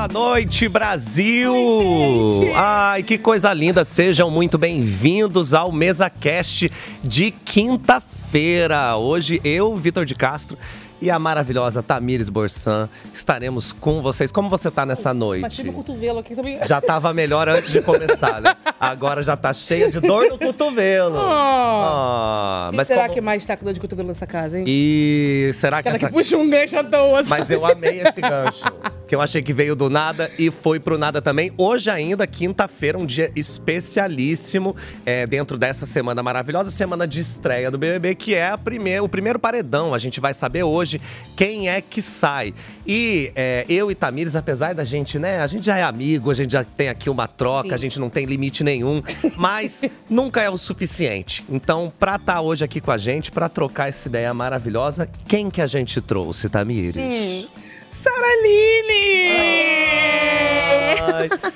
Boa noite, Brasil! Oi, Ai, que coisa linda! Sejam muito bem-vindos ao MesaCast de quinta-feira. Hoje eu, Vitor de Castro, e a maravilhosa Tamires Borsan estaremos com vocês. Como você tá nessa noite? Bati no cotovelo aqui também. Já tava melhor antes de começar, né? Agora já tá cheia de dor no cotovelo. Ah, Quem mas será como- que mais tá com dor de cotovelo nessa casa, hein? E será que Aquela essa que puxa um gancho à toa. Mas eu amei esse gancho. Que eu achei que veio do nada e foi pro nada também. Hoje ainda, quinta-feira, um dia especialíssimo é, dentro dessa semana maravilhosa, semana de estreia do BBB, que é primeir, o primeiro paredão. A gente vai saber hoje quem é que sai. E é, eu e Tamires, apesar da gente, né, a gente já é amigo, a gente já tem aqui uma troca, a gente não tem limite nenhum, mas nunca é o suficiente. Então, pra estar hoje aqui com a gente, pra trocar essa ideia maravilhosa, quem que a gente trouxe, Tamires? Ai,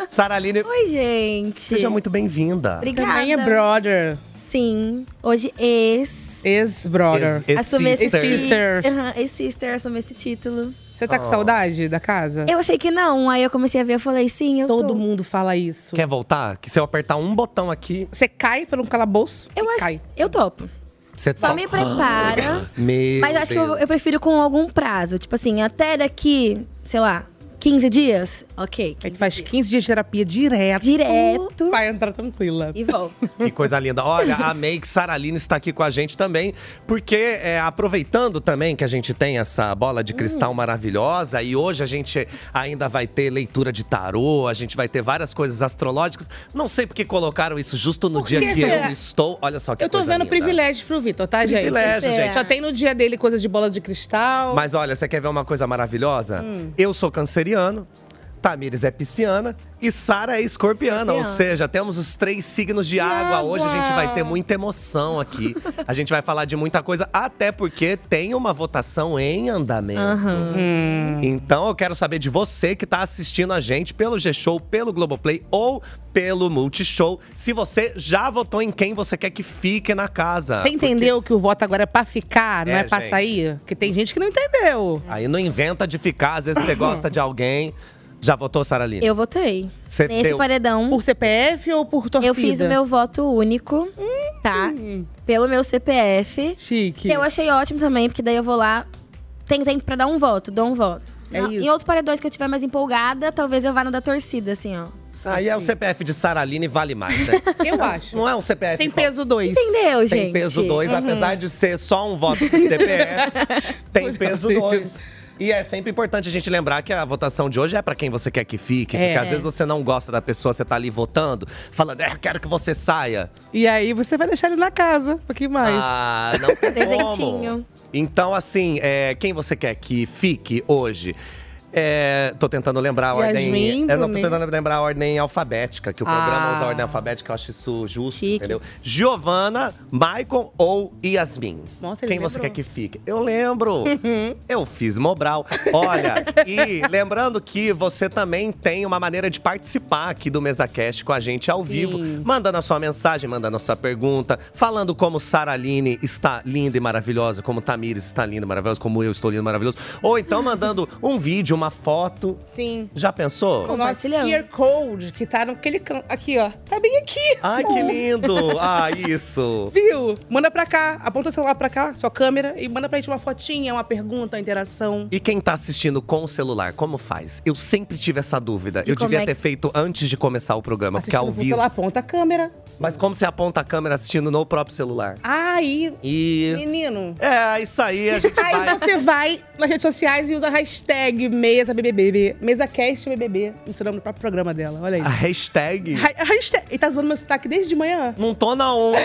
Saraline, Oi, gente. seja muito bem-vinda. Obrigada. Também é brother. Sim. Hoje, ex. Ex-brother. Ex- Assumi esse Ex-sister. Aham, Ex-sister, assumi esse título. Você tá com Oh. saudade da casa? Eu achei que não, aí eu comecei a ver, eu falei, sim, eu Todo tô. mundo fala isso. Quer voltar? Que se eu apertar um botão aqui, Você cai pelo calabouço Eu e acho, cai. eu topo. Você Só toca. me prepara. Meu mas acho que eu, Deus. eu prefiro com algum prazo. Tipo assim, até daqui, sei lá, 15 dias? Ok. Aí 15 tu faz dias. 15 dias de terapia direto. Direto. Vai entrar tranquila. E volto. Que coisa linda. Olha, a Make Saraline está aqui com a gente também, porque é, aproveitando também que a gente tem essa bola de cristal Hum. maravilhosa e hoje a gente ainda vai ter leitura de tarô, a gente vai ter várias coisas astrológicas. Não sei porque colocaram isso justo no Por dia que que será? eu estou. Olha só que Eu tô coisa vendo linda. privilégio pro Vitor, tá, gente? Privilégio, gente. Só tem no dia dele coisas de bola de cristal. Mas olha, você quer ver uma coisa maravilhosa? Hum. Eu sou canceriano, italiano. Tamires é pisciana e Sara é escorpiana. Ou seja, temos os três signos de água. Hoje a gente vai ter muita emoção aqui. A gente vai falar de muita coisa, até porque tem uma votação em andamento. Hum. Então eu quero saber de você que tá assistindo a gente pelo G-Show, pelo Globoplay ou pelo Multishow, se você já votou em quem você quer que fique na casa. Você entendeu que o voto agora é pra ficar, não É, é, pra gente. sair? Porque tem gente que não entendeu. Aí não inventa de ficar, às vezes você gosta de alguém. Já votou, Saraline? Eu votei. Você Nesse deu- paredão. Por CPF ou por torcida? Eu fiz o meu voto único, tá? Pelo meu CPF. Chique. Que eu achei ótimo também, porque daí eu vou lá. Tem tempo pra dar um voto, dou um voto. É Não, isso. Em outros paredões que eu tiver mais empolgada, talvez eu vá no da torcida, assim, ó. Aí é o CPF de Saraline vale mais, né? Eu acho. Não é um CPF. Tem peso 2. Entendeu, gente? Tem peso 2, apesar de ser só um voto de CPF, tem peso 2. E é sempre importante a gente lembrar que a votação de hoje é pra quem você quer que fique. Porque É. às vezes você não gosta da pessoa, você tá ali votando, falando, é, eu quero que você saia. E aí você vai deixar ele na casa, um pouquinho mais. Ah, não tem Presentinho. Então, assim, é, quem você quer que fique hoje? É, tô tentando lembrar a ordem. Yasmin, Eu não tô Brunet. tentando lembrar a ordem alfabética, que o programa Ah. usa a ordem alfabética, eu acho isso justo, Chique. entendeu? Giovana, Maicon ou Yasmin? Nossa, Quem você quer que fique? Eu lembro. eu fiz Mobral. Olha, e lembrando que você também tem uma maneira de participar aqui do MesaCast com a gente ao vivo, mandando a sua mensagem, mandando a sua pergunta, falando como Saraline está linda e maravilhosa, como Tamires está linda e maravilhosa, como eu estou lindo e maravilhoso. Ou então mandando um vídeo, uma foto. Sim. Já pensou? O nosso. QR Code, que tá naquele canto. Aqui, ó. Tá bem aqui. Ai, que lindo! Ah, isso! Viu? Manda pra cá. Aponta o celular pra cá, sua câmera, e manda pra gente uma fotinha, uma pergunta, uma interação. E quem tá assistindo com o celular, como faz? Eu sempre tive essa dúvida. De eu devia é ter que- feito antes de começar o programa, porque é ao Assistindo com o vivo. celular, aponta a câmera. Mas como você aponta a câmera assistindo no próprio celular? Aí, E. menino. É, isso aí, a gente Aí vai. você vai nas redes sociais e usa a hashtag MesaBBB. MesaCastBBB. Ensinando o próprio programa dela. Olha aí. A hashtag. Ha- hashtag. E tá zoando meu sotaque desde de manhã? Não tô na uma.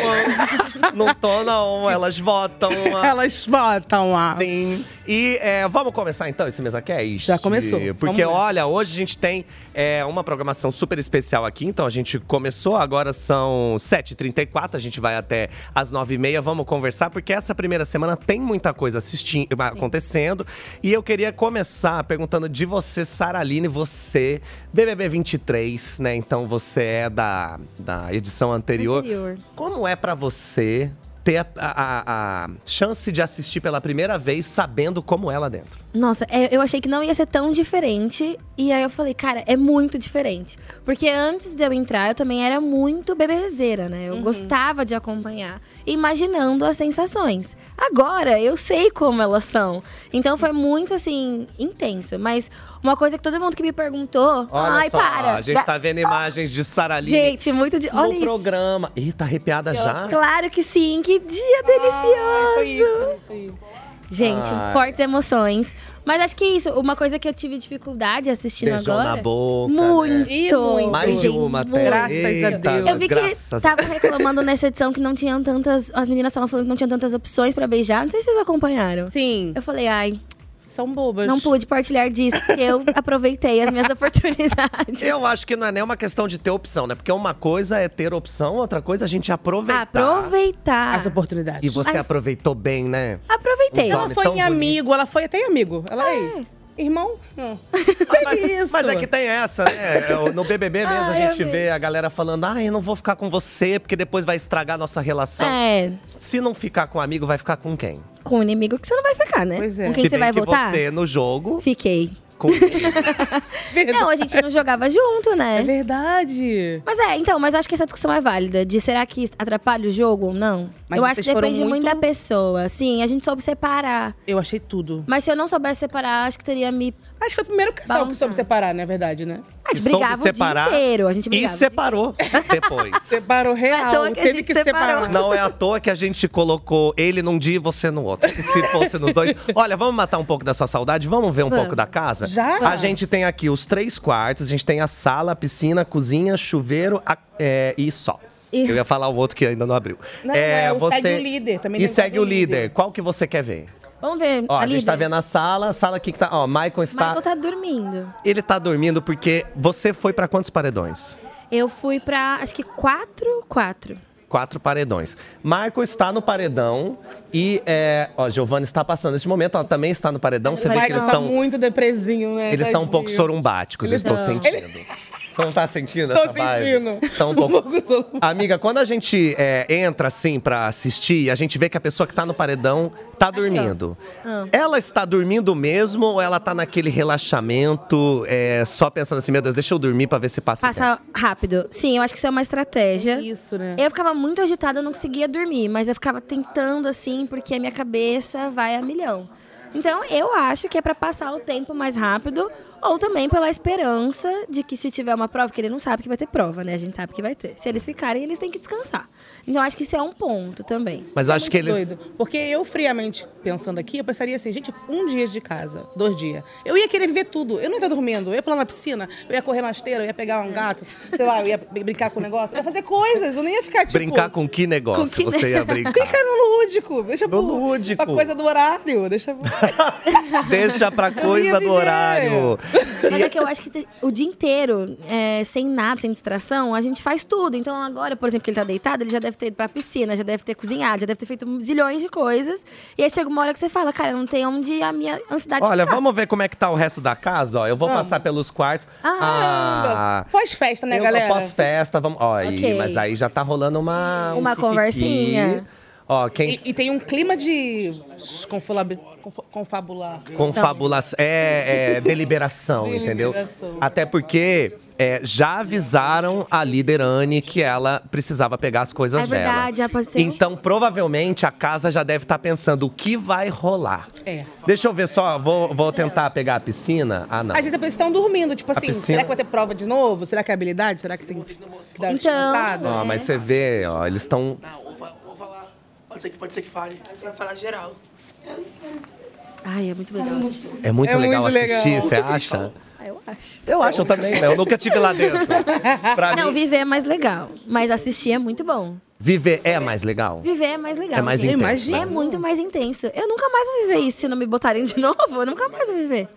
não tô na uma. Elas votam. uma. Elas votam lá. Sim. E é, vamos começar então esse MesaCast? Já começou. Porque, olha, hoje a gente tem é, uma programação super especial aqui. Então a gente começou, agora são 7h34, a gente vai até as 9h30. Vamos conversar, porque essa primeira semana tem muita coisa assistindo, acontecendo. E eu queria começar perguntando de você, Saraline, você, BBB 23, né? Então você é da, da edição anterior. Anterior. Como é pra você ter a, a- a chance de assistir pela primeira vez sabendo como é lá dentro? Nossa, é, eu achei que não ia ser tão diferente. E aí eu falei, cara, é muito diferente. Porque antes de eu entrar, eu também era muito bebezeira, né? Eu gostava de acompanhar, imaginando as sensações. Agora, eu sei como elas são. Então foi muito, assim, intenso. Mas uma coisa que todo mundo que me perguntou. Olha ai, só, para! a gente Da- tá vendo imagens de Saraline Gente, muito de. no Olha isso. programa. Ih, tá arrepiada já? Claro que sim, que dia delicioso! Foi isso, foi isso. Gente, Ai. fortes emoções. Mas acho que é isso, uma coisa que eu tive dificuldade assistindo Beijou agora. na boca, Muito. né? Muito. Mais de uma até. Graças a Deus. Eu vi que graças a- estavam reclamando nessa edição que não tinham tantas. As meninas estavam falando que não tinham tantas opções pra beijar. Não sei se vocês acompanharam. Sim, Eu falei, ai, são bobas. não pude partilhar disso, porque eu aproveitei as minhas oportunidades. Eu acho que não é nem uma questão de ter opção, né? Porque uma coisa é ter opção, outra coisa é a gente aproveitar. Aproveitar. As oportunidades. E você As- aproveitou bem, né? Aproveitei. Ela foi em bonito. amigo, ela foi até em amigo. Ela É. aí. Irmão? Não. Mas, isso. mas é que tem essa, né? É, No BBB mesmo a Ai, gente amei. vê a galera falando: ah, eu não vou ficar com você, porque depois vai estragar a nossa relação. É, Se não ficar com um amigo, vai ficar com quem? Com o inimigo que você não vai ficar, né? Pois é. Com quem Se você bem vai que votar? você, no jogo, Fiquei. com... Não, a gente não jogava junto, É né? verdade. Mas é, então, mas eu acho que essa discussão é válida. De será que atrapalha o jogo ou não? Mas eu acho que depende muito... muito- da pessoa. Sim, a gente soube separar. Eu achei tudo. Mas se eu não soubesse separar, acho que teria me. Acho que foi o primeiro casal que Balançar. soube separar, na verdade, né? A gente soube brigava o dia inteiro. A gente e brigava. dia separou depois. Separou real. toa que Teve que separou. separar. Não é à toa que a gente colocou ele num dia e você no outro. E se fosse nos dois. Olha, vamos matar um pouco da sua saudade? Vamos ver um Vamos. pouco da casa? Já? A gente tem aqui os três quartos, a gente tem a sala, a piscina, a cozinha, chuveiro a- é, e só. E- Eu ia falar o outro que ainda não abriu. Não, é o segue o líder, também E segue o líder. líder. Qual que você quer ver? Vamos ver. Ó, a, ali, gente tá vendo a sala, a sala aqui que tá. Ó, Michael está. Michael tá dormindo. Ele tá dormindo porque você foi pra quantos paredões? Eu fui pra, acho que quatro, quatro. Quatro paredões. Michael está no paredão e, é, ó, Giovanna está passando nesse momento, ela também está no paredão. Você vê que eles tá estão muito depresinho, né? eles estão um pouco sorumbáticos, eu estou tão. sentindo. Você não tá sentindo Tô essa vibe? sentindo. Tá um Um pouco... Amiga, quando a gente é, entra assim pra assistir, a gente vê que a pessoa que tá no paredão tá dormindo. Ah. Ela está dormindo mesmo ou ela tá naquele relaxamento, é, só pensando assim, meu Deus, deixa eu dormir pra ver se passa, o tempo? Passa rápido. Sim, eu acho que isso é uma estratégia. Isso, né? Eu ficava muito agitada, eu não conseguia dormir, mas eu ficava tentando assim, porque a minha cabeça vai a milhão. Então, eu acho que é pra passar o tempo mais rápido, ou também pela esperança de que se tiver uma prova, porque ele não sabe que vai ter prova, né? A gente sabe que vai ter. Se eles ficarem, eles têm que descansar. Então, acho que isso é um ponto também. Mas acho que eles... Doido. Porque eu, friamente, pensando aqui, eu pensaria assim, gente, um dia de casa, dois dias. Eu ia querer viver tudo. Eu não ia estar dormindo. Eu ia pular na piscina, eu ia correr na esteira, eu ia pegar um gato, sei lá, eu ia br- brincar com o negócio. Eu ia fazer coisas, eu não ia ficar, tipo... Brincar com que negócio com que você ia brincar? Fica no lúdico. Deixa No pro, lúdico. Pra coisa do horário. Deixa... Deixa pra coisa do horário. Mas é que eu acho que o dia inteiro, é, sem nada, sem distração, a gente faz tudo. Então agora, por exemplo, que ele tá deitado, ele já deve ter ido pra piscina, já deve ter cozinhado, já deve ter feito zilhões de coisas. E aí chega uma hora que você fala, cara, não tem onde a minha ansiedade Olha, ficar. vamos ver como é que tá o resto da casa, ó. Eu vou Vamos. passar pelos quartos. Caramba! Pós-festa, né, eu, galera? Pós-festa, vamos. Ó, aí, Ok. mas aí já tá rolando uma. um Uma kikiki. conversinha. Ó, quem. E, e tem um clima de confabular. Confabulação. É, é, deliberação, entendeu? Deliberação. Até porque é, já avisaram a líder Anne que ela precisava pegar as coisas É dela. verdade, já pode ser. Então, provavelmente, a casa já deve estar pensando o que vai rolar. É. Deixa eu ver só, vou, vou tentar pegar a piscina. Ah, não. Às vezes eles estão dormindo, tipo assim, piscina- será que vai ter prova de novo? Será que é habilidade? Será que tem que dar Então- descansada? Ó, mas você vê, ó, eles estão. Não, vou, fa- vou falar. Pode ser que, pode ser que fale. Vai falar geral. Ai, é muito legal. assistir. É muito É legal muito assistir, legal. você acha? Ah, eu acho. Eu acho, eu também, né? Eu nunca tive lá dentro. Pra Não, mim, viver é mais legal. Mas assistir é muito bom. viver é mais legal. Viver é mais legal. É mais intenso. imagino. É muito mais intenso. Eu nunca mais vou viver isso se não me botarem de novo. Eu nunca mais vou viver.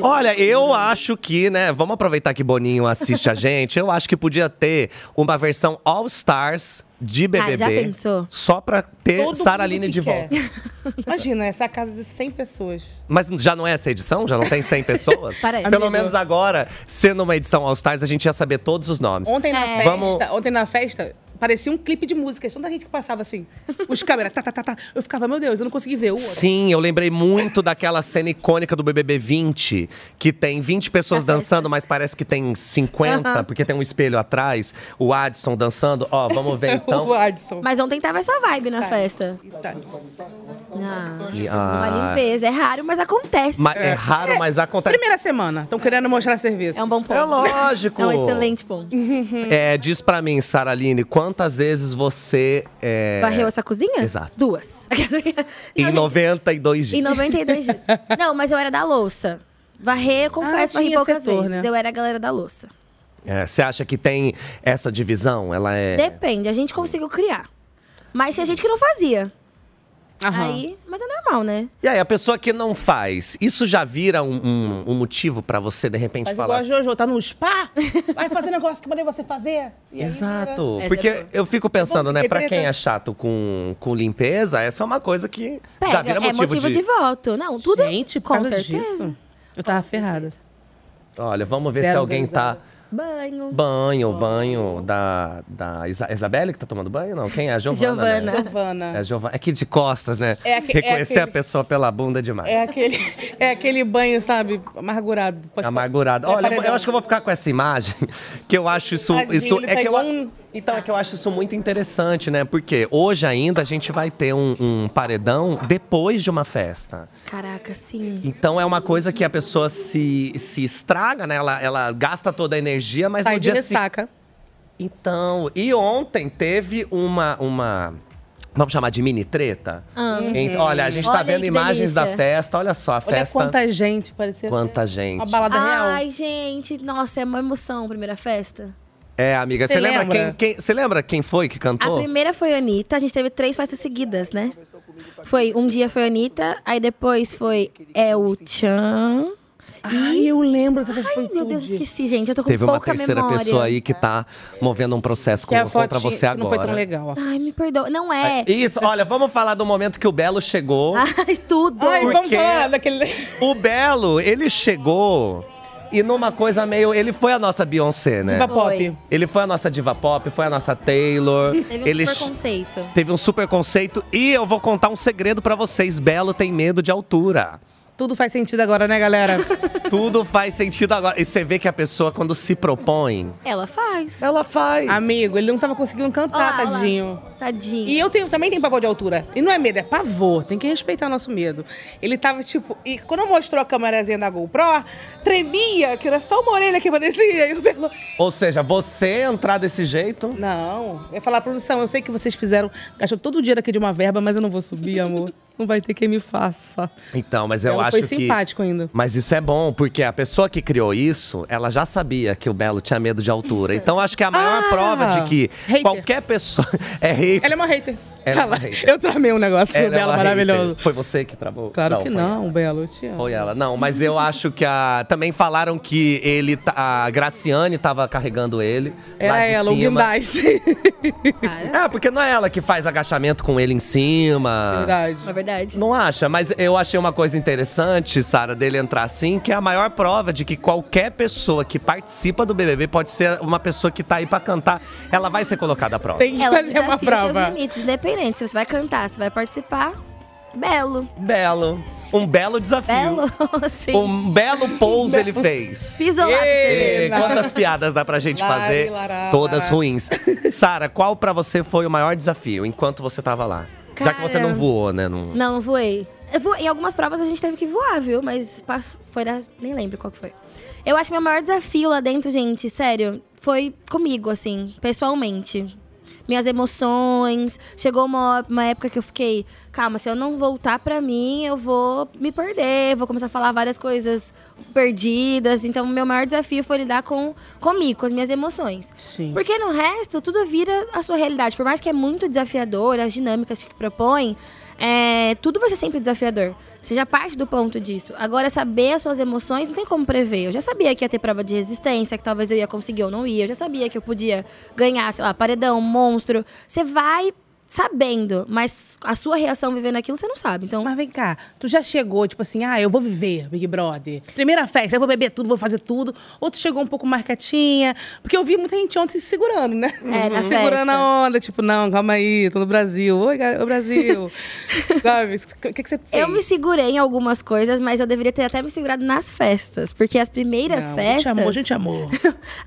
Olha, eu acho que, né? Vamos aproveitar que Boninho assiste a gente. Eu acho que podia ter uma versão All Stars de BBB. Ah, já pensou? Só pra ter Todo Sara mundo Aline que de quer. volta. Imagina, essa casa de 100 pessoas. Mas já não é essa edição? Já não tem 100 pessoas? Parece. Pelo Amigo. menos agora, sendo uma edição All Stars, a gente ia saber todos os nomes. Ontem na É. festa, Vamos- ontem na festa, parecia um clipe de música. Tanta gente que passava assim. Os câmeras, tá, tá, tá, tá. Eu ficava, meu Deus, eu não consegui ver o outro. Sim, eu lembrei muito daquela cena icônica do BBB 20, que tem 20 pessoas dançando, mas parece que tem 50, porque tem um espelho atrás. O Adson dançando. Ó, vamos ver então. o Adson. Mas ontem tava essa vibe na Tá. festa. Tá. Ah, E, uma ah, limpeza. É raro, mas acontece. mas é raro, mas acontece. Primeira semana. Estão querendo mostrar serviço. É um bom ponto. É lógico. É um excelente ponto. É, diz pra mim, Saraline, quantas vezes você. É, Varreu essa cozinha? Exato. Duas. Em Não, gente, 92 dias. Em 92 dias. Não, mas eu era da louça. Varrer, confesso, Ah, varri poucas setor, vezes. né? Eu era a galera da louça. É, Você acha que tem essa divisão? Ela é. Depende, a gente conseguiu criar. Mas tinha gente que não fazia. Aham. Aí, mas é normal, né? E aí, a pessoa que não faz, isso já vira um, um- um motivo pra você, de repente, Faz falar. igual a Jojo, tá no spa? Vai fazer negócio que mandei você fazer. E aí Exato. Essa é Porque eu fico pensando, Bom, né, pra treta- quem é chato com, com limpeza, essa é uma coisa que Pega, já vira é motivo de... voto. Não, tudo Gente, por com causa certeza. disso. Eu tava ferrada. Olha, vamos ver se Zero, alguém tá. Banho. Banho, banho da, da Isa Isabelle que tá tomando banho? Não, quem é? A Giovana. Giovana. Né? Giovana. É a Giovana. É que de costas, né? É aque- é Reconhecer aquele- a pessoa pela bunda é demais. É aquele, é aquele banho, sabe, amargurado. Amargurado. É Olha, paredão. eu acho que eu vou ficar com essa imagem, que eu acho isso. Tadinho, isso ele é tá que eu, um- Então, é que eu acho isso muito interessante, né? Porque hoje ainda a gente vai ter um, um paredão depois de uma festa. Caraca, sim. Então é uma coisa que a pessoa se, se estraga, né? Ela, ela gasta toda a energia, mas Sai no de dia se... ressaca. Então, e ontem teve uma. uma vamos chamar de mini treta? Então, olha, a gente tá Olha vendo imagens da delícia. festa. Olha só, a Olha festa. quanta gente, parecia Quanta gente. Uma balada real. Ai, gente, nossa, é uma emoção a primeira festa. É, amiga, você lembra, lembra? Quem, quem- Você lembra quem foi que A cantou? primeira foi a Anitta, a gente teve três festas seguidas, né? Foi um dia foi a Anitta, aí depois foi El Chan. Ai, eu lembro essa Ai, foi meu Deus, esqueci, gente. Eu tô com Teve uma pouca terceira memória. pessoa aí que tá movendo um processo a com- contra você que não foi tão agora. legal. ó. Ai, me perdoa. Não é. Isso, olha, vamos falar do momento que o Belo chegou. Ai, tudo. Ai, vamos falar daquele... O Belo, ele chegou e numa coisa meio. Ele foi a nossa Beyoncé, né? Diva Foi. pop. Ele foi a nossa diva pop, foi a nossa Taylor. Teve um ele super conceito. teve um super conceito. E eu vou contar um segredo pra vocês: Belo tem medo de altura. Tudo faz sentido agora, né, galera? Tudo faz sentido agora. E você vê que a pessoa, quando se propõe, Ela faz. ela faz. Amigo, ele não tava conseguindo cantar, Olha lá, olha lá. tadinho. Tadinho. E eu tenho, também tenho pavor de altura. E não é medo, é pavor. Tem que respeitar o nosso medo. Ele tava tipo. E quando mostrou a câmerazinha da GoPro, tremia, que era só uma orelha que parecia. E o Belo. Ou seja, você entrar desse jeito. Não. Eu ia falar, produção, eu sei que vocês fizeram. Gastou todo o dinheiro aqui de uma verba, mas eu não vou subir, amor. Não vai ter quem me faça. Então, mas eu Belo acho foi que. simpático ainda. Mas isso é bom, porque a pessoa que criou isso, ela já sabia que o Belo tinha medo de altura. Então acho que a maior Ah! prova de que Hater. qualquer pessoa é hater. Ela é uma hater. Ela é uma hater. Eu tramei um negócio Ela com o é Belo uma maravilhoso. hater. Foi você que travou? Claro que foi não, ela. Belo, eu te amo. Foi ela. Não, mas eu acho que a. Também falaram que ele. tá- A Graciane tava carregando ele. lá Era de ela, o cima. guindaste. Cara, É, porque não é ela que faz agachamento com ele em cima. Verdade. Verdade. Não acha? Mas eu achei uma coisa interessante, Sara, dele entrar assim, que é a maior prova de que qualquer pessoa que participa do BBB pode ser uma pessoa que tá aí pra cantar. Ela vai ser colocada à prova. Tem que Ela fazer uma desafia os seus prova. limites, independente. Se você vai cantar, se vai participar, belo. Belo. Um belo desafio. Belo, sim. Um belo pose ele fez. Lá. E quantas piadas dá pra gente Lari, fazer? lará, Todas lará. ruins. Sara, qual pra você foi o maior desafio enquanto você tava lá? Já que você Cara, não voou, né? Não... Não, não voei. Eu vo- Em algumas provas a gente teve que voar, viu? Mas foi da... Nem lembro qual que foi. Eu acho que meu maior desafio lá dentro, gente, sério, foi comigo, assim, pessoalmente. Minhas emoções. Chegou uma, uma época que eu fiquei, calma, se eu não voltar pra mim, eu vou me perder, vou começar a falar várias coisas perdidas. Então, meu maior desafio foi lidar com comigo, com as minhas emoções. Sim. Porque no resto, tudo vira a sua realidade. Por mais que é muito desafiador, as dinâmicas que propõe, é, tudo vai ser sempre desafiador. Você já parte do ponto disso. Agora, saber as suas emoções não tem como prever. Eu já sabia que ia ter prova de resistência, que talvez eu ia conseguir ou não ia. Eu já sabia que eu podia ganhar, sei lá, paredão, monstro. Você vai sabendo, mas a sua reação vivendo aquilo você não sabe. Então, Mas vem cá, tu já chegou, tipo assim, ah, eu vou viver Big Brother. Primeira festa, eu vou beber tudo, vou fazer tudo. Ou tu chegou um pouco mais quietinha? Porque eu vi muita gente ontem se segurando, né? É, na Segurando festa. a onda, tipo, não, calma aí, tô no Brasil. Oi, ô Brasil. Sabe? O que, que você fez? eu me segurei em algumas coisas, mas eu deveria ter até me segurado nas festas. Porque as primeiras não, festas. Gente amor, gente amor.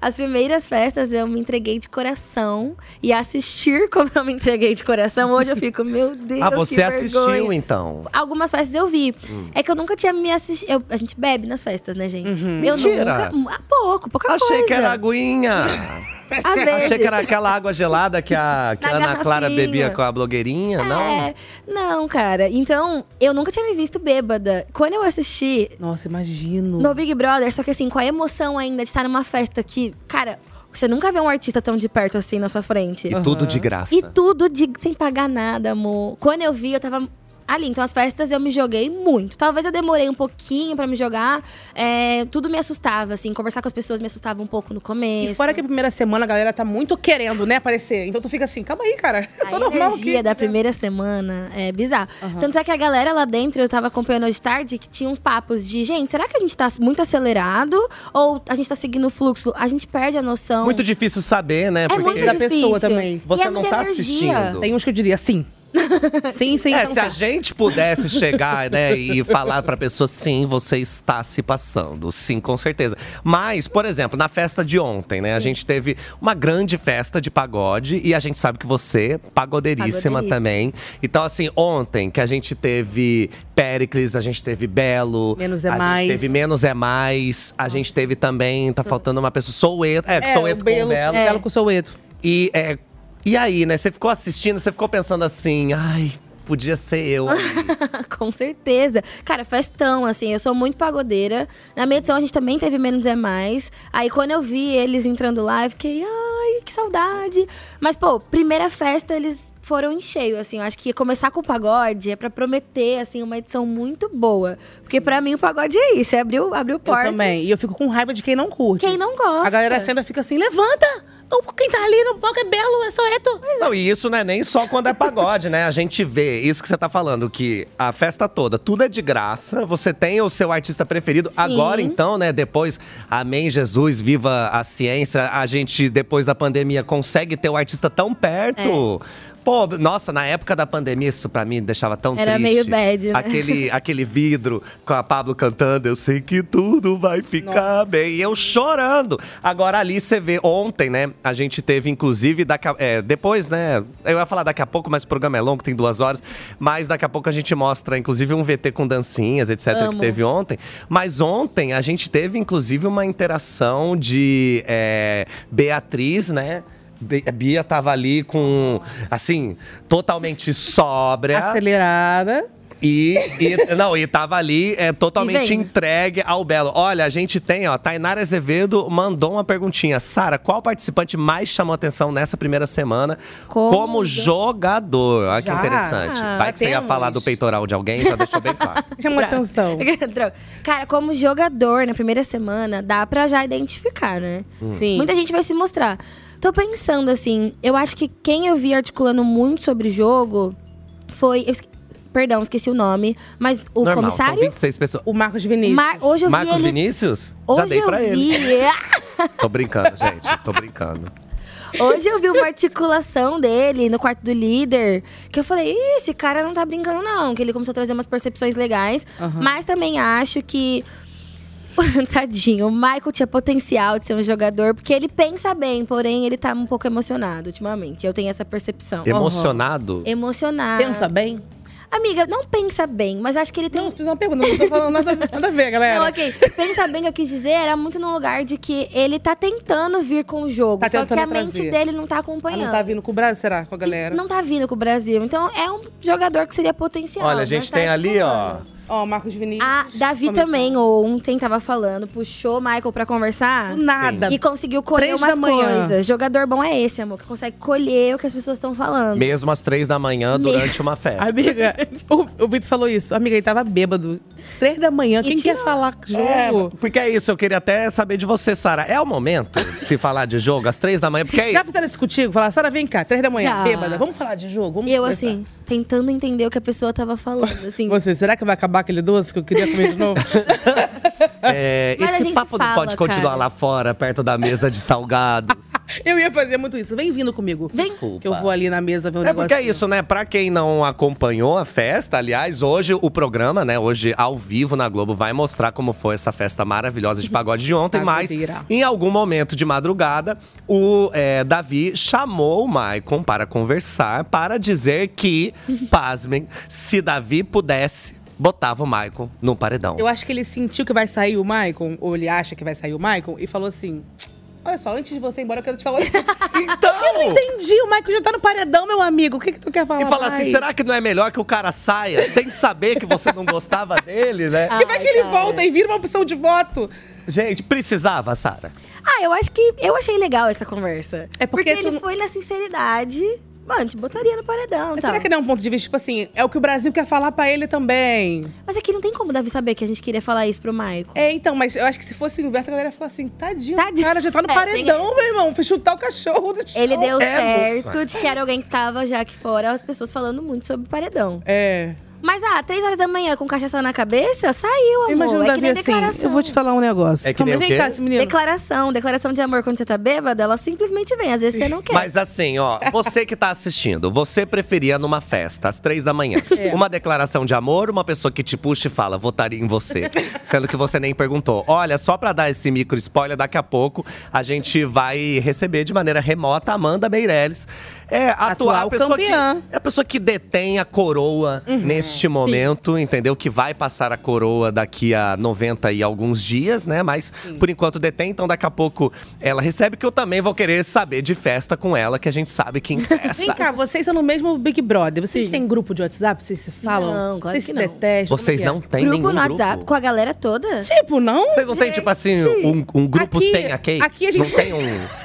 As primeiras festas eu me entreguei de coração. E assistir como eu me entreguei de coração, hoje eu fico, meu Deus. Ah, você que assistiu então? Algumas festas eu vi. Hum. É que eu nunca tinha me assistido. A gente bebe nas festas, né, gente? Eu Mentira. nunca. Ah, pouco, pouca Achei coisa. que era aguinha. Às vezes. Achei que era aquela água gelada que a, que a Na Ana Clara bebia com a blogueirinha, não? É, não, cara. Então, eu nunca tinha me visto bêbada. Quando eu assisti Nossa, imagino. no Big Brother, só que assim, com a emoção ainda de estar numa festa que, cara, você nunca vê um artista tão de perto assim na sua frente. E tudo de graça. E tudo de, sem pagar nada, amor. Quando eu vi, eu tava ali. Então, as festas eu me joguei muito. Talvez eu demorei um pouquinho pra me jogar. É, tudo me assustava, assim. Conversar com as pessoas me assustava um pouco no começo. E fora que a primeira semana a galera tá muito querendo, né, aparecer. Então tu fica assim, calma aí, cara. Eu tô A normal energia aqui. da primeira semana é bizarro. Tanto é que a galera lá dentro, eu tava acompanhando hoje de tarde, que tinha uns papos de, gente, será que a gente tá muito acelerado? Ou a gente tá seguindo o fluxo? A gente perde a noção. Muito difícil saber, né? é Porque muito da difícil. pessoa também. Você E é não tá energia. assistindo. Tem uns que eu diria sim. sim, sim, É, então se a gente pudesse chegar, né, e falar pra pessoa, sim, você está se passando. Sim, com certeza. Mas, por exemplo, na festa de ontem, né, a gente teve uma grande festa de pagode e a gente sabe que você, pagodeiríssima Pagodeiríssima. também. Então, assim, ontem que a gente teve Pericles, a gente teve Belo. Menos é a mais. gente teve Menos é Mais. A gente teve também, tá faltando uma pessoa, Soueto. É, É, Soueto com Belo, Belo. Belo com Soueto. E, é, e aí, né? Você ficou assistindo, você ficou pensando assim, ai, podia ser eu. ali." Com certeza. Cara, festão, assim, eu sou muito pagodeira. Na minha edição a gente também teve Menos é Mais. Aí quando eu vi eles entrando lá, eu fiquei, ai, que saudade. Mas, pô, primeira festa eles foram em cheio, assim. Eu acho que começar com o pagode é pra prometer, assim, uma edição muito boa. Porque pra mim o pagode é isso, é abriu, abriu Eu portas. também. E eu fico com raiva de quem não curte. Quem não gosta. A galera senta fica assim, levanta! Quem tá ali no palco é Belo, é Soeto. Não, e isso não é nem só quando é pagode, né? A gente vê isso que você tá falando, que a festa toda, tudo é de graça. Você tem o seu artista preferido. Agora, então, né? Depois, amém, Jesus, viva a ciência. A gente, depois da pandemia, consegue ter o artista tão perto. Pô, nossa, na época da pandemia, isso pra mim deixava tão Era triste. meio bad, né? Aquele, aquele vidro com a Pablo cantando, eu sei que tudo vai ficar bem. E eu chorando. Agora ali você vê, ontem, né? A gente teve, inclusive, daqui a- é, depois, né? Eu ia falar daqui a pouco, mas o programa é longo, tem duas horas. Mas daqui a pouco a gente mostra, inclusive, um VT com dancinhas, etc., que Amo. teve ontem. Mas ontem a gente teve, inclusive, uma interação de é, Beatriz, né? Bia tava ali com, assim, totalmente sóbria. Acelerada. E, e- não, e tava ali é, totalmente entregue ao Belo. Olha, a gente tem, ó, Tainara Azevedo mandou uma perguntinha. Sara, qual participante mais chamou atenção nessa primeira semana como, Como jogador? Olha que Já? interessante. Ah, Vai que você ia falar do peitoral de alguém, já deixou bem claro. Chamou atenção. Cara, como jogador na primeira semana, dá pra já identificar, né? Sim. Muita gente vai se mostrar. Tô pensando assim, eu acho que quem eu vi articulando muito sobre o jogo foi. eu esque- Perdão, esqueci o nome, mas o Normal, são comissário. 26 pessoas. O Marcos Vinícius. Mar- hoje eu Marcos vi ele. Vinícius? Hoje já dei pra eu ele. vi. Tô brincando, gente. Tô brincando. Hoje eu vi uma articulação dele no quarto do líder. Que eu falei, Ih, esse cara não tá brincando, não. Que ele começou a trazer umas percepções legais. Mas também acho que. Tadinho, o Michael tinha potencial de ser um jogador, porque ele pensa bem, porém ele tá um pouco emocionado ultimamente. Eu tenho essa percepção. Emocionado? Emocionado. Pensa bem? Amiga, não pensa bem, mas acho que ele tem. Não, fiz uma pergunta, não tô falando nada, nada a ver, galera. Não, ok. Pensa bem que eu quis dizer, era muito no lugar de que ele tá tentando vir com o jogo. Tá só que a tentando mente trazer. dele não tá Ah, acompanhando. não tá vindo com o Brasil, será? Com a galera? Não tá vindo com o Brasil. Então é um jogador que seria potencial. Olha, a gente tá tem ali, ó. Ó, Marcos Vinícius. A Davi começou. também, ontem, tava falando, puxou o Michael pra conversar. Do nada. E conseguiu colher Três umas coisas. Jogador bom é esse, amor, que consegue colher o que as pessoas estão falando. Mesmo às três da manhã, durante uma festa. Amiga, o, o Vitor falou isso. Amiga, ele tava bêbado. Três da manhã. E Quem tirou. quer falar jogo? É, porque é isso, eu queria até saber de você, Sara. É o momento de se falar de jogo às três da manhã? Porque é Já fizeram isso contigo? Falar, Sara, vem cá, três da manhã, Já. bêbada. Vamos falar de jogo? Vamos E eu, conversar. assim, tentando entender o que a pessoa tava falando, assim. Você, será que vai acabar aquele doce que eu queria comer de novo? É, esse papo não fala, pode continuar cara. lá fora, perto da mesa de salgados. eu ia fazer muito isso. Vem vindo comigo. Vem. Desculpa. Que eu vou ali na mesa ver um É porque é negocinho. isso, né? Pra quem não acompanhou a festa, aliás, hoje o programa, né? Hoje ao vivo na Globo vai mostrar como foi essa festa maravilhosa de pagode de ontem, mas em algum momento de madrugada, o é, Davi chamou o Maicon para conversar, para dizer que, pasmem, se Davi pudesse, botava o Maicon no paredão. Eu acho que ele sentiu que vai sair o Maicon, ou ele acha que vai sair o Maicon, e falou assim: Olha só, antes de você ir embora, eu quero te falar. Então! eu não entendi, o Maicon já tá no paredão, meu amigo. O que, que tu quer falar? E fala assim, será que não é melhor que o cara saia sem saber que você não gostava dele, né? Ah. Que vai que ele Ai, cara. volta e vira uma opção de voto? Gente, precisava, Sara. Ah, eu acho que. Eu achei legal essa conversa. É porque tu ele foi na sinceridade. Mano, te botaria no paredão. Mas tal. será que não é um ponto de vista, tipo assim, é o que o Brasil quer falar pra ele também? Mas aqui não tem como o Davi saber que a gente queria falar isso pro Michael. É, então, mas eu acho que se fosse o inverso, a galera ia falar assim: tadinho, Tadinho. o cara já tá no É, paredão, meu irmão. Foi chutar o cachorro do chão. Ele deu É, certo de que era alguém que tava já aqui fora, as pessoas falando muito sobre paredão. É. Mas, ah, três horas da manhã com cachaça na cabeça, saiu, amor. Imagina o é que Davi nem assim, declaração. eu vou te falar um negócio. É que Calma, nem vem cá, esse menino. Declaração, declaração de amor quando você tá bêbado, ela simplesmente vem. Às vezes você não quer. Mas assim, ó, você que tá assistindo, você preferia numa festa às três da manhã É. uma declaração de amor, uma pessoa que te puxa e fala, votaria em você, sendo que você nem perguntou. Olha, só pra dar esse micro spoiler, daqui a pouco a gente vai receber de maneira remota a Amanda Meirelles. É, atual, Atual a pessoa que, campeã. é a pessoa que detém a coroa Uhum. neste momento, entendeu? Que vai passar a coroa daqui a 90 e alguns dias, né? Mas por enquanto detém, então daqui a pouco ela recebe, que eu também vou querer saber de festa com ela, que a gente sabe que em festa. Vem cá, vocês são no mesmo Big Brother. Vocês Sim. têm grupo de WhatsApp? Vocês se falam? Não, claro vocês que se não. detestam? Vocês Como não que têm grupo nenhum no grupo? WhatsApp com a galera toda? é? Tipo, não? Vocês não têm, tipo assim, um, um grupo Aqui- sem a Kate? aqui a gente- Não tem um.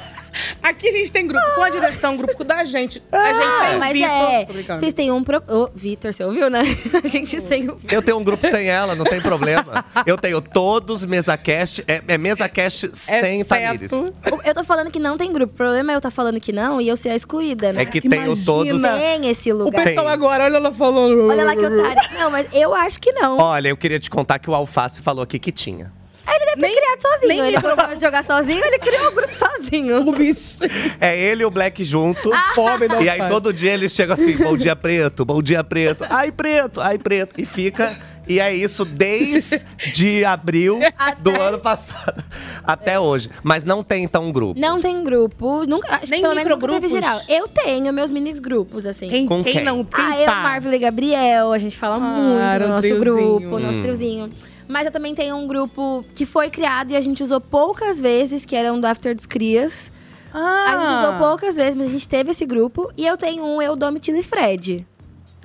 Aqui a gente tem grupo com a direção, grupo da gente. A gente Ah, tem o mas Vitor. é. Vocês têm um. Pro... Ô, Vitor, você ouviu, né? A gente sem o. Eu tenho um grupo sem ela, não tem problema. Eu tenho todos mesa cast, é, é mesa cast sem Tamires. Eu tô falando que não tem grupo. O problema é eu estar falando que não e eu ser a excluída, né? É que tenho Imagina. todos. Tem esse O lugar. pessoal agora, olha ela falando. Olha lá que otário. Não, mas eu acho que não. Olha, eu queria te contar que o Alface falou aqui que tinha. Ele deve ter nem- criado sozinho. nem ele gostou de jogar sozinho, ele criou o grupo sozinho. O bicho. É ele e o Black juntos. Fome da E aí todo dia eles chegam assim, bom dia preto, bom dia preto. Ai preto, ai preto. E fica… E é isso desde abril do ano passado até hoje. Mas não tem então um grupo. Não tem grupo. Nunca, acho que Nem pelo menos nunca teve microgrupos? geral. Eu tenho meus mini grupos, assim. Quem, Com quem quem? não tem Ah, eu, pá? Marvel e Gabriel, a gente fala muito Claro, no nosso triozinho. grupo, nosso Hum. triozinho. Mas eu também tenho um grupo que foi criado e a gente usou poucas vezes, que era um do After dos Crias. A gente Ah, usou poucas vezes, mas a gente teve esse grupo. E eu tenho um Eu, Domitila e Fred.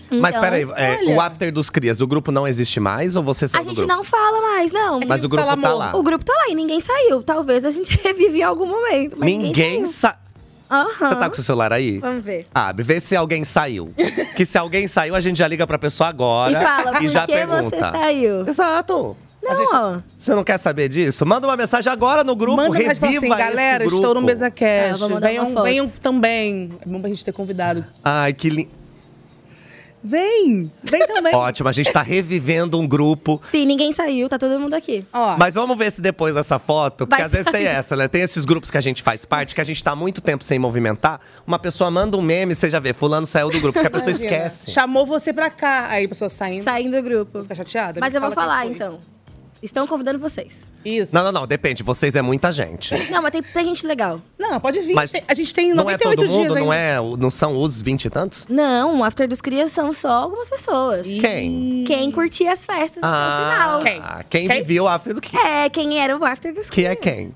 Mas Então, peraí, é, olha. o After dos Crias, o grupo não existe mais ou você A saiu do gente grupo? não fala mais, não. Mas o grupo Tá lá. O grupo tá lá e ninguém saiu. Talvez a gente revive em algum momento. Mas ninguém, Ninguém saiu. sa... Aham. Você tá com seu celular aí? Vamos ver. Abre, vê se alguém saiu. que se alguém saiu, a gente já liga pra pessoa agora E fala, por já que pergunta. você saiu? Exato. Não, gente- ó. Você não quer saber disso? Manda uma mensagem agora no grupo, Manda reviva assim, galera, esse grupo. estou no mesa cash. uma venham, venham também. É bom pra gente ter convidado. Ai, que lindo. Vem! Vem também. Ótimo, a gente tá revivendo um grupo. Sim, ninguém saiu, tá todo mundo aqui. Ó, Mas vamos ver se depois dessa foto, porque Vai às vezes tem sair. essa, né? Tem esses grupos que a gente faz parte, que a gente tá há muito tempo sem movimentar. Uma pessoa manda um meme, você já vê, fulano saiu do grupo, que a pessoa imagina, esquece. Chamou você pra cá. Aí a pessoa saindo. Saindo do grupo. Fica chateada? Mas eu vou fala falar, foi. então. Estão convidando vocês. Isso. Não, não, não, depende, vocês é muita gente. Não, mas tem, tem gente legal. Não, pode vir. Mas a gente tem 98 não é todo dias mundo, não ainda. é? Não são os 20 e tantos? Não, o After dos Crias são só algumas pessoas. Quem? Quem curtia as festas Ah, no final. Quem? quem Quem? viveu a After do que? É, quem era o After dos Que Crias. é quem?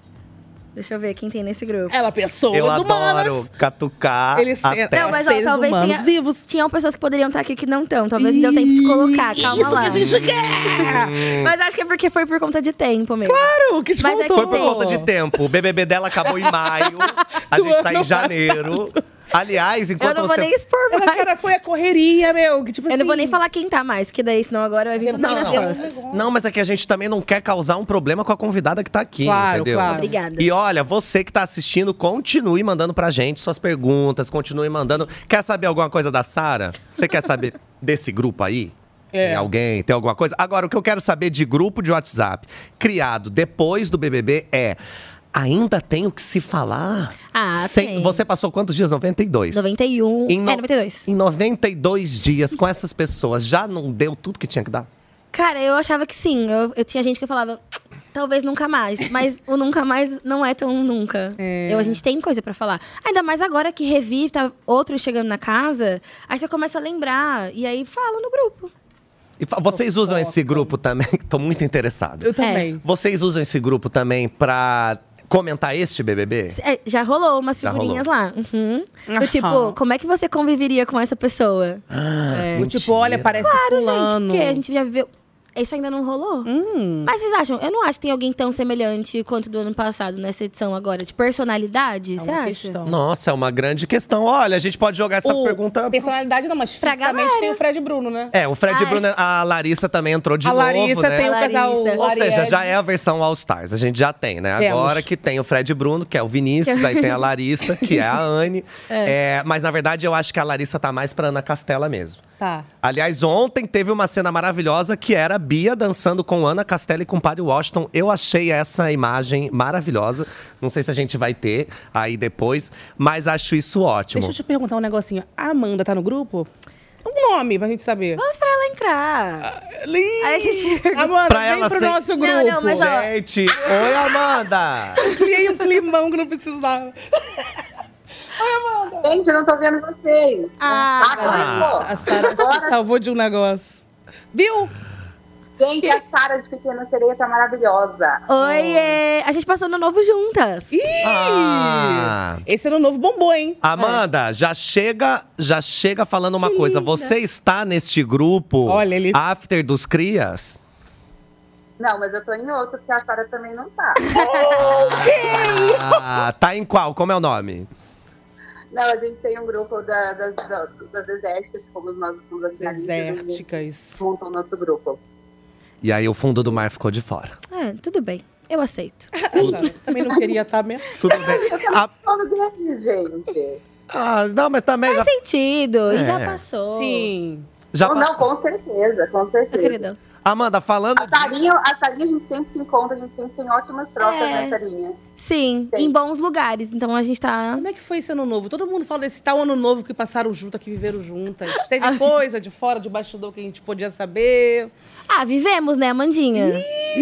Deixa eu ver quem tem nesse grupo. Ela, pessoas Eu humanas. adoro catucar Eles até... Não, mas ó, seres talvez humanos tenha, vivos. Tinham pessoas que poderiam estar aqui que não estão. Talvez não deu tempo de colocar. Calma Isso lá. que a gente quer! Mas acho que é porque foi por conta de tempo mesmo. Claro, que te Mas é faltou. Foi por conta de tempo. O BBB dela acabou em maio. A gente tá em janeiro. Aliás, Eu enquanto não vou você... nem expor Ela, mais. cara, foi a correria, meu. Que, tipo Eu não vou assim, nem falar quem tá mais, porque daí senão agora vai vir tudo Não, nas não. costas. Não, mas é que a gente também não quer causar um problema com a convidada que tá aqui, Claro, entendeu? claro. Obrigada. E olha, você que tá assistindo, continue mandando pra gente suas perguntas, continue mandando. Quer saber alguma coisa da Sara? Você quer saber desse grupo aí? É. Tem alguém? Tem alguma coisa? Agora, o que eu quero saber de grupo de WhatsApp criado depois do BBB é. Ainda tem o que se falar? Ah, Sem- tem. Você passou quantos dias? 92? 91. Em no- É, 92. Em 92 dias com essas pessoas, já não deu tudo que tinha que dar? Cara, eu achava que sim. Eu, eu tinha gente que falava, talvez nunca mais. Mas o nunca mais não é tão nunca. É. Eu, a gente tem coisa pra falar. Ainda mais agora que revive, tá outro chegando na casa. Aí você começa a lembrar. E aí fala no grupo. E vocês usam esse grupo também? Tô muito interessado. Eu também. Vocês usam esse grupo também pra comentar este BBB? É, já rolou umas Já figurinhas lá. Uhum. Do tipo, como é que você conviveria com essa pessoa? Ah, Do Tipo, olha, parece Claro, fulano. gente, porque a gente já viveu. Isso ainda não rolou? Hum. Mas vocês acham? Eu não acho que tem alguém tão semelhante quanto do ano passado nessa edição agora. De personalidade, É você uma acha? questão. Nossa, é uma grande questão. Olha, a gente pode jogar essa O pergunta. Personalidade não, mas Pra fisicamente galera. tem o Fred Bruno, né? É, o Fred Ai. Bruno, a Larissa também entrou de a novo, Larissa né? tem o Larissa. casal Ou seja, já é a versão All Stars. A gente já tem, né? Temos. Agora que tem o Fred Bruno, que é o Vinícius, aí tem a Larissa, que é a Anne. É, mas na verdade eu acho que a Larissa tá mais pra Ana Castela mesmo. Tá. Aliás, ontem teve uma cena maravilhosa que era a Bia dançando com Ana Castela e com Padre Washington. Eu achei essa imagem maravilhosa. Não sei se a gente vai ter aí depois, mas acho isso ótimo. Deixa eu te perguntar um negocinho. A Amanda tá no grupo? Um nome pra gente saber. Vamos pra ela entrar. Lindo. Aí a gente Amanda, Pra vem ela pro ser- nosso grupo. Não, não, mas ó- Gente, oi Amanda! Criei um climão que não precisava. Gente, eu não tô vendo vocês. Ah, Saca, Ah. A Sara salvou de um negócio. Viu? Gente, a Sara de Pequena Sereia tá maravilhosa. Oi, é... a gente passou no novo juntas. Ah. Esse ano novo bombou, hein? Amanda, já chega, já chega falando uma coisa. Você está neste grupo Olha, ele- After dos Crias? Não, mas eu tô em outro, porque a Sara também não tá. Ah, tá em qual? Como é o nome? Não, a gente tem um grupo da- das, da- das desérticas, como nós somos as finalistas, montou nosso grupo. E aí o fundo do mar ficou de fora. É, tudo bem. Eu aceito. Também não queria estar mesmo. Tudo bem. Ah, Falando deles, gente. ah, não, mas também já, Faz sentido. E já É. passou. Sim. já Não, não, passou. com certeza, com certeza. queridão. Amanda, falando A de... Sarinha, a Sarinha a gente sempre se encontra, a gente sempre tem ótimas trocas, É. né, Sarinha? Sim, Tem. em bons lugares. Então a gente tá. Como é que foi esse ano novo? Todo mundo fala desse tal ano novo que passaram juntas, que viveram juntas. Teve coisa de fora, de bastidor que a gente podia saber. Ah, vivemos, né, Amandinha?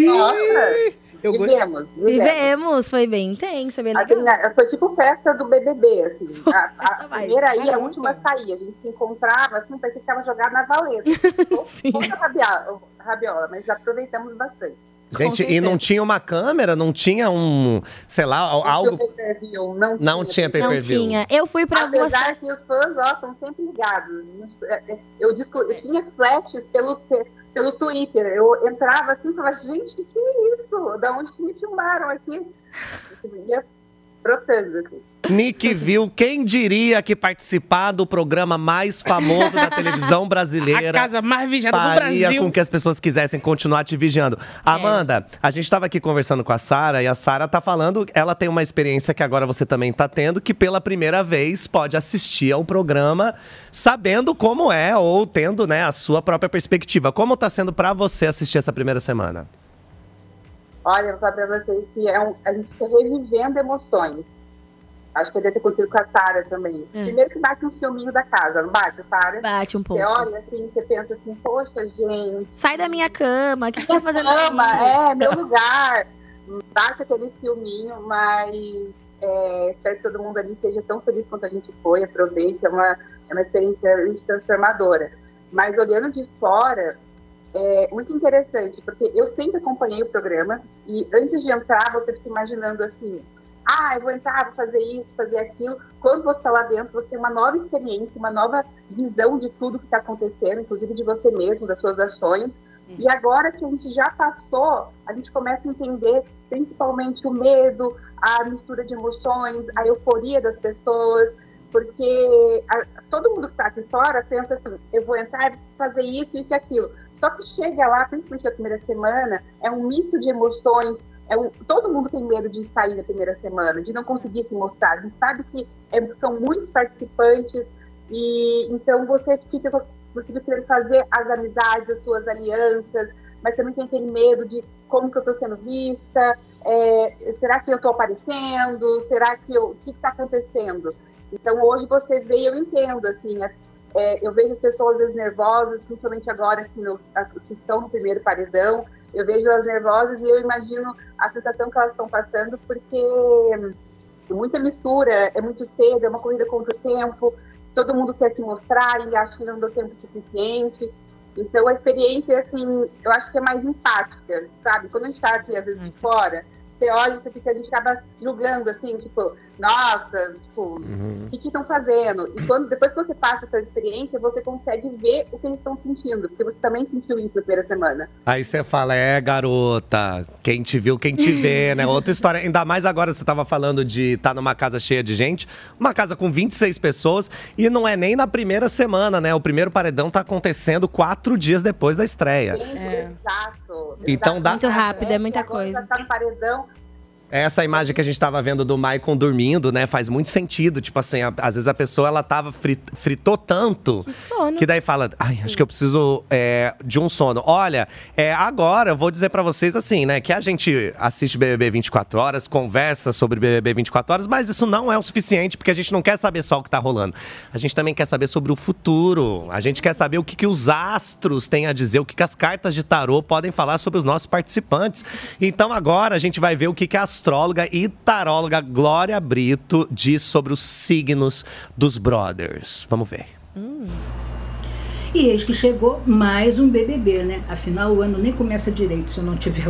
Nossa, Eu vivemos, vivemos. Vivemos, foi bem intenso, foi bem Assim, legal. foi tipo festa do BBB, assim. A, a primeira ia, a última saía. A gente se encontrava, assim, parecia que ficava jogada na valeta. Pouca rabiola, rabiola, mas aproveitamos bastante. Gente, e não tinha uma câmera? Não tinha um, sei lá, algo... Não Não, Não tinha Não pay-per-view. tinha. Eu fui pra algumas Apesar que os fãs, ó, estão sempre ligados. É, é, Eu, disco- eu tinha flashes pelo, pelo Twitter. Eu entrava assim e falava, gente, que é isso? Da onde que me filmaram aqui? Eu ia brotando, assim. Nick viu, quem diria que participar do programa mais famoso da televisão A brasileira casa mais vigiada do faria Brasil. com que as pessoas quisessem continuar te vigiando. Amanda, a gente estava aqui conversando com a Sara e a Sara tá falando, ela tem uma experiência que agora você também tá tendo, que pela primeira vez pode assistir ao programa sabendo como é ou tendo, né, a sua própria perspectiva. Como tá sendo pra você assistir essa primeira semana? Olha, eu vou falar pra vocês que é um, a gente fica revivendo emoções. Acho que deve ter acontecido com a Sara também. É. Primeiro que bate um filminho da casa, não bate, Sara? Bate um pouco. Você olha assim, você pensa assim, poxa, gente, Sai da minha cama. O que você tá fazendo Ama, aí? é, meu lugar. Bate aquele filminho, mas é, espero que todo mundo ali seja tão feliz quanto a gente foi, aproveite, é uma, é uma experiência transformadora. Mas olhando de fora, é muito interessante, porque eu sempre acompanhei o programa e antes de entrar você fica imaginando assim, ah, eu vou entrar, vou fazer isso, fazer aquilo. Quando você está lá dentro, você tem uma nova experiência, uma nova visão de tudo que está acontecendo, inclusive de você mesmo, das suas ações. E agora que a gente já passou, a gente começa a entender principalmente o medo, a mistura de emoções, a euforia das pessoas, porque a, todo mundo que está aqui fora pensa assim, eu vou entrar fazer isso, isso e aquilo. Só que chega lá, principalmente na primeira semana, é um misto de emoções, é todo mundo tem medo de sair na primeira semana, de não conseguir se mostrar. A gente sabe que é, são muitos participantes, e então você fica você querer fazer as amizades, as suas alianças, mas também tem aquele medo de como que eu estou sendo vista, é, será que eu estou aparecendo, será que eu, o que está acontecendo? Então hoje você vê, eu entendo, assim, é, eu vejo pessoas às vezes nervosas, principalmente agora assim, no, que estão no primeiro paredão, eu vejo elas nervosas e eu imagino a sensação que elas estão passando, porque é muita mistura, é muito cedo, é uma corrida contra o tempo, todo mundo quer se mostrar e acha que não deu tempo suficiente. Então a experiência, assim, eu acho que é mais empática, sabe? Quando a gente está aqui, às vezes, de fora, você olha e você fica, a gente acaba julgando, assim, tipo, nossa, tipo, uhum. o que estão fazendo? E quando, depois que você passa essa experiência, você consegue ver o que eles estão sentindo, porque você também sentiu isso na primeira semana. Aí você fala, é, garota, quem te viu, quem te vê, né? Outra história, ainda mais agora você estava falando de estar tá numa casa cheia de gente, uma casa com 26 pessoas, e não é nem na primeira semana, né? O primeiro paredão tá acontecendo quatro dias depois da estreia. Gente, é. Exato. Então dá. Muito rápido, é muita coisa. Tá no paredão, essa imagem que a gente estava vendo do Maicon dormindo, né, faz muito sentido. Tipo assim, a, às vezes a pessoa ela tava frit, fritou tanto que, sono. que daí fala, ai, acho que eu preciso é, de um sono. Olha, é, agora eu vou dizer para vocês assim, né, que a gente assiste BBB 24 horas, conversa sobre BBB 24 horas, mas isso não é o suficiente porque a gente não quer saber só o que tá rolando. A gente também quer saber sobre o futuro. A gente quer saber o que, que os astros têm a dizer, o que, que as cartas de tarô podem falar sobre os nossos participantes. Então agora a gente vai ver o que, que as astróloga e taróloga Glória Brito diz sobre os signos dos brothers. Vamos ver. Hum. E eis que chegou mais um BBB, né? Afinal, o ano nem começa direito se não tiver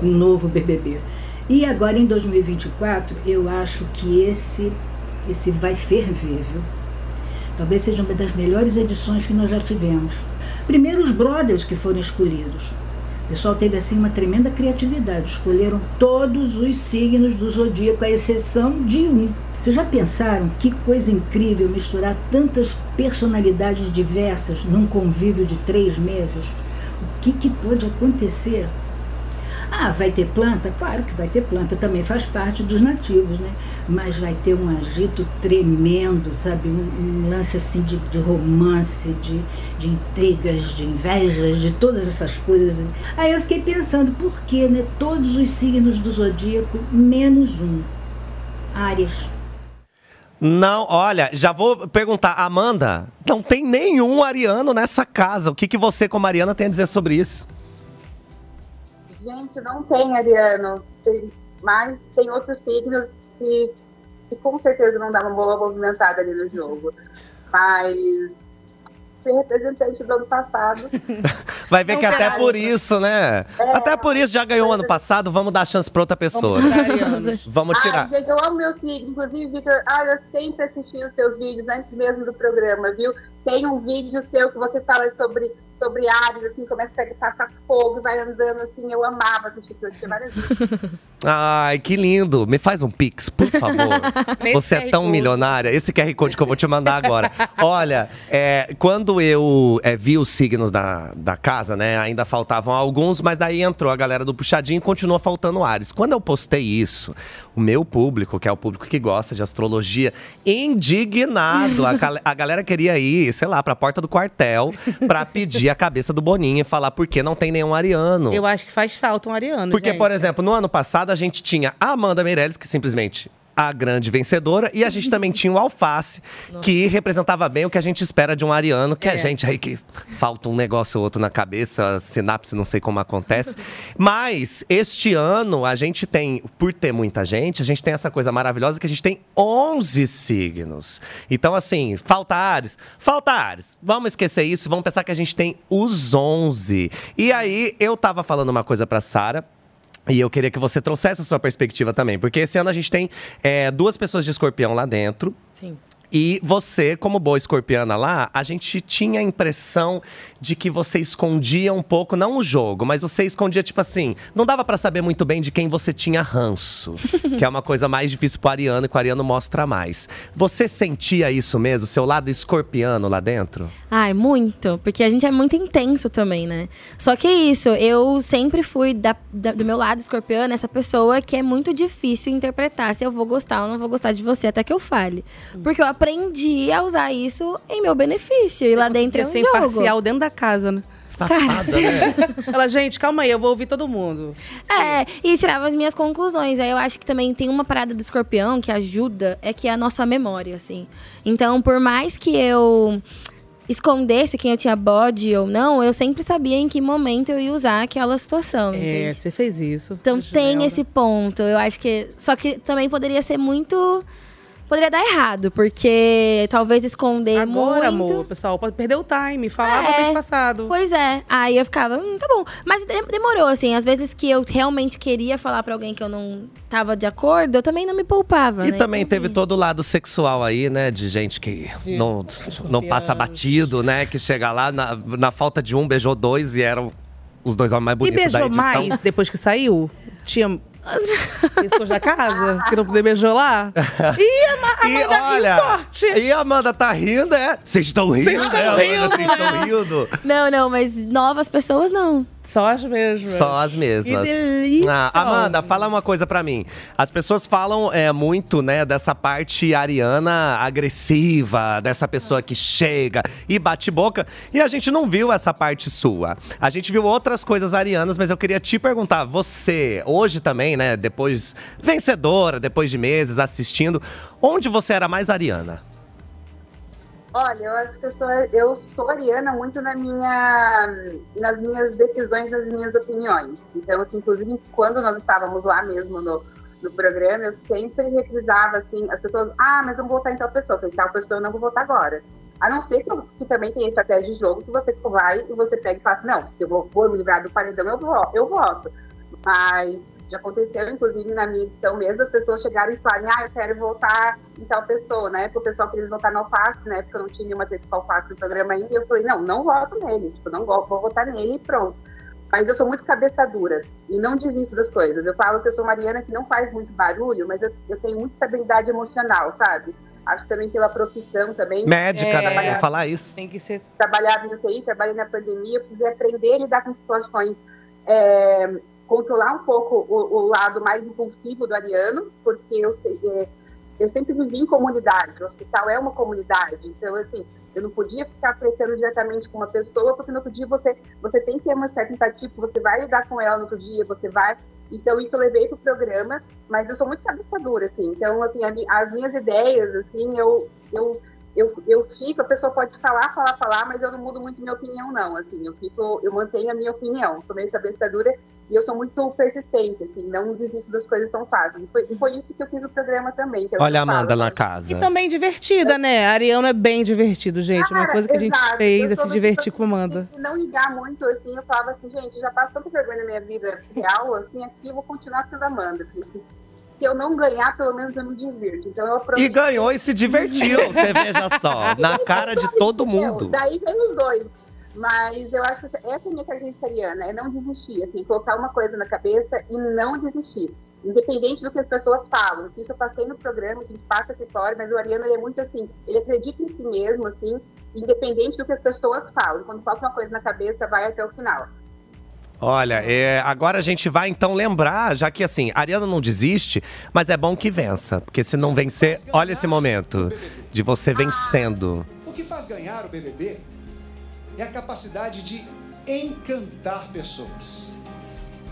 um novo BBB. E agora em 2024, eu acho que esse, esse vai ferver, viu? Talvez seja uma das melhores edições que nós já tivemos. Primeiro, os brothers que foram escolhidos. O pessoal teve assim uma tremenda criatividade, escolheram todos os signos do zodíaco, à exceção de um. Vocês já pensaram que coisa incrível misturar tantas personalidades diversas num convívio de três meses? O que, que pode acontecer? Ah, vai ter planta? Claro que vai ter planta, também faz parte dos nativos, né? Mas vai ter um agito tremendo, sabe? Um, um lance assim de, de romance, de, de intrigas, de invejas, de todas essas coisas. Aí eu fiquei pensando, por que, né? Todos os signos do zodíaco, menos um. Áries. Não, olha, já vou perguntar, Amanda, não tem nenhum ariano nessa casa. O que, que você, como Ariana, tem a dizer sobre isso? Gente, não tem ariano, tem, mas tem outros signos que, que com certeza não dá uma boa movimentada ali no jogo. Mas ser representante do ano passado. Vai ver que até por isso, né? É, até por isso já ganhou ano passado, vamos dar chance pra outra pessoa. Vamos, vamos tirar. Ai, gente, eu amo meu signo. Inclusive, Victor, ah, eu sempre assisti os seus vídeos antes mesmo do programa, viu? Tem um vídeo seu que você fala sobre sobre Ares, assim, começa a passar fogo e vai andando, assim, eu amava assistir aquilo, tinha várias Ai, que lindo. Me faz um pix, por favor. Você é tão milionária. Esse QR Code que eu vou te mandar agora. Olha, é, quando eu é, vi os signos da, da casa, né, ainda faltavam alguns, mas daí entrou a galera do Puxadinho e continua faltando Ares. Quando eu postei isso, o meu público, que é o público que gosta de astrologia, indignado. A, a galera queria ir, sei lá, pra porta do quartel pra pedir a cabeça do Boninho e falar por que não tem nenhum ariano. Eu acho que faz falta um ariano. Porque, gente. por exemplo, no ano passado a gente tinha a Amanda Meirelles, que simplesmente a grande vencedora. E a gente também tinha o Alface, Nossa. que representava bem o que a gente espera de um ariano, que é. a gente aí que falta um negócio ou outro na cabeça, sinapse, não sei como acontece. Mas este ano a gente tem, por ter muita gente, a gente tem essa coisa maravilhosa que a gente tem 11 signos. Então, assim, falta Ares? Falta Ares. Vamos esquecer isso, vamos pensar que a gente tem os 11. E aí, eu tava falando uma coisa pra Sara E eu queria que você trouxesse a sua perspectiva também, porque esse ano a gente tem é, duas pessoas de escorpião lá dentro. Sim. E você, como boa escorpiana lá, a gente tinha a impressão de que você escondia um pouco, não o jogo, mas você escondia, tipo assim, não dava pra saber muito bem de quem você tinha ranço. que é uma coisa mais difícil pro Ariano e que o Ariano mostra mais. Você sentia isso mesmo, seu lado escorpiano lá dentro? Ai, muito. Porque a gente é muito intenso também, né? Só que é isso, eu sempre fui da- da- do meu lado escorpiano, essa pessoa que é muito difícil interpretar se eu vou gostar ou não vou gostar de você até que eu fale. Porque eu aprendi a usar isso em meu benefício. E lá dentro é Ia um ser jogo. imparcial dentro da casa, né? Safada, né? Ela, gente, calma aí, eu vou ouvir todo mundo. É, e tirava as minhas conclusões. Aí eu acho que também tem uma parada do escorpião que ajuda, é que é a nossa memória, assim. Então, por mais que eu escondesse quem eu tinha bode ou não, eu sempre sabia em que momento eu ia usar aquela situação. É, entende? você fez isso. Então tem esse ponto. Eu acho que. Só que também poderia ser muito. Poderia dar errado, porque talvez esconder Agora, muito. amor, pessoal, pode perder o time. Falava É. mês passado. Pois é. Aí eu ficava, hum, tá bom. Mas de- demorou, assim. Às vezes que eu realmente queria falar pra alguém que eu não tava de acordo, eu também não me poupava. E né? também teve todo o lado sexual aí, né? De gente que De não, não passa batido, né? Que chega lá, na, na falta de um, beijou dois e eram os dois homens mais E bonitos da beijou edição. mais depois que saiu? Tinha pessoas da casa que não poder beijou lá? Ih, a E Amanda olha, forte! e a Amanda tá rindo, é? Vocês estão rindo, Vocês né, estão Amanda? rindo, Vocês estão rindo. Não, não, mas novas pessoas não. Só as mesmas. Só as mesmas. Que delícia! Ah, Amanda, fala uma coisa pra mim. As pessoas falam é, muito, né, dessa parte ariana agressiva, dessa pessoa que chega e bate boca. E a gente não viu essa parte sua. A gente viu outras coisas arianas, mas eu queria te perguntar, você, hoje também, né, depois vencedora, depois de meses assistindo, onde você era mais ariana? Olha, eu acho que eu sou, eu sou ariana muito na minha, nas minhas decisões, nas minhas opiniões. Então, assim, inclusive, quando nós estávamos lá mesmo no, no programa, eu sempre reprisava, assim, as pessoas, ah, mas eu vou votar em tal pessoa. Eu falei, tal pessoa eu não vou votar agora. A não ser que, que também tem estratégia de jogo, que você vai e você pega e fala, assim, não, se eu vou, vou me livrar do paredão, eu, vou, eu voto. Mas já aconteceu, inclusive, na minha edição mesmo, as pessoas chegaram e falaram, ah, eu quero votar em tal pessoa, né? Porque o pessoal queria votar no Alface, né? Porque eu não tinha nenhuma com Alface no programa ainda. E eu falei, não, não voto nele. Tipo, não vou, vou votar nele e pronto. Mas eu sou muito cabeça dura e não desisto das coisas. Eu falo que eu sou Mariana que não faz muito barulho, mas eu, eu tenho muita estabilidade emocional, sabe? Acho também pela profissão também. Médica, É. né? Falar isso. Tem que ser. trabalhava no TI, trabalhei na pandemia, eu precisei aprender a lidar com situações, é, controlar um pouco o, o lado mais impulsivo do Ariano, porque eu, é, eu sempre vivi em comunidade, o hospital é uma comunidade, então, assim, eu não podia ficar tratando diretamente com uma pessoa, porque no outro dia você, você tem que ter uma certa empatia, você vai lidar com ela no outro dia, você vai... Então, isso eu levei pro programa, mas eu sou muito cabeça dura, assim, então, assim, as minhas ideias, assim, eu... eu eu, eu fico, a pessoa pode falar, falar, falar, mas eu não mudo muito minha opinião, não. Assim, eu fico, eu mantenho a minha opinião. Sou meio cabeça dura e eu sou muito persistente, assim, não desisto das coisas tão fáceis. E foi, e foi isso que eu fiz no programa também. que é o que Olha a eu falo, Amanda né? na casa. E também divertida, né? A Ariana é bem divertido, gente. Uma Cara, coisa que a gente exato. fez é se divertir com a Amanda. Se não ligar muito, assim, eu falava assim, gente, eu já passo tanta vergonha na minha vida real, assim, aqui eu vou continuar sendo Amanda. porque Se eu não ganhar, pelo menos eu me divirto. Então eu E aproveito. ganhou e se divertiu, você veja só. Na cara de todo Entendeu? mundo. Daí vem os dois. Mas eu acho que essa é a minha característica ariana, é não desistir, assim, colocar uma coisa na cabeça e não desistir. Independente do que as pessoas falam. Isso eu passei no programa, a gente passa essa história, mas o ariano ele é muito assim, ele acredita em si mesmo, assim, independente do que as pessoas falam. Quando falta uma coisa na cabeça, vai até o final. Olha, é, agora a gente vai então lembrar, já que assim, a Ariana não desiste, mas é bom que vença. Porque se não vencer, olha esse momento de você vencendo. O que faz ganhar o BBB é a capacidade de encantar pessoas,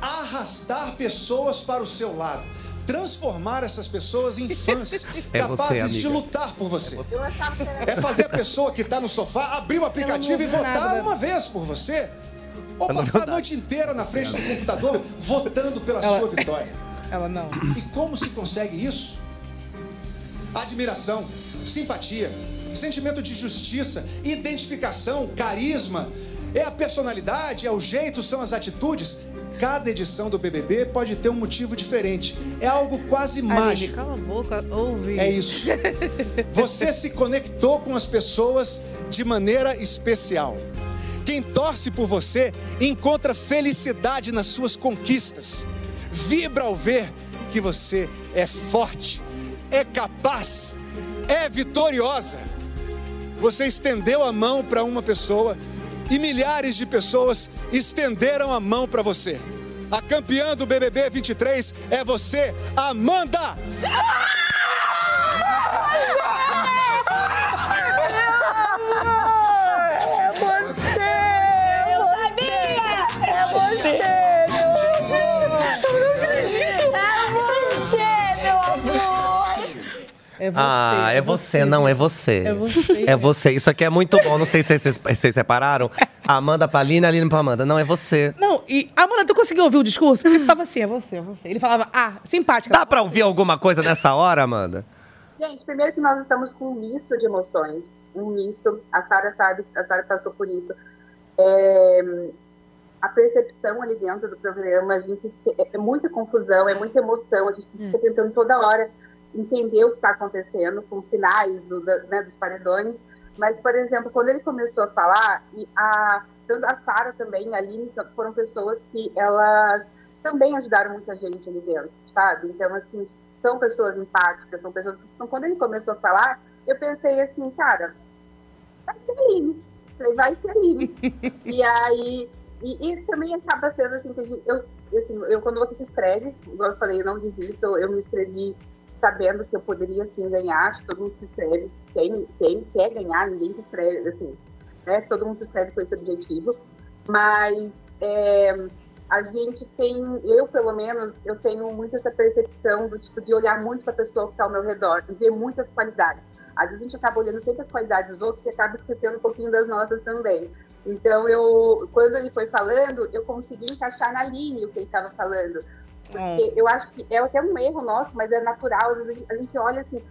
arrastar pessoas para o seu lado, transformar essas pessoas em fãs É você, capazes de amiga. lutar por você. Que era É fazer a pessoa que está no sofá abrir o aplicativo e votar nada. uma vez por você. Ou passar a noite inteira na frente do computador votando pela Ela- sua vitória. Ela não. E como se consegue isso? Admiração, simpatia, sentimento de justiça, identificação, carisma. É a personalidade, é o jeito, são as atitudes. cada edição do BBB pode ter um motivo diferente. É algo quase Aline, mágico. cala a boca, ouve. É isso. Você se conectou com as pessoas de maneira especial. Quem torce por você encontra felicidade nas suas conquistas. Vibra ao ver que você é forte, é capaz, é vitoriosa. Você estendeu a mão para uma pessoa e milhares de pessoas estenderam a mão para você. A campeã do BBB 23 é você, Amanda! É você. Ah, é você, não, é você. É você. É você. Isso aqui é muito bom. Não sei se vocês, vocês separaram. Amanda pra Aline, Aline pra Amanda. Não, é você. Não, e Amanda, tu conseguiu ouvir o discurso? Porque você tava assim, é você, é você. Ele falava, ah, simpática. Dá pra ouvir alguma coisa nessa hora, Amanda? Gente, primeiro que nós estamos com um misto de emoções. Um misto. A Sara sabe, a Sara passou por isso. É, a percepção ali dentro do programa, a gente é muita confusão, é muita emoção, a gente fica tentando toda hora entender o que está acontecendo com finais do, da- né, dos paredões. Mas, por exemplo, quando ele começou a falar, e a, tanto a Sara também, a Aline, foram pessoas que elas também ajudaram muita gente ali dentro, sabe? Então, assim, são pessoas empáticas, são pessoas. Então, quando ele começou a falar, eu pensei assim, cara, vai ser Aline. Falei, vai ser Aline. e aí, e isso também acaba sendo assim, que a gente- eu, assim, eu quando você se inscreve, igual eu falei, eu não desisto, eu me inscrevi sabendo que eu poderia sim ganhar, acho que todo mundo se inscreve, quem, quem quer ganhar, ninguém se inscreve, assim, né? Todo mundo se inscreve com esse objetivo. Mas é, a gente tem, eu pelo menos, eu tenho muito essa percepção do tipo de olhar muito para a pessoa que está ao meu redor e ver muitas qualidades. Às vezes a gente acaba olhando sempre as qualidades dos outros e acaba esquecendo um pouquinho das nossas também. Então, eu, quando ele foi falando, eu consegui encaixar na linha o que ele estava falando. Porque eu acho que é até um erro nosso, mas é natural. Às vezes a gente olha assim,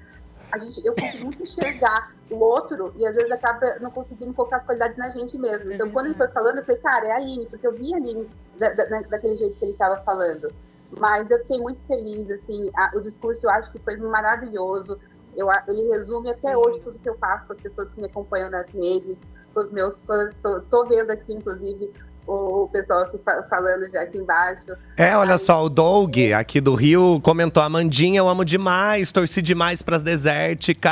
a gente, eu consigo muito enxergar o outro e às vezes acaba não conseguindo colocar as qualidades na gente mesmo. Então, quando ele foi falando, eu falei, cara, é a Aline, porque eu vi a Aline da, da- daquele jeito que ele estava falando. Mas eu fiquei muito feliz, assim, a- o discurso eu acho que foi maravilhoso. Eu, ele resume até hoje tudo que eu faço com as pessoas que me acompanham nas redes, com os meus fãs. Tô vendo aqui, inclusive, o, pessoal aqui falando já aqui embaixo. É, olha só, o Doug, aqui do Rio, comentou: Amandinha, eu amo demais, torci demais pras desérticas.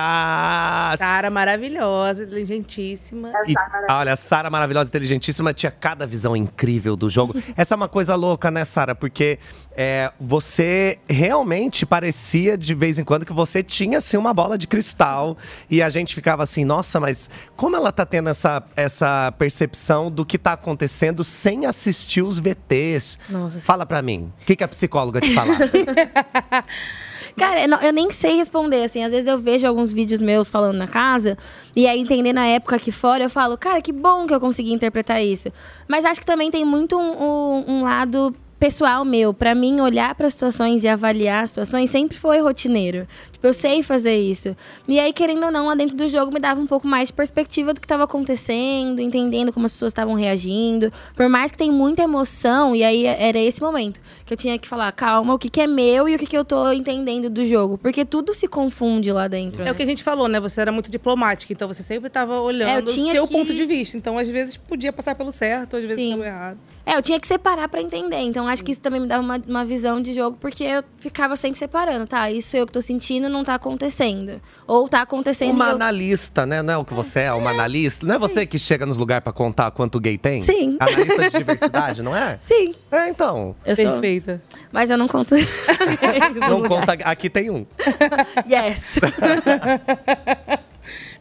Sara maravilhosa, inteligentíssima. Essa E, olha, Sara maravilhosa, inteligentíssima, tinha cada visão incrível do jogo. Essa é uma coisa louca, né, Sara? Porque é, você realmente parecia de vez em quando que você tinha assim uma bola de cristal e a gente ficava assim, nossa, mas como ela tá tendo essa, essa percepção do que tá acontecendo sem assistir os VTs? Nossa, Fala pra mim, o que, que a psicóloga te falar? Cara, eu, não- eu nem sei responder, assim. Às vezes eu vejo alguns vídeos meus falando na casa, e aí entendendo a época aqui fora, eu falo, cara, que bom que eu consegui interpretar isso. Mas acho que também tem muito um, um- um lado pessoal meu. Pra mim, olhar para situações e avaliar as situações sempre foi rotineiro. Tipo, eu sei fazer isso. E aí, querendo ou não, lá dentro do jogo me dava um pouco mais de perspectiva do que estava acontecendo, entendendo como as pessoas estavam reagindo. Por mais que tem muita emoção, e aí era esse momento que eu tinha que falar, calma, o que, que é meu e o que, que eu tô entendendo do jogo. Porque tudo se confunde lá dentro. É né? o que a gente falou, né? Você era muito diplomática, então você sempre tava olhando É, eu o seu que- ponto de vista. Então, às vezes, podia passar pelo certo, às vezes Sim. pelo errado. É, eu tinha que separar pra entender. Então acho que isso também me dava uma, uma visão de jogo, porque eu ficava sempre separando, tá? Isso eu que tô sentindo não tá acontecendo. Ou tá acontecendo. Uma eu- analista, né? Não é o que você é, uma analista. Não é você que chega nos lugares pra contar quanto gay tem? Sim. Analista de diversidade, não é? Sim, É, então. eu sou. Perfeita. Mas eu não conto. Não conta. Aqui tem um. yes.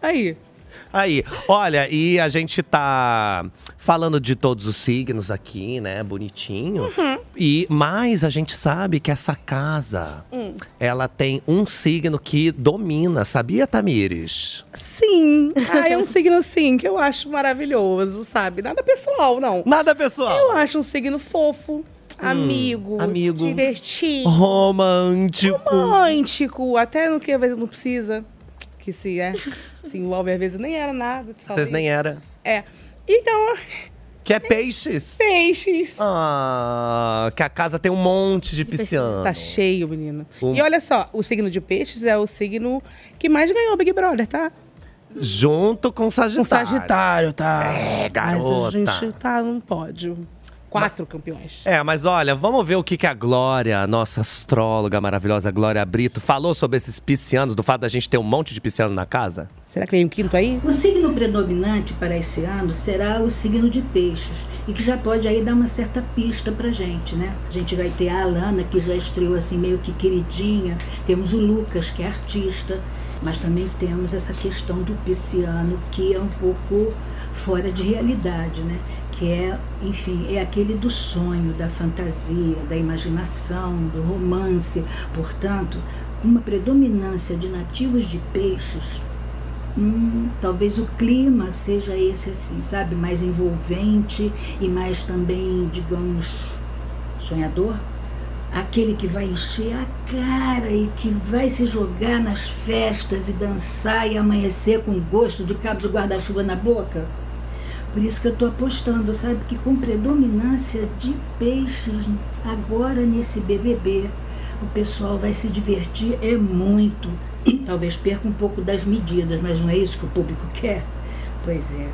Aí. Aí, olha, e a gente tá falando de todos os signos aqui, né? Bonitinho. Uhum. E mas a gente sabe que essa casa, Hum. ela tem um signo que domina, sabia, Tamires? Sim. Ah, é um signo, assim, que eu acho maravilhoso, sabe? Nada pessoal, não. Nada, pessoal. Eu acho um signo fofo, amigo, amigo. divertido, Romântico. romântico, até no que às vezes não precisa. Que se é, se envolve, às vezes nem era nada. Vocês nem eram. É. Então, Que é peixes. Peixes. Ah, que a casa tem um monte de pisciano. Tá cheio, menino. Um- E olha só, o signo de peixes é o signo que mais ganhou o Big Brother, tá? Junto com Sagitário. Com Sagitário, tá? É, Mas garota. a gente tá num pódio. Quatro campeões. É, mas olha, vamos ver o que, que a Glória, a nossa astróloga maravilhosa Glória Brito, falou sobre esses piscianos, do fato da gente ter um monte de pisciano na casa. Será que vem um quinto aí? O signo predominante para esse ano será o signo de peixes e que já pode aí dar uma certa pista pra gente, né? A gente vai ter a Alana, que já estreou assim meio que queridinha, temos o Lucas, que é artista, mas também temos essa questão do pisciano, que é um pouco fora de realidade, né? Que é, enfim, é aquele do sonho, da fantasia, da imaginação, do romance. Portanto, com uma predominância de nativos de peixes, Hum, talvez o clima seja esse assim, sabe? Mais envolvente e mais também, digamos, sonhador. Aquele que vai encher a cara e que vai se jogar nas festas e dançar e amanhecer com gosto de cabo do guarda-chuva na boca. Por isso que eu estou apostando, sabe? Que com predominância de peixes agora nesse BBB, o pessoal vai se divertir é muito. Talvez perca um pouco das medidas, mas não é isso que o público quer? Pois é.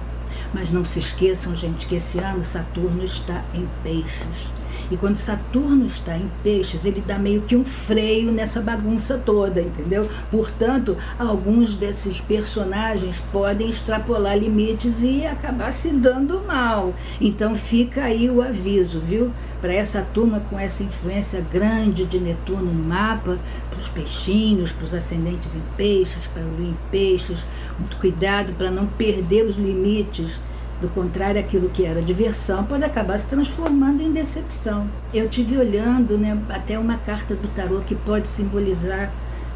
Mas não se esqueçam, gente, que esse ano Saturno está em peixes. E quando Saturno está em peixes, ele dá meio que um freio nessa bagunça toda, entendeu? Portanto, alguns desses personagens podem extrapolar limites e acabar se dando mal. Então fica aí o aviso, viu? Para essa turma com essa influência grande de Netuno no mapa, para os peixinhos, para os ascendentes em peixes, para o em peixes, muito cuidado para não perder os limites do contrário, aquilo que era diversão pode acabar se transformando em decepção. Eu tive olhando né, até uma carta do tarô que pode simbolizar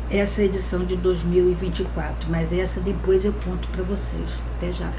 essa edição de 2024, mas essa depois eu conto para vocês. Até já.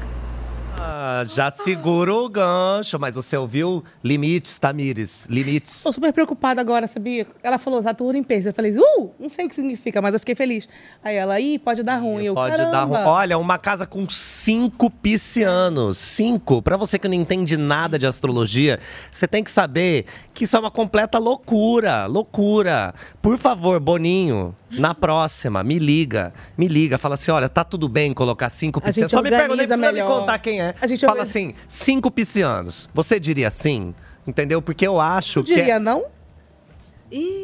Ah, já segura o gancho, mas você ouviu? Limites, Tamires, limites. Tô super preocupada agora, sabia? Ela falou Saturno em peixes. Eu falei, uh, não sei o que significa, mas eu fiquei feliz. Aí ela, ih, pode dar ruim. Eu, Pode dar ruim. "Caramba." Olha, uma casa com cinco piscianos. Cinco. Pra você que não entende nada de astrologia, você tem que saber que isso é uma completa loucura. Loucura. Por favor, Boninho, na próxima, me liga. Me liga. Fala assim: olha, tá tudo bem colocar cinco piscianos. Só me pergunta, nem precisa me melhor. contar quem é. A gente Fala assim: cinco piscianos. Você diria sim? Entendeu? Porque eu acho Eu que. diria é- não?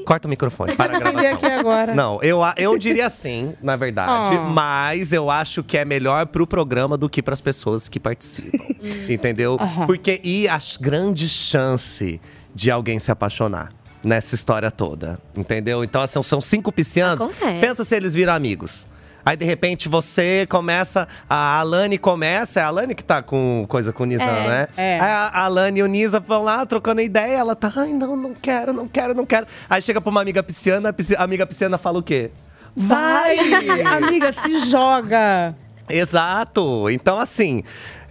Corta o microfone para a Aprender gravação. aqui agora. Não, eu, eu diria sim, na verdade. Ah. Mas eu acho que é melhor pro programa do que pras pessoas que participam. entendeu? Aham. Porque e a grande chance de alguém se apaixonar nessa história toda. Entendeu? Então, assim, são cinco piscianos. Acontece. Pensa se eles viram amigos. Aí, de repente, você começa. A Alane começa. É a Alane que tá com coisa com o Nizam, É. né? É. Aí a Alane e o Nisa vão lá trocando ideia. Ela tá, ai, não, não quero, não quero, não quero. Aí chega pra uma amiga pisciana, a pisci- a amiga pisciana fala o quê? Vai! Amiga, se joga! Exato. Então, assim,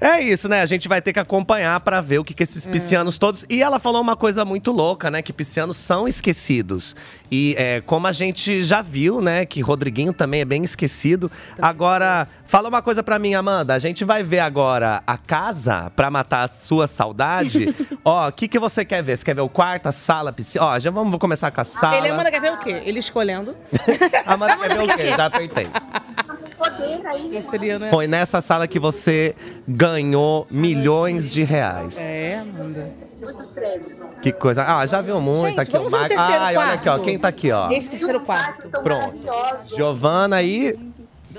é isso, né? A gente vai ter que acompanhar pra ver o que, que esses piscianos todos. E ela falou uma coisa muito louca, né? Que piscianos são esquecidos. E é, como a gente já viu, né? Que Rodriguinho também é bem esquecido. Agora, fala uma coisa pra mim, Amanda. A gente vai ver agora a casa pra matar a sua saudade. Ó, o que, que você quer ver? Você quer ver o quarto, a sala, a piscina? Ó, já vamos vou começar com a sala. Ele Amanda quer ver o quê? Ele escolhendo. Amanda quer ver o quê? Já apertei. Poder aí. Que seria, né? Foi nessa sala que você ganhou milhões de reais. É, Amanda. Muitos prêmios. Que coisa. Ah, já viu muito Gente, aqui. vamos o Ai, olha aqui, ó. Quem tá aqui, ó? Esse terceiro quarto. Pronto. Giovana aí.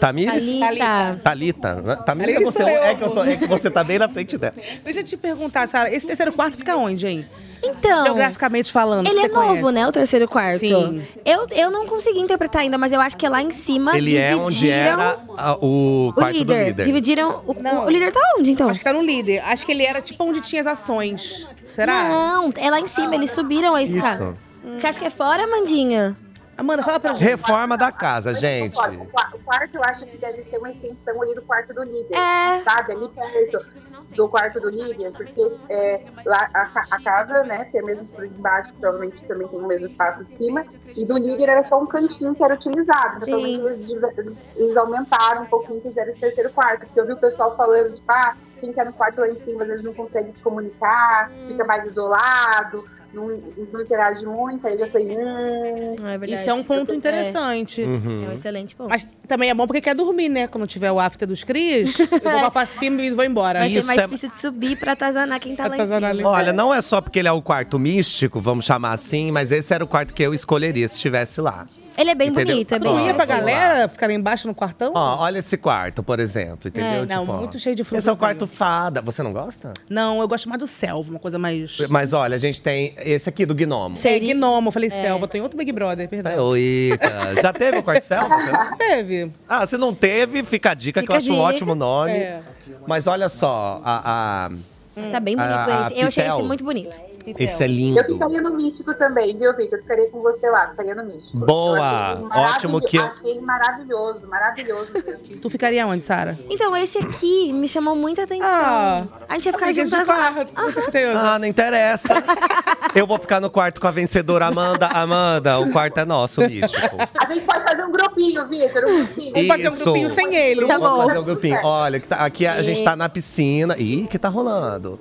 Tamires? Talita. Thalita. né? Tamires é Talita você. sou eu. É que, eu sou, é que você tá bem na frente dela. Deixa eu te perguntar, Sara, esse terceiro quarto fica onde, hein? Então, Geograficamente falando. ele é novo, conhece. né? O terceiro quarto. Sim. Eu, eu não consegui interpretar ainda, mas eu acho que é lá em cima Ele é onde dividiram era a- o o quarto líder. do líder. Dividiram. O, Não. o líder tá onde, então? Acho que tá no líder. Acho que ele era tipo onde tinha as ações. Será? Não, é lá em cima, eles subiram a escada. Você acha que é fora, Mandinha? Amanda, fala pra gente. Reforma da casa, gente. Olha, O qua- o quarto eu acho que deve ser uma extensão ali do quarto do líder. É. Sabe? Ali perto. do quarto do líder, porque é, lá a, a casa, né, tem o mesmo por embaixo, provavelmente também tem o mesmo espaço em cima, e do líder era só um cantinho que era utilizado. Então, eles, eles aumentaram um pouquinho e fizeram esse terceiro quarto, porque eu vi o pessoal falando, tipo, ah, quem tá no quarto lá em cima, às vezes não consegue se comunicar, fica mais isolado, não, não interage muito, aí eu já falei, hum, Não é verdade. Isso é um ponto interessante. É, Uhum. é um excelente ponto. Mas também é bom porque quer dormir, né? Quando tiver o after dos Cris, eu vou lá pra cima e vou embora. Vai ser Isso mais é- difícil de subir pra atazanar quem tá lá em Atazanar cima. Olha, não é só porque ele é o quarto místico, vamos chamar assim, mas esse era o quarto que eu escolheria se estivesse lá. Ele é bem Entendeu? bonito, é bem Ó, Não ia pra galera ficar lá embaixo no quartão? Ó, olha esse quarto, por exemplo, entendeu? É, não, Tipo, ó, muito cheio de Esse é o quarto fada. Você não gosta? Não, eu gosto mais do selva, uma coisa mais. Mas olha, a gente tem esse aqui do gnomo. É, gnomo, eu falei selva, tô em outro Big Brother, É, perdão. Eita, já teve o quarto selva? Teve. Ah, se não teve, fica a dica, que Fica eu a acho um ótimo nome. É. Mas olha só, a, a- Mas tá bem bonito A- a esse. Eu achei esse muito bonito. Esse é Eu lindo. ficaria no místico também, viu, Vitor? Ficaria com você lá, ficaria no místico. Boa! Eu Ótimo que eu- Achei maravilhoso, maravilhoso. Tu ficaria onde, Sara? Então, esse aqui me chamou muita atenção. Ah, a gente ia ficar juntas de com certeza. Ah, não interessa. Eu vou ficar no quarto com a vencedora Amanda. Amanda, o quarto é nosso, místico. A gente pode fazer um grupinho, Vitor, um grupinho. Vamos fazer um Isso. grupinho sem ele. Tá Vamos bom. fazer um grupinho. Olha, que tá- aqui a gente tá na piscina. Ih, que tá rolando?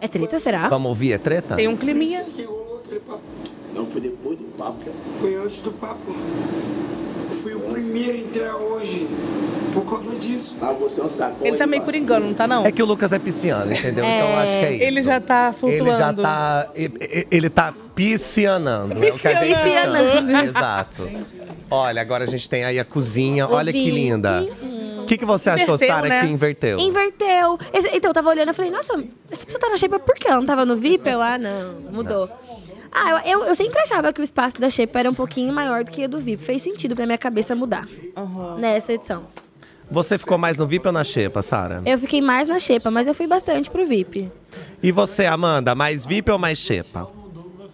É treta, será? Vamos ouvir, é treta? Tem um climinha. Não, foi depois do papo. Foi antes do papo. Eu fui o primeiro a entrar hoje. Por causa disso. Ah, você é um saco. Ele tá meio por engano, não tá não? É que o Lucas é pisciano, entendeu? Então eu acho que é isso. Ele já tá flutuando. Ele já tá. Ele, ele tá piscianando. É o que a gente Piscianando. Exato. Olha, agora a gente tem aí a cozinha. Olha que linda. O que, que você achou, Sara, né? que inverteu? Inverteu. Então, eu tava olhando e falei, nossa, essa pessoa tá na Shape por quê? Ela não tava no VIP? Eu, ah, não, mudou. Ah, eu, eu, eu sempre achava que o espaço da Shape era um pouquinho maior do que o do VIP. Fez sentido pra minha cabeça mudar nessa edição. Você ficou mais no VIP ou na Xepa, Sara? Eu fiquei mais na Xepa, mas eu fui bastante pro VIP. E você, Amanda, mais VIP ou mais Xepa?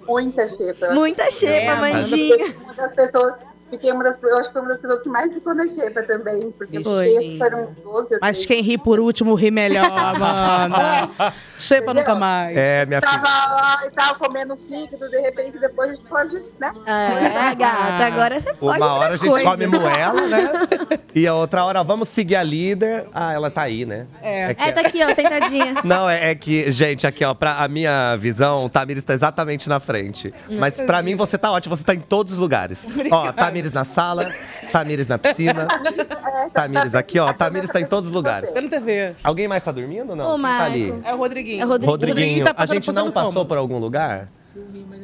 Muita xepa. Muita Xepa, É, Mandinha. Fiquei uma das pessoas, fiquei uma das, eu acho que foi uma das pessoas que mais ficou na xepa também, porque os Foi. textos foram 12. eu Mas sei. quem ri por último ri melhor, Amanda. Xepa nunca mais. É, minha Tava filha. lá e tava comendo fígado, de repente depois a gente pode, né? É, gata, agora você pode Uma hora a gente coisa. come moela, né? E a outra hora, vamos seguir a líder. Ah, ela tá aí, né? É. que- É, tá aqui, ó, sentadinha. Não, é, é que, gente, aqui, ó, pra a minha visão, o Tamires tá exatamente na frente. Mas pra mim, você tá ótimo, você tá em todos os lugares. Ó, Tamires na sala, Tamires na piscina, Tamires aqui, ó. Tamires tá em todos os lugares. Vendo TV. Alguém mais tá dormindo ou não? Ô, Quem tá ali? É o Rodriguinho. É o Rodriguinho. Rodriguinho, tá a gente não passou como. por algum lugar?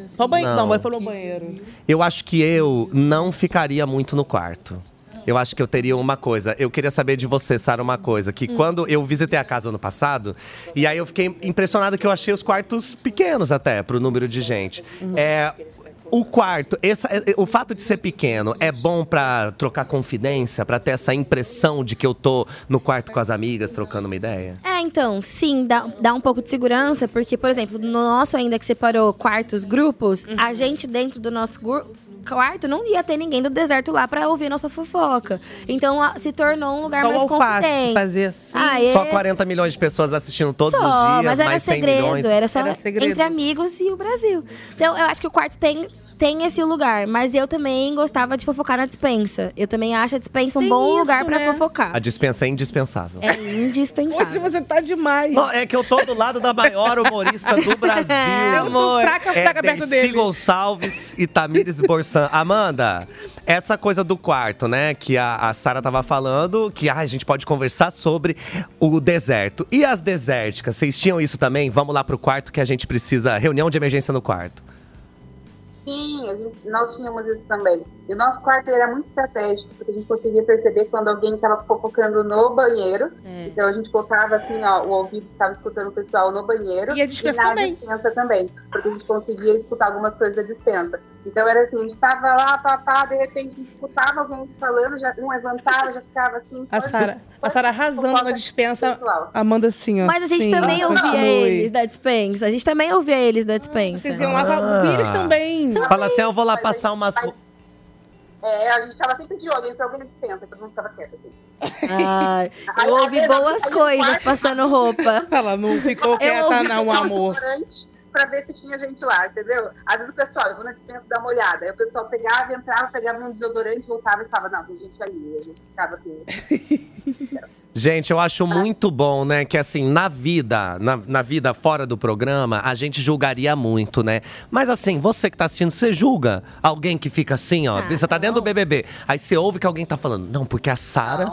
Só banheiro. Não. Não, ele falou banheiro. Eu acho que eu não ficaria muito no quarto. Eu acho que eu teria uma coisa. Eu queria saber de você, Sara, uma coisa. Que quando eu visitei a casa ano passado, e aí eu fiquei impressionado que eu achei os quartos pequenos até, pro número de gente. É. O quarto, essa- é- o fato de ser pequeno é bom pra trocar confidência, pra ter essa impressão de que eu tô no quarto com as amigas trocando uma ideia? É, então, sim, dá, dá um pouco de segurança, porque, por exemplo, no nosso ainda que separou quartos, grupos, a gente dentro do nosso gru- quarto não ia ter ninguém do deserto lá pra ouvir nossa fofoca. Então a- se tornou um lugar Só mais confidente. fazer assim. Ah, é- Só 40 milhões de pessoas assistindo todos Só, os dias, mas era mais 100 segredo, milhões. era só Era segredo. entre amigos e o Brasil. Então, eu acho que o quarto tem, tem esse lugar, mas eu também gostava de fofocar na dispensa. Eu também acho a dispensa um Tem bom isso, lugar pra né? fofocar. A dispensa é indispensável. É Hoje indispensável. você tá demais. Não, é que eu tô do lado da maior humorista do Brasil. eu tô fraca É fraca perto dele. Gonçalves e Tamires Borsan. Amanda, essa coisa do quarto, né? Que a, a Sara tava falando, que ah, a gente pode conversar sobre o deserto. E as desérticas, vocês tinham isso também? Vamos lá pro quarto que a gente precisa. Reunião de emergência no quarto. Sim, a gente, nós tínhamos isso também. E o nosso quarto era muito estratégico, porque a gente conseguia perceber quando alguém estava fofocando no banheiro. É. Então a gente colocava assim, ó, o ouvido estava escutando o pessoal no banheiro. E a dispensa na também. dispensa também, porque a gente conseguia escutar algumas coisas da dispensa. Então era assim, a gente estava lá, papá, de repente a gente escutava alguém falando, já, um levantava, já ficava assim. A Sara, a Sara arrasando na dispensa. pessoal. Amanda assim, ó. Mas a gente sim, também ouvia continue. eles da dispensa. A gente também ouvia eles da dispensa. Vocês iam lá pra ouvir eles também. Fala assim, eu vou lá Mas passar umas. mas- É, a gente estava sempre de olho, entrou alguém na dispensa, todo mundo ficava quieto assim. Ai, eu ouvi boas coisas passando roupa. Ela não ficou quieta, não, amor. restaurante Pra ver se tinha gente lá, entendeu? Às vezes o pessoal, eu vou na dispensa dar uma olhada. Aí o pessoal pegava, entrava, pegava um desodorante, voltava e falava, não, tem gente ali. A gente ficava assim. Gente, eu acho muito bom, né? Que assim, na vida, na, na vida fora do programa, a gente julgaria muito, né? Mas assim, você que tá assistindo, você julga alguém que fica assim, ó. Ah, você tá dentro do BBB. Aí você ouve que alguém tá falando, não, porque a Sara.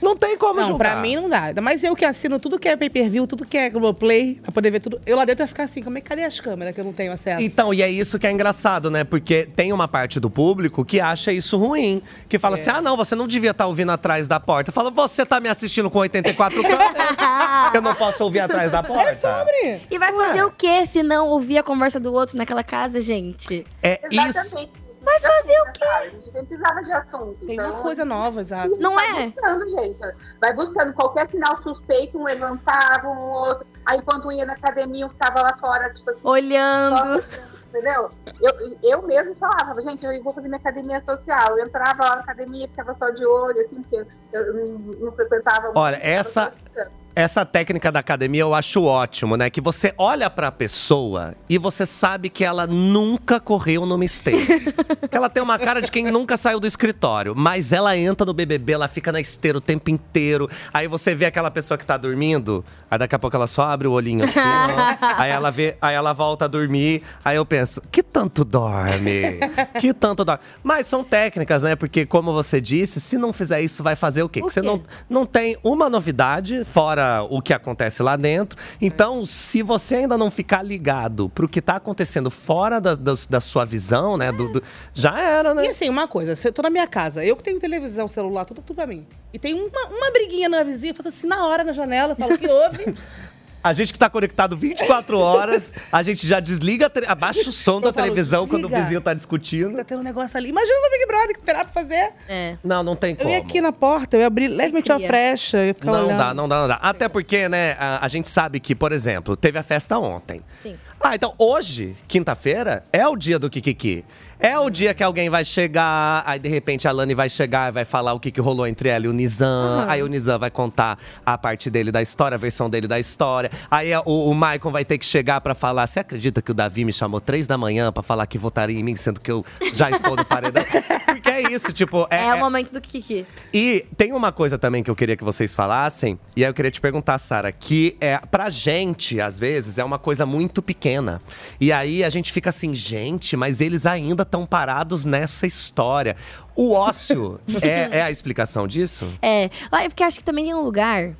Não. Não tem como Não, julgar. pra mim não dá. Mais eu que assino tudo que é pay-per-view, tudo que é Globoplay, pra poder ver tudo. Eu lá dentro ia ficar assim, como é que cadê as câmeras que eu não tenho acesso? Então, e é isso que é engraçado, né? Porque tem uma parte do público que acha isso ruim. Que fala É. assim: ah, não, você não devia estar ouvindo atrás da porta. Fala, você tá me assistindo com 84 câmeras? eu não posso ouvir atrás da porta. É sobre. E vai fazer o quê se não ouvir a conversa do outro naquela casa, gente? É isso. Vai fazer o quê? A gente sempre precisava de assunto. Tem então, uma coisa nova, exato. Não vai é? buscando, gente. Vai buscando qualquer sinal suspeito, um levantava, um outro. Aí enquanto ia na academia, um ficava lá fora, tipo assim, Olhando. entendeu? Eu, eu mesmo falava, gente, eu vou fazer minha academia social. Eu entrava lá na academia, ficava só de olho, assim, porque eu, eu não, não frequentava. Olha, muito, essa- escutando. Essa técnica da academia eu acho ótimo, né? Que você olha pra pessoa e você sabe que ela nunca correu numa esteira. que ela tem uma cara de quem nunca saiu do escritório. Mas ela entra no BBB, ela fica na esteira o tempo inteiro. Aí você vê aquela pessoa que tá dormindo, aí daqui a pouco ela só abre o olhinho assim, ó. Aí ela vê, aí ela volta a dormir. Aí eu penso, que tanto dorme? Que tanto dorme? Mas são técnicas, né? Porque como você disse, se não fizer isso, vai fazer o quê? O Que você quê? não não tem uma novidade, fora o que acontece lá dentro. Então, se você ainda não ficar ligado pro que tá acontecendo fora da, da, da sua visão, né? do- do- já era, né? E assim, uma coisa, se eu tô na minha casa, eu que tenho televisão, celular, tudo, tudo pra mim. E tem uma, uma briguinha na vizinha, eu faço assim na hora na janela, eu falo o que houve. A gente que tá conectado 24 horas, a gente já desliga, abaixa o som da falo, televisão quando o vizinho tá discutindo. tá tendo um negócio ali. Imagina no Big Brother que nada pra fazer. É. Não, não tem Eu como. ia aqui na porta, eu ia abrir levemente a frecha, eu ia ficar Não olhando. dá, não dá, não dá. Até porque, né, a, a gente sabe que, por exemplo, teve a festa ontem. Sim. Ah, então hoje, quinta-feira, é o dia do Kikiki. É o dia que alguém vai chegar, aí de repente a Lani vai chegar e vai falar o que, que rolou entre ela e o Nizam. Aí o Nizam vai contar a parte dele da história, a versão dele da história. Aí o, o Maicon vai ter que chegar pra falar: Você acredita que o Davi me chamou três da manhã pra falar que votaria em mim, sendo que eu já estou no paredão? Porque é isso, tipo. É, é- o momento do Kiki. e tem uma coisa também que eu queria que vocês falassem, e aí eu queria te perguntar, Sara, que é pra gente, às vezes, é uma coisa muito pequena. E aí a gente fica assim, gente, mas eles ainda estão parados nessa história. O ócio é, é a explicação disso? É, porque acho que também tem um lugar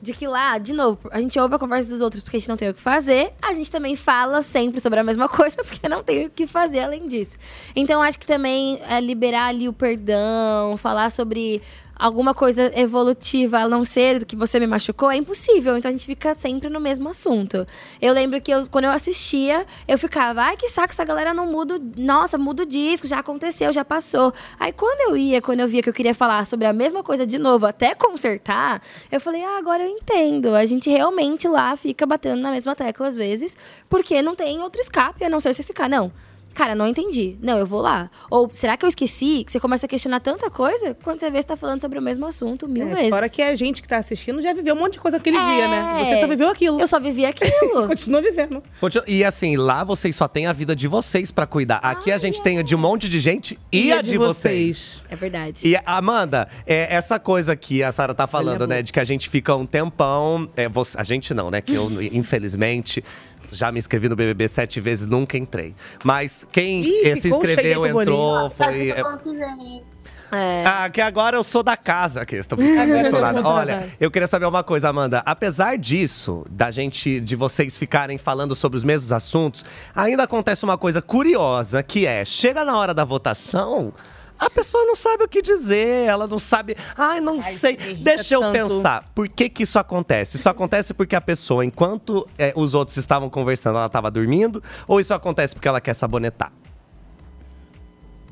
de que lá, de novo, a gente ouve a conversa dos outros porque a gente não tem o que fazer, a gente também fala sempre sobre a mesma coisa porque não tem o que fazer além disso. Então acho que também é liberar ali o perdão, falar sobre alguma coisa evolutiva, a não ser que você me machucou, é impossível. Então a gente fica sempre no mesmo assunto. Eu lembro que eu, quando eu assistia, eu ficava, ai que saco, essa galera não muda. Nossa, muda o disco, já aconteceu, já passou. Aí quando eu ia, quando eu via que eu queria falar sobre a mesma coisa de novo, até consertar, eu falei, ah, agora eu entendo. A gente realmente lá fica batendo na mesma tecla às vezes, porque não tem outro escape, a não ser você ficar, não. Cara, não entendi. Não, eu vou lá. Ou será que eu esqueci? Que você começa a questionar tanta coisa quando você vê que você tá falando sobre o mesmo assunto mil É, vezes. Fora que a gente que tá assistindo já viveu um monte de coisa aquele É. dia, né? Você só viveu aquilo. Eu só vivi aquilo. Continua vivendo. Continua- E assim, lá vocês só têm a vida de vocês pra cuidar. Aqui a gente tem a de um monte de gente e, a de, vocês. é verdade. E Amanda, é, essa coisa que a Sara tá falando, né? De que a gente fica um tempão. é, você- a gente não, né? Que eu, infelizmente, já me inscrevi no BBB sete vezes, nunca entrei. Mas quem Ih, eh, se inscreveu, entrou, foi. vem. É. Ah, que agora eu sou da casa aqui. Estou brincando, Agora não sou eu nada. vou Olha, eu queria saber uma coisa, Amanda. Apesar disso, da gente, de vocês ficarem falando sobre os mesmos assuntos, ainda acontece uma coisa curiosa, que é, chega na hora da votação. A pessoa não sabe o que dizer, ela não sabe. Ai, não sei. me irrita Deixa eu tanto. pensar. Por que que isso acontece? Isso acontece porque a pessoa, enquanto eh, os outros estavam conversando, ela estava dormindo? Ou isso acontece porque ela quer sabonetar?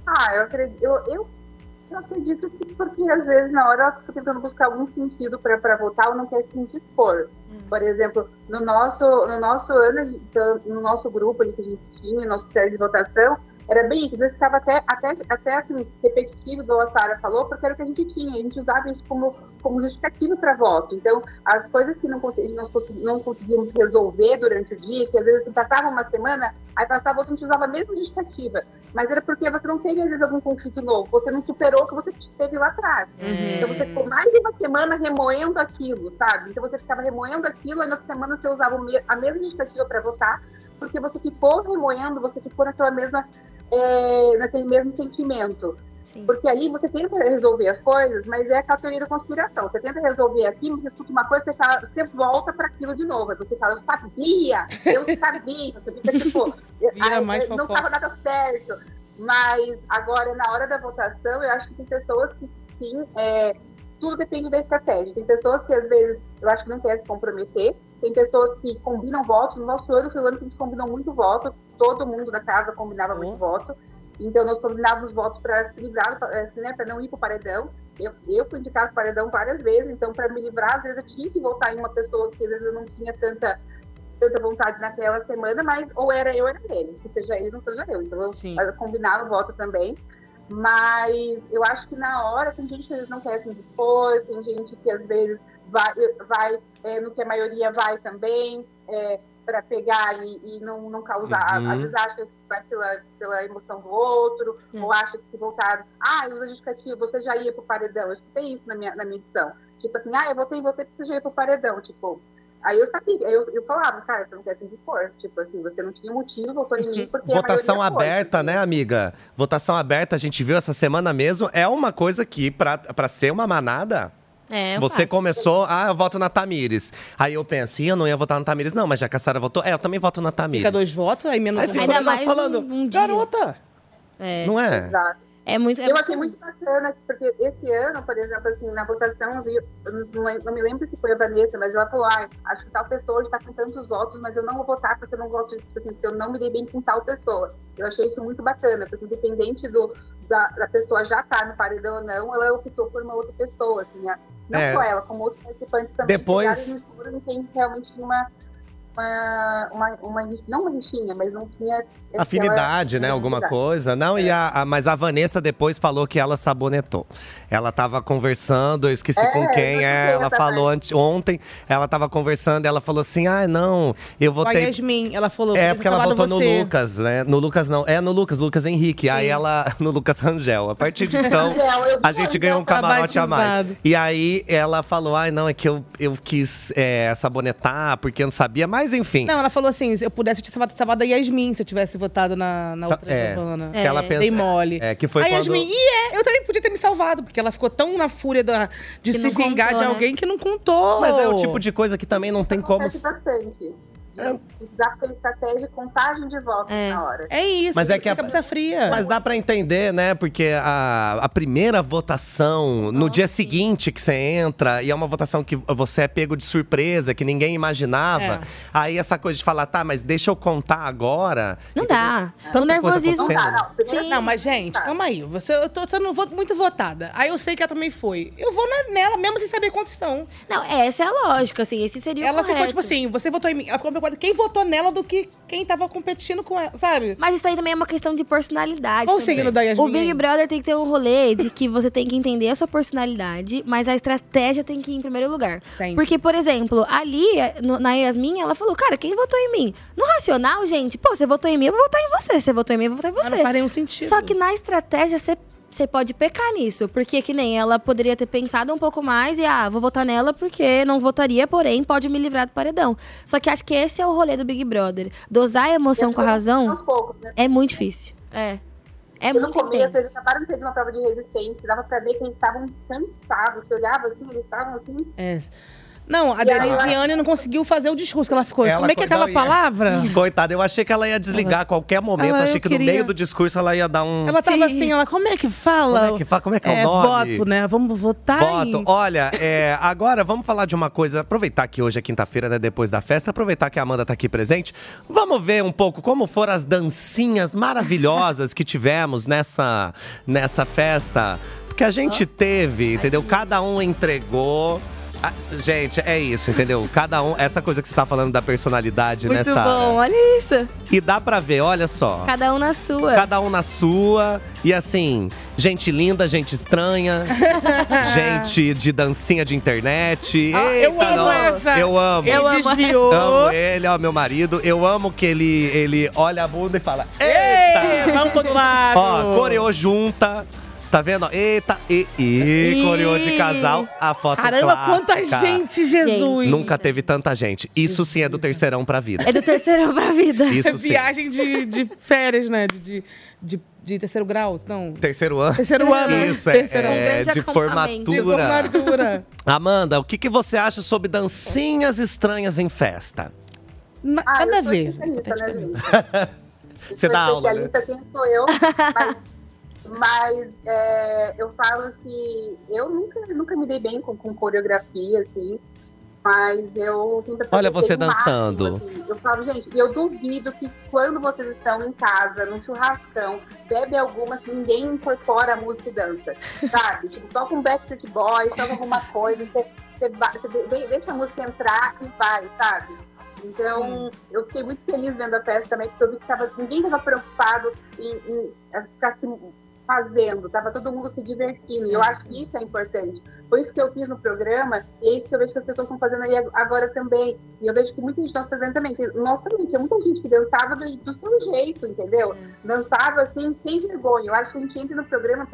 Ah, eu acredito. Eu, eu, eu acredito que porque às vezes na hora ela fica tentando buscar algum sentido para votar ou não quer se indispor. Por exemplo, no nosso, no nosso ano, no nosso grupo ali que a gente tinha, nosso série de votação, era bem isso. Às vezes ficava até, até, até assim, repetitivo, igual a Sara falou, porque era o que a gente tinha. A gente usava isso como, como justificativo para voto. Então, as coisas que não, não, não conseguíamos resolver durante o dia, que às vezes passava uma semana, aí passava outra, a gente usava a mesma justificativa. Mas era porque você não teve, às vezes, algum conflito novo. Você não superou o que você teve lá atrás. Uhum. Então, você ficou mais de uma semana remoendo aquilo, sabe? Então, você ficava remoendo aquilo, aí na semana você usava a mesma justificativa para votar, porque você ficou remoendo, você ficou naquela mesma, é, naquele mesmo sentimento. Sim. Porque aí você tenta resolver as coisas, mas é a teoria da conspiração. Você tenta resolver aqui, você escuta uma coisa, você, fala, você volta para aquilo de novo. Aí você fala, eu sabia, eu sabia. Você fica tipo, Vira "Ai, mais não fofoca." estava nada certo. Mas agora, na hora da votação, eu acho que tem pessoas que sim, é, tudo depende da estratégia. Tem pessoas que às vezes eu acho que não querem se comprometer. Tem pessoas que combinam votos. No nosso ano foi o ano que a gente combinou muito voto. Todo mundo da casa combinava Oh. muito voto. Então nós combinávamos votos para se livrar, assim, né, para não ir para o paredão. Eu, eu fui indicado para o paredão várias vezes, então para me livrar, às vezes eu tinha que votar em uma pessoa que às vezes eu não tinha tanta tanta vontade naquela semana, mas ou era eu ou era ele, que seja ele, não seja eu. Então eu, eu combinava voto também. Mas eu acho que na hora tem gente que às vezes não quer se dispor, tem gente que às vezes vai, vai é, no que a maioria vai também, para pegar e, e não, não causar. Uhum. Às vezes acha que vai pela, pela emoção do outro, Hum. ou acha que se voltar, ah, usa justificativo, você já ia pro paredão. Eu escutei isso na minha, na minha edição. Tipo assim, ah, eu votei em você porque você já ia pro paredão. Tipo, aí eu sabia, eu, eu falava, cara, você não quer se dispor. Tipo assim, você não tinha motivo, votou em mim porque a Votação maioria foi. aberta, né, amiga? Votação aberta, a gente viu essa semana mesmo. É uma coisa que, pra ser uma manada, É, eu você faço. começou, ah, eu voto na Tamires. Aí eu penso, ih, eu não ia votar na Tamires, não, mas já que a Sara votou, é, eu também voto na Tamires. Fica dois votos, aí menos Aí fica Ainda mais falando, um- um dia. garota, É, não é? Exato. é muito. é Eu achei muito bacana, porque esse ano, por exemplo, assim, na votação, eu, vi, eu não, me lembro se foi a Vanessa, mas ela falou, ah, acho que tal pessoa está com tantos votos, mas eu não vou votar porque eu não gosto disso, assim, porque eu não me dei bem com tal pessoa. Eu achei isso muito bacana, porque independente do, da, da pessoa já estar no paredão ou não, ela optou por uma outra pessoa, assim, a- não É. só ela, como outros participantes também Depois- chegaram no escuro em quem realmente uma, uma, uma, uma, não uma rixinha, mas não tinha... aquela- Afinidade, né? Alguma afinidade. coisa. Não, e a, a- mas a Vanessa depois falou que ela sabonetou. Ela tava conversando, eu esqueci É, com quem. é, ela falou ante- ontem, ela tava conversando, ela falou assim: ah, não, eu Com a votei. Yasmin, ela falou. É, "Podia porque ter ela votou no você." Lucas, né? No Lucas não. É no Lucas, Lucas Henrique. Aí ela. No Lucas Rangel. A partir de então. A gente ganhou um tá camarote a mais. E aí ela falou: ai, não, é que eu, eu quis é, sabonetar, porque eu não sabia. Mas enfim. Não, ela falou assim: se eu pudesse, eu tinha salvado- salvado a Yasmin se eu tivesse votado na, na outra é, Giovana. que ela É. pensa- Dei mole. É, que foi a quando. Yasmin, e é, eu também podia ter me salvado, porque ela ficou tão na fúria da- de Que se vingar contou, de né? alguém que não contou. Mas é o tipo de coisa que também não tem como. bastante. É. Precisar ter estratégia, contagem de votos É. na hora. É isso, Mas é que a- cabeça fria. Mas dá pra entender, né? Porque a, a primeira votação, no dia seguinte que você entra, e é uma votação que você é pego de surpresa, que ninguém imaginava. É. Aí essa coisa de falar, tá, mas deixa eu contar agora. Não dá. Tanta o nervosismo. Não dá, não. Sim. Não, mas, gente, Tá. calma aí. Você, eu tô sendo vo- muito votada. Aí eu sei que ela também foi. Eu vou na- nela, mesmo sem saber quantos são. Não, essa é a lógica, assim. Esse seria o ela ficou correto. tipo assim: você votou em mim. Ela ficou quem votou nela do que quem tava competindo com ela, sabe? Mas isso aí também é uma questão de personalidade. Qual o também. signo da Yasmin? O Big Brother tem que ter um rolê de que você tem que entender a sua personalidade, mas a estratégia tem que ir em primeiro lugar. Sempre. Porque, por exemplo, ali, no- na Yasmin, ela falou, cara, quem votou em mim? No racional, gente, pô, você votou em mim, eu vou votar em você. Você votou em mim, eu vou votar em Mas você. não faz nenhum sentido. Só que na estratégia, você. Você pode pecar nisso, porque que nem ela poderia ter pensado um pouco mais e, ah, vou votar nela porque não votaria, porém pode me livrar do paredão. Só que acho que esse é o rolê do Big Brother. Dosar a emoção com a razão Aos poucos, né? é muito difícil. É. É no muito começo, eles acabaram de fazer uma prova de resistência, dava pra ver que eles estavam cansados. Você olhava assim, eles estavam assim. É. Não, a ela- Denisiane não conseguiu fazer o discurso que ela ficou. Ela Como é que é aquela não, ia- palavra? Coitada, eu achei que ela ia desligar a qualquer momento. Ela, eu achei que no queria- meio do discurso ela ia dar um. Ela tava Sim. assim, ela, como é que fala? Como é que fa- como é que é o nome? voto, né? Vamos votar Voto. em... Olha, é, agora vamos falar de uma coisa. Aproveitar que hoje é quinta-feira, né? Depois da festa, aproveitar que a Amanda tá aqui presente. Vamos ver um pouco como foram as dancinhas maravilhosas que tivemos nessa, nessa festa. Porque a gente teve, entendeu? Cada um entregou. Ah, gente, é isso, entendeu? Cada um, essa coisa que você tá falando da personalidade, Muito né, Sara? bom, olha isso. E dá pra ver, olha só. Cada um na sua. Cada um na sua. E assim, gente linda, gente estranha. gente de dancinha de internet. Ah, eu Eita, amo não. essa. Eu amo. Ele Eu amo. desviou. Amo ele, ó, meu marido. Eu amo que ele, ele olha a bunda e fala: Ei, Eita! vamos pro lado. Ó, coreou junta. Tá vendo? Eita, e, e, coreou de casal. A foto Caramba, quanta clássica. gente, Jesus. Gente. Nunca teve tanta gente. Isso sim é do terceirão pra vida. É do terceirão pra vida. Isso sim. Viagem de, de férias, né? De, de, de terceiro grau, não. Terceiro ano. Terceiro ano. Isso, é, Terceiro Um é grande de acampamento. De formatura. formatura. Amanda, o que, que você acha sobre dancinhas estranhas em festa? Na- Ah, Nada eu a ver. especialista, né, gente? Você dá sou aula, né? especialista, quem sou eu? Mas, mas, é, eu falo que eu nunca, nunca me dei bem com, com coreografia, assim. Mas eu sempre Olha você o máximo, dançando. assim. Eu falo, gente, eu duvido que quando vocês estão em casa, num churrascão, bebe alguma, que ninguém incorpora a música e dança. Sabe? tipo, toca um Backstreet Boys, toca alguma coisa, você, você, você de- deixa a música entrar e vai, sabe? Então, eu fiquei muito feliz vendo a festa também, porque eu vi que tava, ninguém estava preocupado em, em ficar se fazendo, tava todo mundo se divertindo. E eu acho que isso é importante. Foi isso que eu fiz no programa, e é isso que eu vejo que as pessoas estão fazendo aí agora também. E eu vejo que muita gente está fazendo também. Tem- Nós também, tinha muita gente que dançava do, do seu jeito, entendeu? Dançava assim, sem vergonha. Eu acho que a gente entra no programa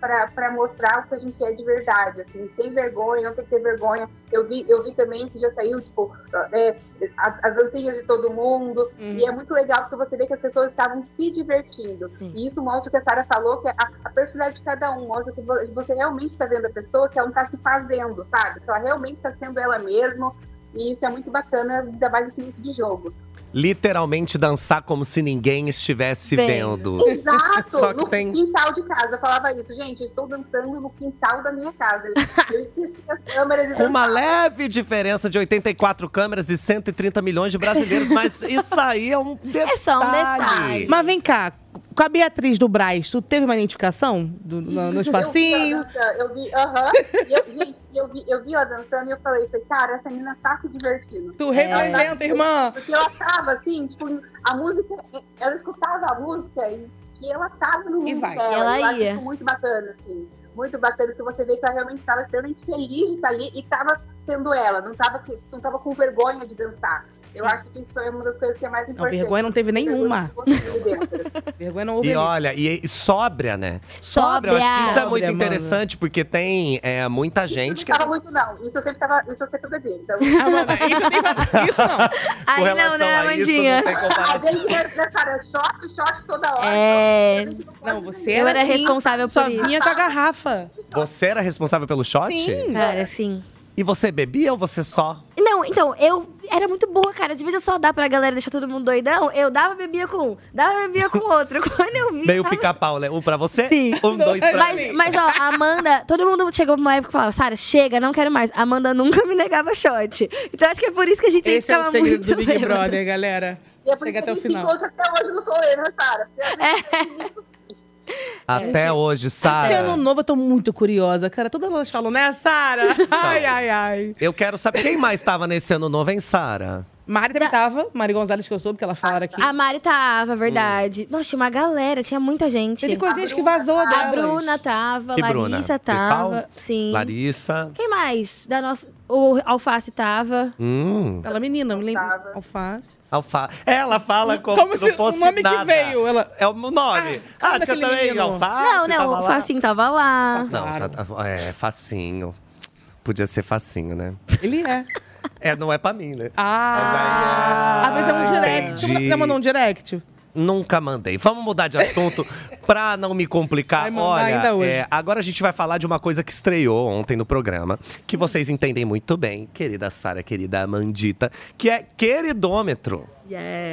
para mostrar o que a gente é de verdade, assim, sem vergonha, não tem que ter vergonha. Eu vi, eu vi também que já saiu, tipo, é, as, as dancinhas de todo mundo. E é muito legal porque você vê que as pessoas estavam se divertindo. E isso mostra o que a Sara falou, que é a, a personalidade de cada um. Mostra que vo- você realmente está vendo a pessoa, que ela não está se fazendo, sabe? Que ela realmente está sendo ela mesma. E isso é muito bacana, ainda mais nesse início de jogo. Literalmente dançar como se ninguém estivesse Vendo. vendo. Exato! Só que no tem- quintal de casa. Eu falava isso, gente, eu estou dançando no quintal da minha casa. Eu esqueci as câmeras e Com uma leve diferença de 84 câmeras e 130 milhões de brasileiros, mas isso aí é um detalhe. É só um detalhe. Mas vem cá, com a Beatriz do Braz, tu teve uma identificação do, no, no espacinho? Eu vi, ela dançando, eu vi, aham. E eu, gente, eu vi, eu vi ela dançando e eu falei, falei, cara, essa menina tá se divertindo. Tu representa, irmã. Porque ela tava assim, tipo, a música, ela escutava a música e, e ela tava no mundo vai. dela. E ela eu ia. muito bacana, assim. Muito bacana que você vê que ela realmente estava extremamente feliz de estar ali e estava sendo ela, não estava não tava com vergonha de dançar. Eu acho que isso foi uma das coisas que é mais importante. vergonha não teve nenhuma. Vergonha não houve. E olha, e, e sóbria, né? Sóbria. Eu acho que isso é muito mano. interessante, porque tem é, muita gente que. Não tava muito, não. Isso eu sempre tava, isso eu sempre bebi. Então, Ah, mano, isso, tem- isso não. Relação não, né, isso, Amandinha? não a gente era, cara, shot, shot toda hora. É. Pode Não, você Eu era, era assim, responsável Só por isso. vinha com a garrafa. Você era responsável pelo shot? Sim. Cara, assim. E você bebia ou você só? Não, então, eu era muito boa, cara. De vez eu só dar pra galera deixar todo mundo doidão, eu dava bebia com um, dava bebia com outro. Quando eu vi. Meio tava- pica-pau, né? Um pra você, Sim. um, dois pra Mas, mas, ó, a Amanda, todo mundo chegou uma época e falava, Sara, chega, não quero mais. A Amanda nunca me negava shot. Então acho que é por isso que a gente Esse é o segredo muito do Big. Brother, galera. E é por Chega isso até que o final. encontra até hoje né, Sara? Porque Até hoje, Esse ano Sara. novo eu tô muito curiosa, cara. Todas elas falam, né, Sara? Ai, ai, ai. Eu quero saber quem mais tava nesse ano novo, hein, Sara? Mari também tava. Mari Gonzalez, que eu soube que ela falaram aqui. A Mari tava, verdade. Nossa, tinha uma galera, tinha muita gente. Teve coisinhas que vazou A delas. Bruna tava, Que Larissa Bruna? tava. Sim. Larissa. Quem mais? Da nossa. O Alface tava. Hum, Aquela menina, me lembro. Tava. Alface. alfa. Ela fala como, Como se, se não fosse o nome que nada. veio, ela- É o nome. Ah, Ah, tinha também menino. alface. não, não, tava o lá. Facinho tava lá. Não, Claro. tá- tá- é facinho. Podia ser facinho, né? Ele é. É, não é pra mim, né? Ah! Às vezes é um direct. entendi. Já mandou um direct? Nunca mandei. Vamos mudar de assunto pra não me complicar. Olha, ainda hoje. é, agora a gente vai falar de uma coisa que estreou ontem no programa, que vocês entendem muito bem, querida Sara, querida Amandita, que é queridômetro.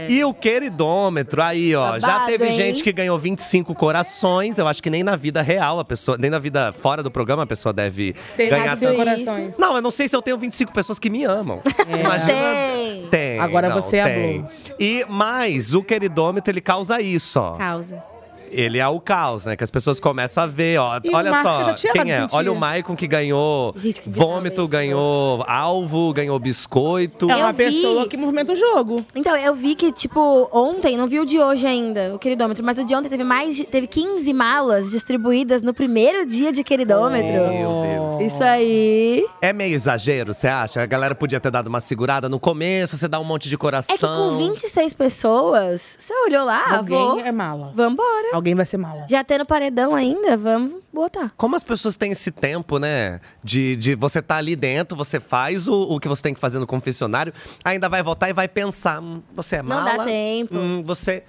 E o queridômetro, aí, ó, já Babado, teve hein? gente que ganhou 25 corações. Eu acho que nem na vida real a pessoa, nem na vida fora do programa a pessoa deve Tem ganhar tanto. corações. Não, eu não sei se eu tenho 25 pessoas que me amam. É. Imagina. Tem. Tem. Agora não, você é tem. amor. E mais, o queridômetro ele causa isso, ó. Causa. Ele é o caos, né? Que as pessoas começam a ver, ó. E o Olha só, quem é? Olha o Maicon que ganhou Gente, que vômito, ganhou alvo, ganhou biscoito. É uma Eu vi. pessoa que movimenta o jogo. Então, eu vi que, tipo, ontem, não vi o de hoje ainda, o queridômetro, mas o de ontem teve mais de, teve 15 malas distribuídas no primeiro dia de queridômetro. Meu Deus. Isso aí. É meio exagero, você acha? A galera podia ter dado uma segurada no começo, você dá um monte de coração. É que com 26 pessoas, você olhou lá, Alguém vou. é mala. Vambora. Alguém vai ser mala. Já tendo paredão ainda, vamos botar. Como as pessoas têm esse tempo, né? De, de você tá ali dentro, você faz o, o que você tem que fazer no confessionário, ainda vai voltar e vai pensar: hum, você é Não mala? dá tempo. Hum, você.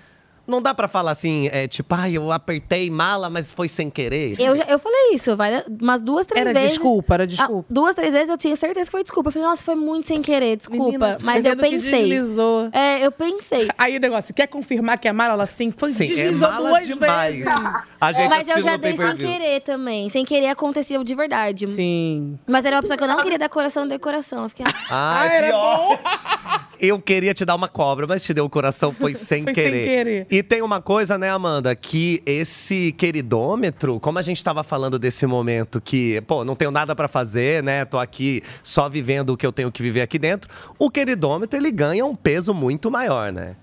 Não dá pra falar assim, é tipo, ai, eu apertei mala, mas foi sem querer. Eu, já- eu falei isso várias, umas duas, três Era vezes. desculpa, era Ah, desculpa. duas, três vezes eu tinha certeza que foi desculpa. Eu falei, nossa, foi muito sem querer, desculpa. Menina, mas eu dizendo que pensei. deslizou. É, eu pensei. Aí o negócio, quer confirmar que é mala? Ela sim, foi Sim, é deslizou mala duas demais. vezes. A gente Mas eu já dei sem querer também. Sem querer acontecia de verdade. Sim. Mas era uma pessoa que eu não queria dar coração, dei coração. Eu fiquei, ah, Ai, era pior. Eu queria te dar uma cobra, mas te deu o coração, foi sem Foi sem querer. querer. E tem uma coisa, né, Amanda, que esse queridômetro, como a gente tava falando desse momento que, pô, não tenho nada pra fazer, né? Tô aqui só vivendo o que eu tenho que viver aqui dentro. O queridômetro, ele ganha um peso muito maior, né?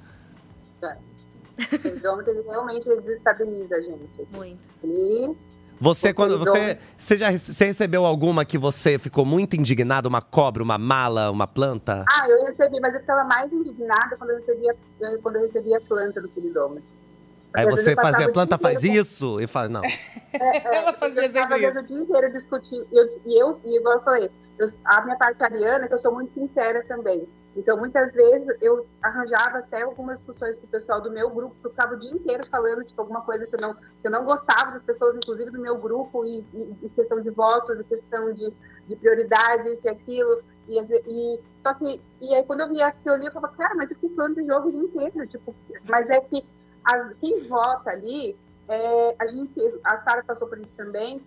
O queridômetro, ele realmente desestabiliza a gente. muito. Ele Você, quando você, você já você recebeu alguma que você ficou muito indignado? Uma cobra, uma mala, uma planta? Ah, eu recebi, mas eu ficava mais indignada quando eu recebia, quando eu recebia a planta do queridômetro. Aí você fazia, a planta faz inteiro isso? E fala, não. Ela fazia eu ficava sempre isso. o dia inteiro discutindo. Eu, e eu, e igual eu falei, eu- a minha parte ariana é que eu sou muito sincera também. Então, muitas vezes, eu arranjava até algumas discussões com o pessoal do meu grupo, que eu ficava o dia inteiro falando, tipo, alguma coisa que eu não, que eu não gostava das pessoas, inclusive do meu grupo, e, e, e questão de votos, e questão de, de prioridade, isso e aquilo. E, e, só que, e aí, quando eu via aquilo ali, eu falava, cara, mas eu fico falando de jogo o dia inteiro, tipo, mas é que quem vota ali, é, a gente, a Sara passou por isso também,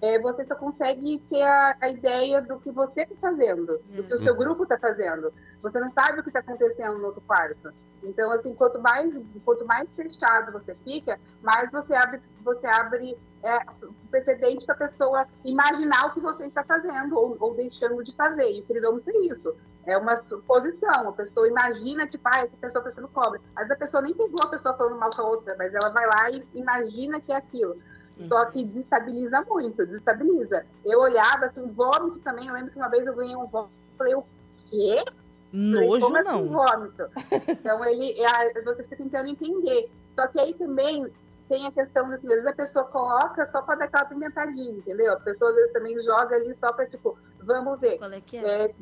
é, você só consegue ter a, a ideia do que você está fazendo, do que o seu grupo está fazendo. Você não sabe o que está acontecendo no outro quarto. Então, assim, quanto mais, quanto mais fechado você fica, mais você abre, você abre é, o precedente para a pessoa imaginar o que você está fazendo ou, ou deixando de fazer. E o queridômetro é isso. É uma suposição. A pessoa imagina, tipo, ah, essa pessoa está sendo cobra. Às vezes a pessoa nem pegou a pessoa falando mal com a outra, mas ela vai lá e imagina que é aquilo. Só que desestabiliza muito, desestabiliza. Eu olhava, assim, vômito também. Eu lembro que uma vez eu ganhei um vômito. Falei, o quê? Falei, Nojo Como assim não. vômito? Então, ele, é, você fica tentando entender. Só que aí também tem a questão de às vezes a pessoa coloca só para dar aquela pimentadinha, entendeu? A pessoa às vezes também joga ali só para, tipo, vamos ver. Qual é que é? É,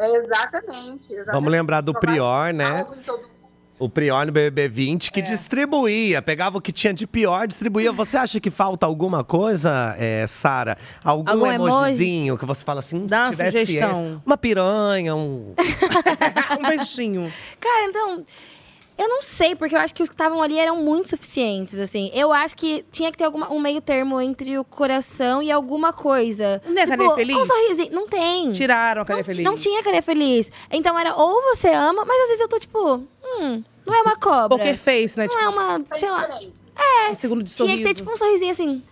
é exatamente, exatamente. Vamos lembrar do Prior, né? O Prior no BBB 20, É. que distribuía, pegava o que tinha de pior, distribuía. Você acha que falta alguma coisa, é, Sara? Algum, Algum emojizinho que você fala assim, Dá uma se tivesse sugestão. esse- uma piranha, um… um beijinho. Cara, então. Eu não sei, porque eu acho que os que estavam ali eram muito suficientes, assim. Eu acho que tinha que ter alguma, um meio termo entre o coração e alguma coisa. Não é carinha feliz? Um sorrisinho. Não tem. Tiraram a carinha não, feliz. não tinha carinha feliz. Então era ou você ama, mas às vezes eu tô tipo, hum, não é uma cobra. Poker face, né? Não Tipo, é uma, é sei lá. diferente. um segundo de Tinha sorriso. que ter tipo um sorrisinho assim.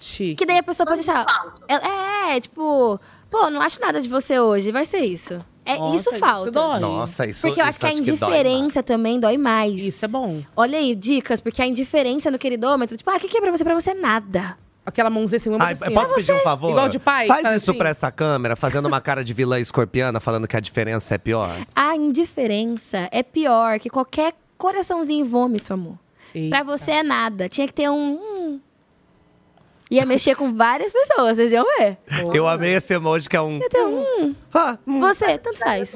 Chique. Que daí a pessoa pode achar. É, é, tipo, pô, não acho nada de você hoje. Vai ser isso. É Nossa, isso falta. dói. Nossa, isso Porque eu acho isso que a indiferença também dói mais. Isso é bom. Olha aí, dicas, porque a indiferença no queridômetro, tipo, ah, o que, que é pra você? Pra você nada. Aquela mãozinha assim, uma Ai, assim. posso pedir um favor? Igual de pai, Faz faz isso assim. pra essa câmera, fazendo uma cara de vilã escorpiana, falando que a diferença é pior. A indiferença é pior que qualquer coraçãozinho em vômito, amor. Eita. Pra você é nada. Tinha que ter um. hum. Ia mexer com várias pessoas, vocês iam ver. Eu amei esse emoji que é um… Ter um. Ah, hum, Você, tanto faz.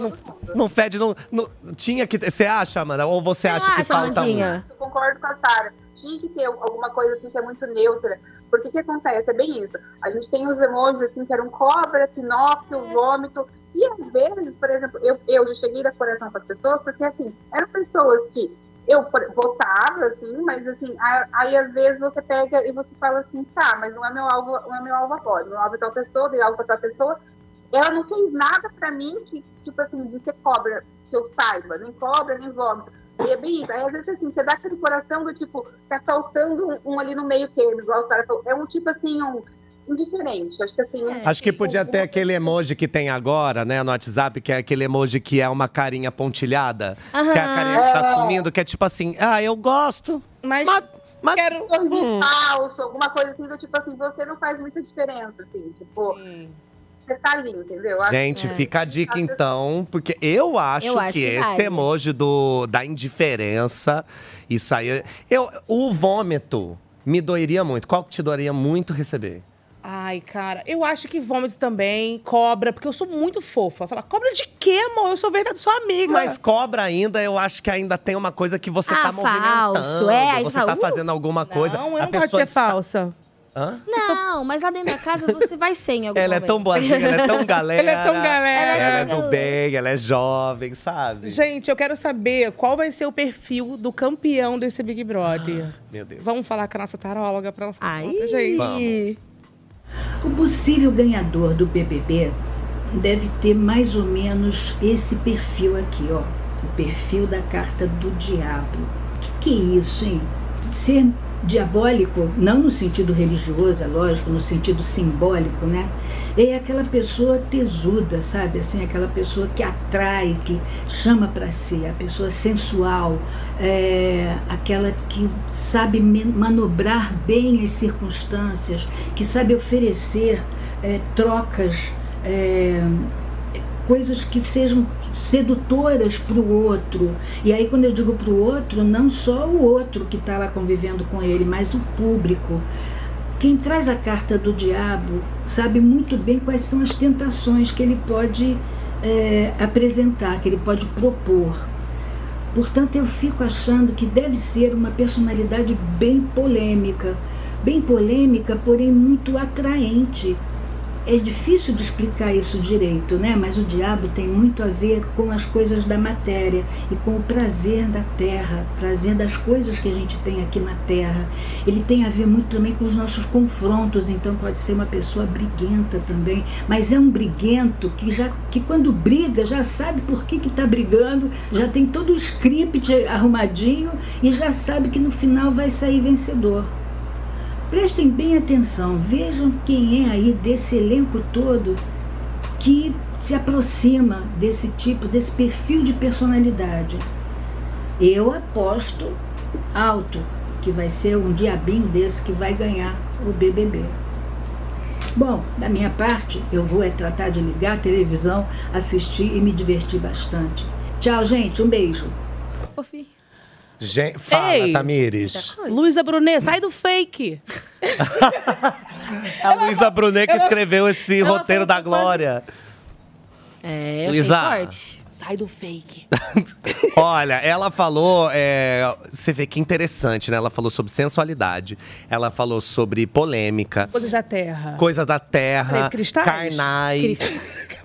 não fede, não, não… Tinha que… ter- Você acha, Amanda? Ou você acha não que acha, falta um? Amandinha? Eu concordo com a Sara. Tinha que ter alguma coisa assim que é muito neutra. Porque o que acontece? É bem isso. A gente tem os emojis assim que eram cobra, pinóquio, vômito. E às vezes, por exemplo, eu, eu já cheguei a dar coração para as pessoas, porque assim, eram pessoas que eu votava, assim, mas assim, aí às vezes você pega e você fala assim, tá, mas não é meu alvo, não é meu alvo agora, meu alvo é tal pessoa, dei alvo para tal pessoa. Ela não fez nada para mim que, tipo assim, de ser cobra, que eu saiba, nem cobra, nem vômito. E é bem isso. Aí, às vezes, assim, você dá aquele coração do tipo, tá faltando um, um ali no meio termo, igual o Sara falou. É um tipo assim, um indiferente. Acho que assim. um- Acho que podia ter aquele emoji que tem agora, né, no WhatsApp, que é aquele emoji que é uma carinha pontilhada. Que é a carinha que tá É. sumindo, que é tipo assim, ah, eu gosto. Mas, mas quero. Um falso, alguma coisa assim, do tipo assim, você não faz muita diferença, assim. Tipo, você tá ali, entendeu? Acho Gente, que- fica a dica então, porque eu acho, Eu acho que, que esse vale. emoji do, da indiferença, isso aí. Eu, o vômito me doeria muito. Qual que te doeria muito receber? Ai, cara, eu acho que vômito também, cobra, porque eu sou muito fofa. Fala, cobra de quê, amor? Eu sou verdade, sua amiga. Mas cobra ainda, eu acho que ainda tem uma coisa que você Ah, tá falso, movimentando. é, aí você fala, tá "Uh". fazendo alguma coisa. Não, eu a não gosto de pessoa ser está- falsa. Hã? Não, mas lá dentro da casa você vai sem algum Ela é tão boazinha, ela é tão galera. Ela é tão galera. Ela é Ela é do bem, ela é jovem, sabe? Gente, eu quero saber qual vai ser o perfil do campeão desse Big Brother. Meu Deus. Vamos falar com a nossa taróloga pra ela saber, Ai. gente. Vamos. O possível ganhador do BBB deve ter mais ou menos esse perfil aqui, ó. O perfil da carta do diabo. Que que é isso, hein? Ser diabólico, não no sentido religioso, é lógico, no sentido simbólico, né? É aquela pessoa tesuda, sabe? Assim, aquela pessoa que atrai, que chama para si, a pessoa sensual, é, aquela que sabe manobrar bem as circunstâncias, que sabe oferecer é, trocas, é, coisas que sejam sedutoras para o outro. E aí, quando eu digo para o outro, não só o outro que está lá convivendo com ele, mas o público. Quem traz a carta do diabo sabe muito bem quais são as tentações que ele pode é, apresentar, que ele pode propor. Portanto, eu fico achando que deve ser uma personalidade bem polêmica. Bem polêmica, porém muito atraente. É difícil de explicar isso direito, né? Mas o diabo tem muito a ver com as coisas da matéria e com o prazer da terra, prazer das coisas que a gente tem aqui na terra. Ele tem a ver muito também com os nossos confrontos, então pode ser uma pessoa briguenta também, mas é um briguento que já que quando briga já sabe por que que tá brigando, já tem todo o script arrumadinho e já sabe que no final vai sair vencedor. Prestem bem atenção, vejam quem é aí desse elenco todo que se aproxima desse tipo, desse perfil de personalidade. Eu aposto alto que vai ser um diabinho desse que vai ganhar o BBB. Bom, da minha parte, eu vou é tratar de ligar a televisão, assistir e me divertir bastante. Tchau, gente, um beijo. Fofinho. Gente, fala, Ei. Tamires. Luísa Brunet, sai do fake. A Luísa Brunet que escreveu esse ela roteiro da Glória. É, Luísa. forte. Sai do fake. Olha, ela falou. é, você vê que interessante, né? Ela falou sobre sensualidade. Ela falou sobre polêmica. Coisas da terra. Coisa da terra, cristais? carnais.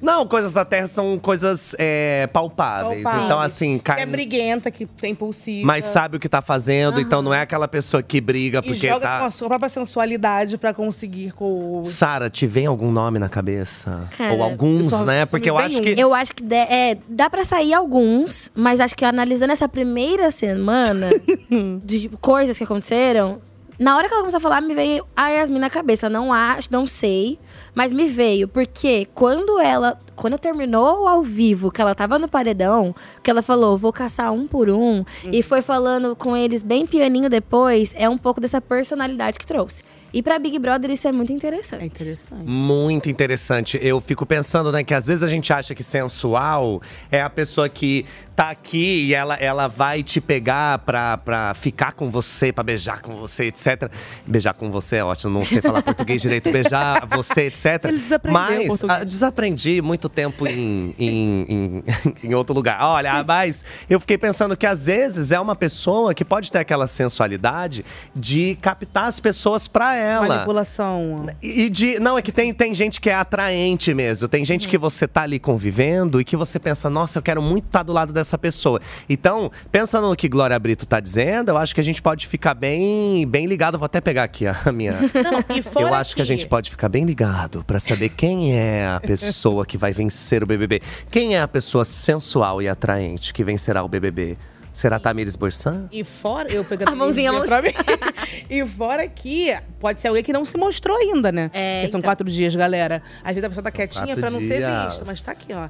Não, coisas da terra são coisas é, palpáveis. Palpáveis. Então, assim, Que é briguenta, que é impulsiva. Mas sabe o que tá fazendo, então não é aquela pessoa que briga E porque joga tá. com a sua própria sensualidade pra conseguir com o... Sara, te vem algum nome na cabeça? Cara, Ou alguns, só- né? só Porque me eu vem acho um. que. Eu acho que dá- é, dá pra sair alguns, mas acho que analisando essa primeira semana de coisas que aconteceram, na hora que ela começou a falar, me veio a Yasmin na cabeça. Não acho, não sei, mas me veio. Porque quando ela. Quando terminou ao vivo, que ela tava no paredão, que ela falou, vou caçar um por um, e foi falando com eles bem pianinho depois, é um pouco dessa personalidade que trouxe. E pra Big Brother isso é muito interessante. É interessante. Muito interessante. Eu fico pensando, né, que às vezes a gente acha que sensual é a pessoa que tá aqui e ela, ela vai te pegar pra, pra ficar com você, pra beijar com você, etc. Beijar com você é ótimo, não sei falar português direito, beijar você, etc. Ele desaprendeu mas português. ah, desaprendi muito tempo em, em, em, em outro lugar. Olha, mas eu fiquei pensando que às vezes é uma pessoa que pode ter aquela sensualidade de captar as pessoas pra ela. Manipulação. E de. Não, é que tem, tem gente que é atraente mesmo. Tem gente que você tá ali convivendo e que você pensa, nossa, eu quero muito estar do lado dessa pessoa. Então, pensando no que Glória Brito tá dizendo, eu acho que a gente pode ficar bem, bem ligado. Vou até pegar aqui a minha. Não, fora Eu acho que a gente pode ficar bem ligado pra saber quem é a pessoa que vai vencer o BBB. Quem é a pessoa sensual e atraente que vencerá o BBB? Será Tamires Borsan? E fora, eu pegando A mãozinha, a pra mim. e fora que pode ser alguém que não se mostrou ainda, né? É, Porque são então. quatro dias, galera. Às vezes a pessoa tá quietinha pra não ser dias. vista, mas tá aqui, ó.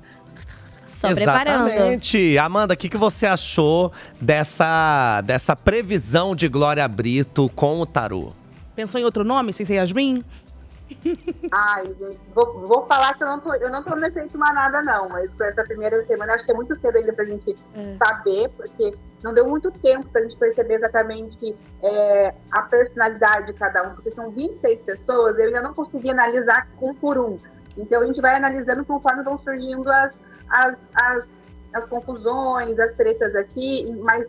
Só preparando. Exatamente. Amanda, o que, que você achou dessa, dessa previsão de Glória Brito com o tarô? Pensou em outro nome, sem ser Yasmin? Ai, gente, vou, vou falar que eu não tô, eu não tô no efeito manada, não, mas essa primeira semana acho que é muito cedo ainda pra gente saber, porque não deu muito tempo pra gente perceber exatamente é, a personalidade de cada um, porque são 26 pessoas, eu ainda não consegui analisar um por um. Então a gente vai analisando conforme vão surgindo as, as, as, as confusões, as tretas aqui, mas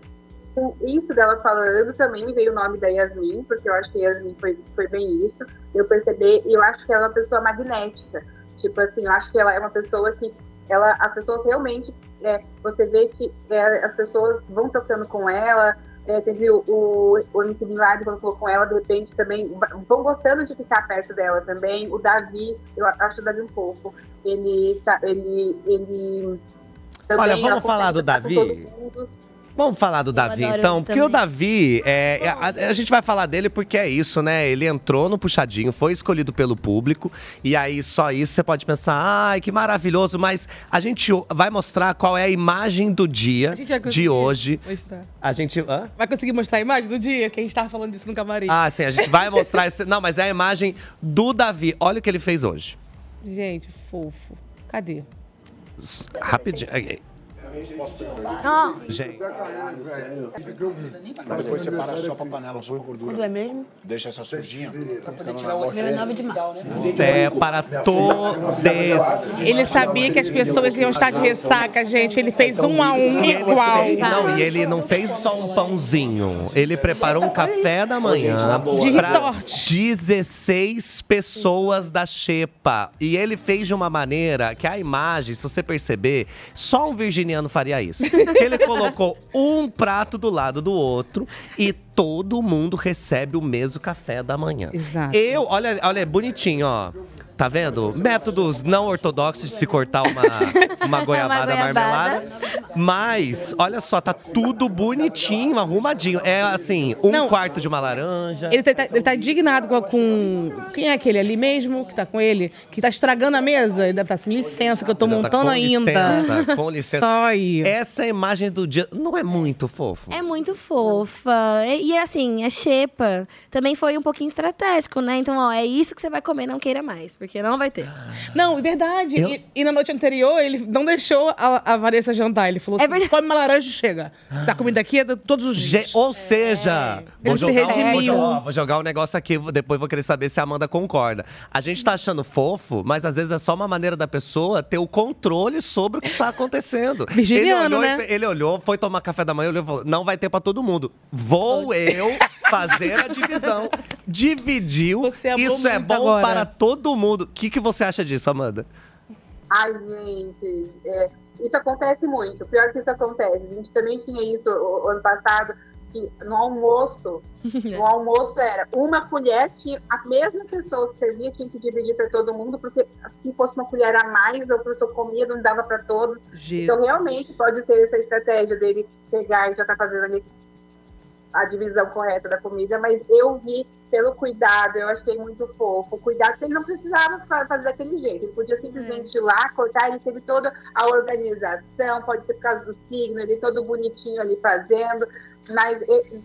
com isso dela falando, também me veio o nome da Yasmin, porque eu acho que a Yasmin foi, foi bem isso. Eu percebi, e eu acho que ela é uma pessoa magnética. Tipo assim, eu acho que ela é uma pessoa que ela, as pessoas realmente, é, você vê que é, as pessoas vão tocando com ela. É, teve o, o, o MC Laden quando falou com ela, de repente também vão gostando de ficar perto dela também. O Davi, eu acho o Davi um pouco. Ele, tá, ele, ele também, Olha, vamos falar do Davi? Vamos falar do Davi, adoro então? Porque o. Davi, é, a, a gente vai falar dele porque é isso, né? Ele entrou no puxadinho, foi escolhido pelo público, e aí só isso você pode pensar, ai, que maravilhoso, mas a gente vai mostrar qual é a imagem do dia de hoje. Mostrar. A gente. Hã? Vai conseguir mostrar a imagem do dia? Que a gente tava falando disso no camarim. Ah, sim, a gente vai mostrar esse. Não, mas é a imagem do Davi. Olha o que ele fez hoje. Gente, fofo. Cadê? S- Rapidinho. Aí, Ó, Gente. Depois separa só pra panela, só pra gordura. Quando é mesmo? Deixa essa sujinha. Meu é 9 de março. É para todos. Ele sabia que as pessoas iam estar de ressaca, gente. Ele fez um a um igual. Não, e ele não fez só um pãozinho. Ele preparou um café da manhã De para retorte. 16 pessoas da Xepa. E ele fez de uma maneira que a imagem, se você perceber, só um virginiano faria isso. Ele colocou um prato do lado do outro e todo mundo recebe o mesmo café da manhã. Exato. Eu, olha, olha, é bonitinho, ó. Tá vendo? Métodos não ortodoxos de se cortar uma, uma goiabada goiabada. marmelada. Mas, olha só, tá tudo bonitinho, arrumadinho. É assim, um Não. quarto de uma laranja. Ele tá, ele tá indignado com, com- Quem é aquele ali mesmo que tá com ele? Que tá estragando a mesa? Ele deve estar assim, licença, que eu tô Tá, montando com ainda. licença, com licença. Só aí. Essa é imagem do dia. Não é muito fofo? É muito fofa. E, e, assim, a xepa também foi um pouquinho estratégico, né? Então, ó, é isso que você vai comer, não queira mais, porque não vai ter. Não, é verdade. Eu- E, e na noite anterior, ele não deixou a, a Vanessa jantar. Ele falou É assim: verdade. come uma laranja e chega. Essa comida aqui é de todos os dias. Ou seja, vou Ele se jogar, um- vou, redimiu. jogar, vou jogar um negócio aqui, depois vou querer saber se a Amanda concorda. A gente tá achando fofo, mas às vezes é só uma maneira da pessoa ter o controle sobre o que está acontecendo. Virginiano, ele, olhou, né? ele olhou, foi tomar café da manhã, olhou e falou: não vai ter pra todo mundo. Vou eu fazer a divisão. Dividiu. Você amou Isso é bom agora. para todo mundo. O que, que você acha disso, Amanda? Ai, gente, é, isso acontece muito. Pior que isso acontece. A gente também tinha isso ano passado, que no almoço, no almoço era uma colher, tinha a mesma pessoa que servia tinha que dividir para todo mundo, porque se fosse uma colher a mais, a pessoa comia, não dava para todos. Jesus. Então, realmente, pode ser essa estratégia dele pegar e já tá fazendo ali a divisão correta da comida, mas eu vi pelo cuidado, eu achei muito fofo. O cuidado que ele não precisava fa- fazer daquele jeito, ele podia simplesmente ir lá, cortar, ele teve toda a organização, pode ser por causa do signo, ele todo bonitinho ali fazendo, mas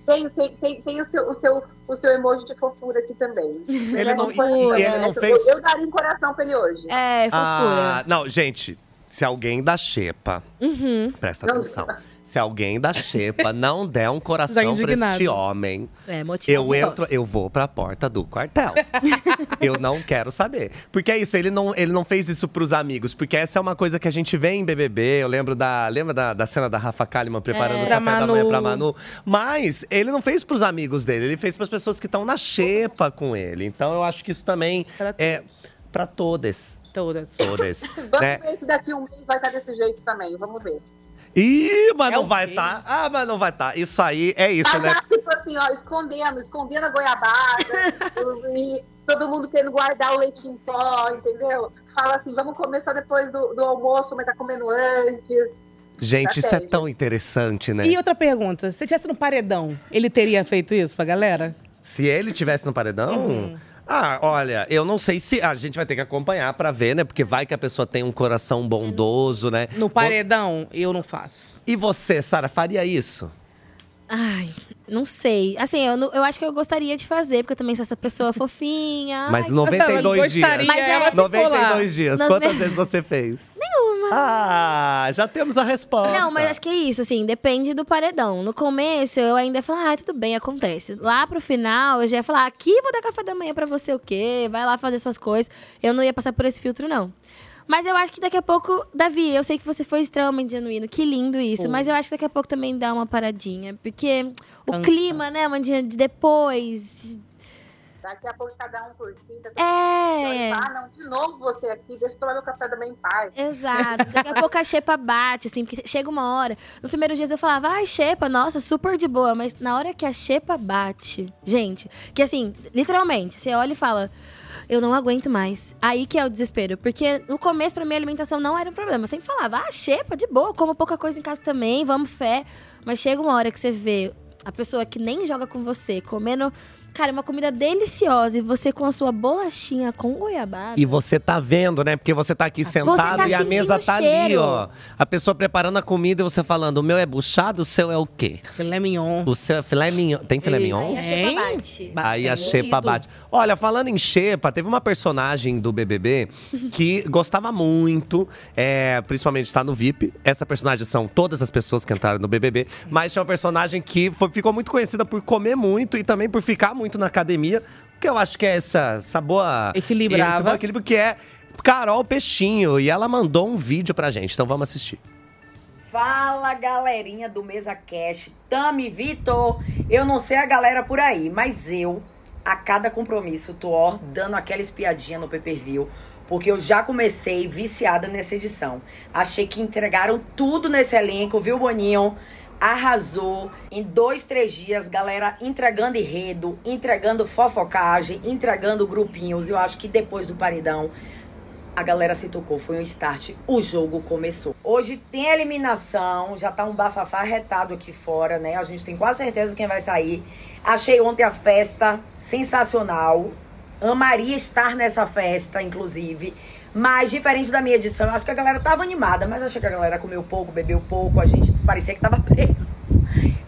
tem, tem, tem, tem o, seu, o, seu, o seu emoji de fofura aqui também. Ele É não- fofura, e ele não né? fez- Eu, eu daria um coração pra ele hoje. É, fofura. Ah, não, gente, se alguém da Xepa, Uhum. presta Não. Se alguém da Xepa não der um coração pra este homem, É, eu entro, eu vou pra porta do quartel. eu não quero saber. Porque é isso, ele não, ele não fez isso pros amigos. Porque essa é uma coisa que a gente vê em BBB. Eu lembro da. Lembra da, da cena da Rafa Kalimann preparando É. o café Pra da manhã Manu. pra Manu? Mas ele não fez pros amigos dele, ele fez pras pessoas que estão na Xepa com ele. Então eu acho que isso também Pra é pra todas. Todas. Todas. Vamos né? ver se daqui um mês vai estar desse jeito também, vamos ver. Ih, mas É não vai estar. Ah, mas não vai estar. Isso aí é isso, Mas né? tá, tipo assim, ó, escondendo, escondendo a goiabada, e todo mundo querendo guardar o leite em pó, entendeu? Fala assim, vamos comer só depois do, do almoço, mas tá comendo antes. Gente, isso é Estratégia. tão interessante, né? E outra pergunta: se você tivesse no paredão, ele teria feito isso pra galera? Se ele tivesse no paredão. Uhum. Ah, olha, eu não sei se. A gente vai ter que acompanhar pra ver, né? Porque vai que a pessoa tem um coração bondoso, né? No paredão, eu não faço. E você, Sara, faria isso? Ai, não sei. Assim, eu, não- eu acho que eu gostaria de fazer, porque eu também sou essa pessoa fofinha. Mas Ai, 92 dias. gostaria, Mas ela ficou lá. 92 dias. Nove- Quantas vezes você fez? Ah, já temos a resposta. Não, mas acho que é isso, assim, depende do paredão. No começo, eu ainda ia falar, ah, tudo bem, acontece. Lá pro final, eu já ia falar, aqui vou dar café da manhã pra você o quê? Vai lá fazer suas coisas. Eu não ia passar por esse filtro, não. Mas eu acho que daqui a pouco, Davi, eu sei que você foi extremamente genuíno, que lindo isso. Mas eu acho que daqui a pouco também dá uma paradinha. Porque o Cansa. clima, né, Mandinha, de depois. Daqui a pouco cada um por si. É. Ah, não, de novo você aqui, deixa eu tomar meu café da manhã em paz. Exato. Daqui a pouco a xepa bate, assim, porque chega uma hora. Nos primeiros dias eu falava, ai, xepa, nossa, super de boa. Mas na hora que a xepa bate, gente, que assim, literalmente, você olha e fala. Eu não aguento mais. Aí que é o desespero. Porque no começo, pra mim, a alimentação não era um problema. Eu sempre falava, ah, xepa, de boa, como pouca coisa em casa também, vamos fé. Mas chega uma hora que você vê a pessoa que nem joga com você, comendo, cara, uma comida deliciosa, e você com a sua bolachinha com goiabada. E você tá vendo, né? Porque você tá aqui sentado tá e a mesa tá ali, cheiro. ó. A pessoa preparando a comida e você falando: o meu é buchado, o seu é o quê? Filé mignon. O seu é filé mignon. Tem filé mignon? Aí a bate. Ba- Aí é a Xepa bate. Olha, falando em Xepa, teve uma personagem do BBB que gostava muito, é, principalmente está no VIP. Essa personagem são todas as pessoas que entraram no BBB, mas tinha uma personagem que foi- ficou muito conhecida por comer muito e também por ficar muito na academia, que eu acho que é essa, essa boa… Equilibrava. Esse bom equilíbrio que é Carol Peixinho. E ela mandou um vídeo pra gente, então vamos assistir. Fala galerinha do Mesa Cash, Tami Vitor. Eu não sei a galera por aí, mas eu, a cada compromisso, tô ó, dando aquela espiadinha no pay per view, porque eu já comecei viciada nessa edição. Achei que entregaram tudo nesse elenco, viu, Boninho? Arrasou. Em dois, três dias, galera entregando enredo, entregando fofocagem, entregando grupinhos. Eu acho que depois do paredão, a galera se tocou, foi um start, o jogo começou. Hoje tem eliminação, já tá um bafafá retado aqui fora, né? A gente tem quase certeza quem vai sair. Achei ontem a festa sensacional. Amaria estar nessa festa, inclusive. Mas diferente da minha edição, acho que a galera tava animada, mas achei que a galera comeu pouco, bebeu pouco, a gente parecia que tava preso.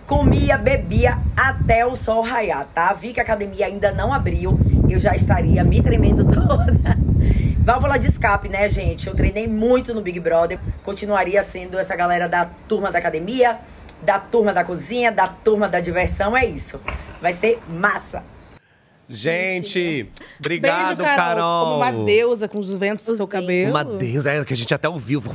Comia, bebia até o sol raiar, tá? Vi que a academia ainda não abriu, eu já estaria me tremendo toda. Válvula de escape, né, gente? Eu treinei muito no Big Brother. Continuaria sendo essa galera da turma da academia, da turma da cozinha, da turma da diversão. É isso. Vai ser massa. Gente, obrigado, Beijo, Carol. Como uma deusa com os ventos do seu cabelo. Uma deusa, é que a gente até ouviu.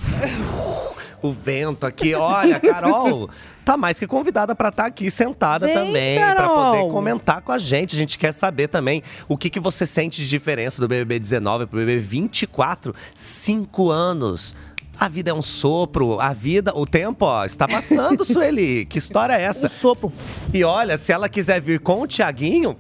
O vento aqui, olha, Carol tá mais que convidada pra estar aqui sentada Vem, também, pra Carol. poder comentar com a gente. A gente quer saber também o que, que você sente de diferença do BBB 19 pro BBB 24, cinco anos. A vida é um sopro, a vida, o tempo, ó, está passando, Sueli. Que história é essa? Um sopro. E olha, se ela quiser vir com o Tiaguinho,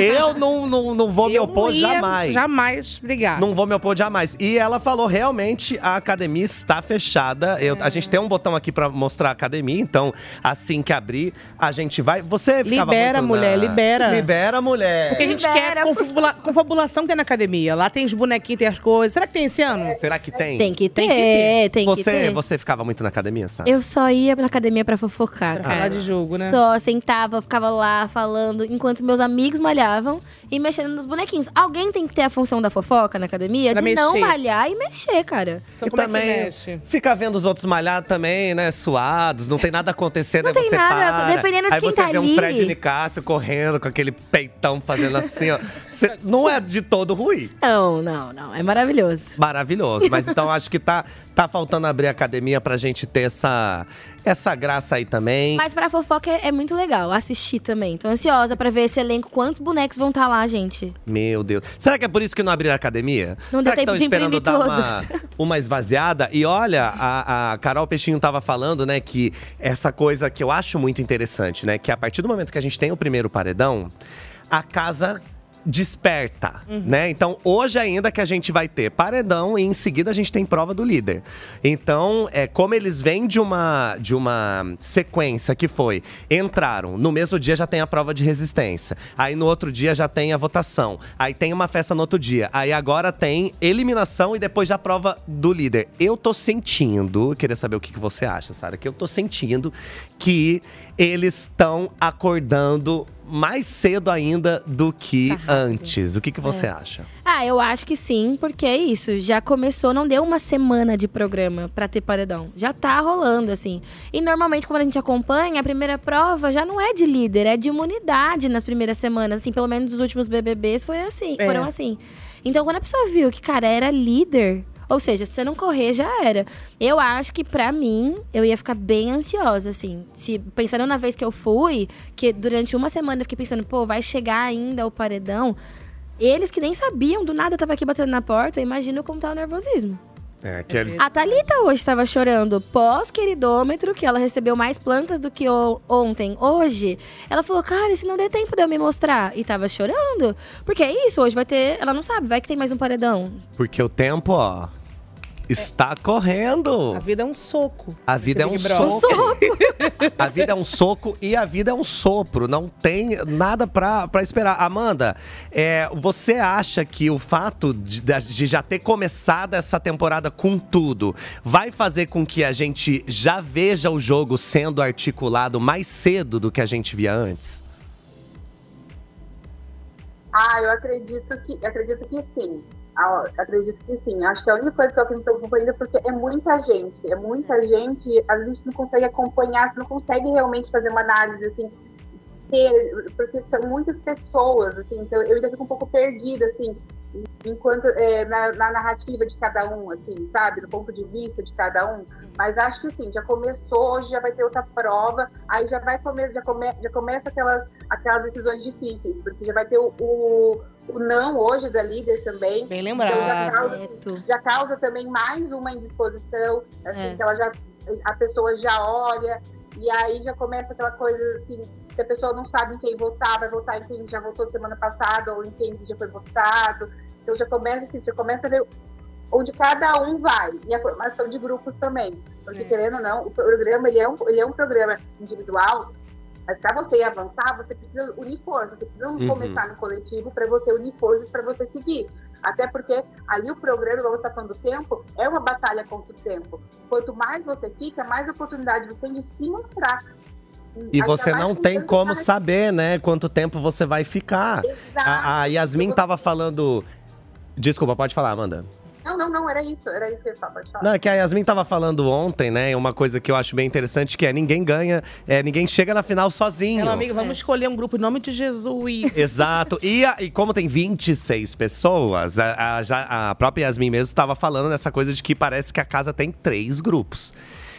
eu não, não, não vou me opor não ia jamais. Jamais brigar. Não vou me opor jamais. E ela falou, realmente, a academia está fechada. Eu- A gente tem um botão aqui pra mostrar a academia, então, assim que abrir, a gente vai. Você ficava Libera, muito mulher, na- libera. Libera, mulher. Porque a gente quer confabula- confabulação que tem na academia. Lá tem os bonequinhos, tem as coisas. Será que tem esse ano? Será que tem? Tem que ter, Tem que ter. tem que Você, ter. você ficava muito na academia, sabe? Eu só ia pra academia pra fofocar, Pra cara. falar de jogo, né? Só sentava, ficava lá falando, enquanto meus amigos malhavam e mexendo nos bonequinhos. Alguém tem que ter a função da fofoca na academia Pra de não mexer. malhar e mexer, cara. Só E como é que também mexe? fica vendo os outros malhar também, né? Suados, não tem nada acontecendo, Não aí tem você nada, para. dependendo de aí quem você tá vê um ali. Fred Nicásio correndo com aquele peitão fazendo assim, ó. Cê- não é de todo ruim. Não, não, não. É maravilhoso. Maravilhoso. Mas então acho que tá, tá faltando abrir a academia pra gente ter essa, essa graça aí também. Mas pra fofoca é, é muito legal assistir também. Tô ansiosa pra ver esse elenco. Quantos bonecos vão estar lá, gente? Meu Deus. Será que é por isso que não abriram a academia? Não Será deu que tempo de esperando imprimir dar uma, uma esvaziada? E olha, a, a Carol Peixinho tava falando, né, que essa coisa que eu acho muito interessante, né? Que a partir do momento que a gente tem o primeiro paredão, a casa desperta, né? Então, hoje ainda que a gente vai ter paredão e em seguida a gente tem prova do líder. Então, é como eles vêm de uma de uma sequência que foi entraram, no mesmo dia já tem a prova de resistência. Aí no outro dia já tem a votação. Aí tem uma festa no outro dia. Aí agora tem eliminação e depois já a prova do líder. Eu tô sentindo, queria saber o que, que você acha, Sara, que eu tô sentindo que eles estão acordando mais cedo ainda do que antes. O que, que você acha? Ah, eu acho que sim, porque é isso. Já começou, não deu uma semana de programa pra ter paredão. Já tá rolando, assim. E normalmente, quando a gente acompanha, a primeira prova já não é de líder, é de imunidade nas primeiras semanas. Assim, pelo menos os últimos BBBs foi assim, É. foram assim. Então, quando a pessoa viu que, cara, era líder. Ou seja, se você não correr, já era. Eu acho que, pra mim, eu ia ficar bem ansiosa, assim. Se, pensando na vez que eu fui, que durante uma semana eu fiquei pensando, pô, vai chegar ainda o paredão. Eles que nem sabiam, do nada tava aqui batendo na porta, imagina como tá o nervosismo. É, que eles... A Thalita hoje tava chorando pós-queridômetro, que ela recebeu mais plantas do que o- ontem. Hoje, ela falou, cara, e se não der tempo de eu me mostrar? E tava chorando. Porque é isso, hoje vai ter. Ela não sabe, vai que tem mais um paredão. Porque o tempo, ó, está correndo. A vida é um soco. A vida é um Brother. soco. A vida é um soco e a vida é um sopro. Não tem nada pra, pra esperar. Amanda, é, você acha que o fato de, de já ter começado essa temporada com tudo vai fazer com que a gente já veja o jogo sendo articulado mais cedo do que a gente via antes? Ah, eu acredito que acredito que sim. Ah, acredito que sim. Acho que a única coisa que eu me preocupo ainda é porque é muita gente. É muita gente, vezes a gente não consegue acompanhar, não consegue realmente fazer uma análise assim. ter- Porque são muitas pessoas, assim, então eu ainda fico um pouco perdida, assim, enquanto é, na, na narrativa de cada um, assim, sabe? Do ponto de vista de cada um. Mas acho que sim, já começou, hoje já vai ter outra prova, aí já vai começar, já, come, já começa aquelas, aquelas decisões difíceis, porque já vai ter o, o não hoje da líder também. Bem Então já lembrado. causa, Certo. já causa também mais uma indisposição, assim, É. que ela já, a pessoa já olha, e aí já começa aquela coisa assim, se a pessoa não sabe em quem votar, vai votar em quem já votou semana passada ou em quem já foi votado. Então já começa assim, já começa a ver onde cada um vai. E a formação de grupos também. Porque, querendo ou não, o programa ele é um, ele é um programa individual, mas para você avançar, você precisa unir forças. Você precisa Uhum. começar no coletivo para você unir forças para você seguir. Até porque ali o programa, como você está falando do tempo, é uma batalha contra o tempo. Quanto mais você fica, mais oportunidade você tem de se mostrar. E Ainda você mais não tem como cara- saber, né, quanto tempo você vai ficar. Exato. A, a Yasmin tava falando. Desculpa, pode falar, Amanda. Não, não, não, era isso. Era isso que eu falar. Não, é que a Yasmin tava falando ontem, né? Uma coisa que eu acho bem interessante que é ninguém ganha, é, ninguém chega na final sozinho. Ela, amiga, vamos escolher um grupo em nome de Jesus. Exato. E, a- e como tem 26 pessoas, a, a, já, a própria Yasmin mesmo estava falando nessa coisa de que parece que a casa tem três grupos.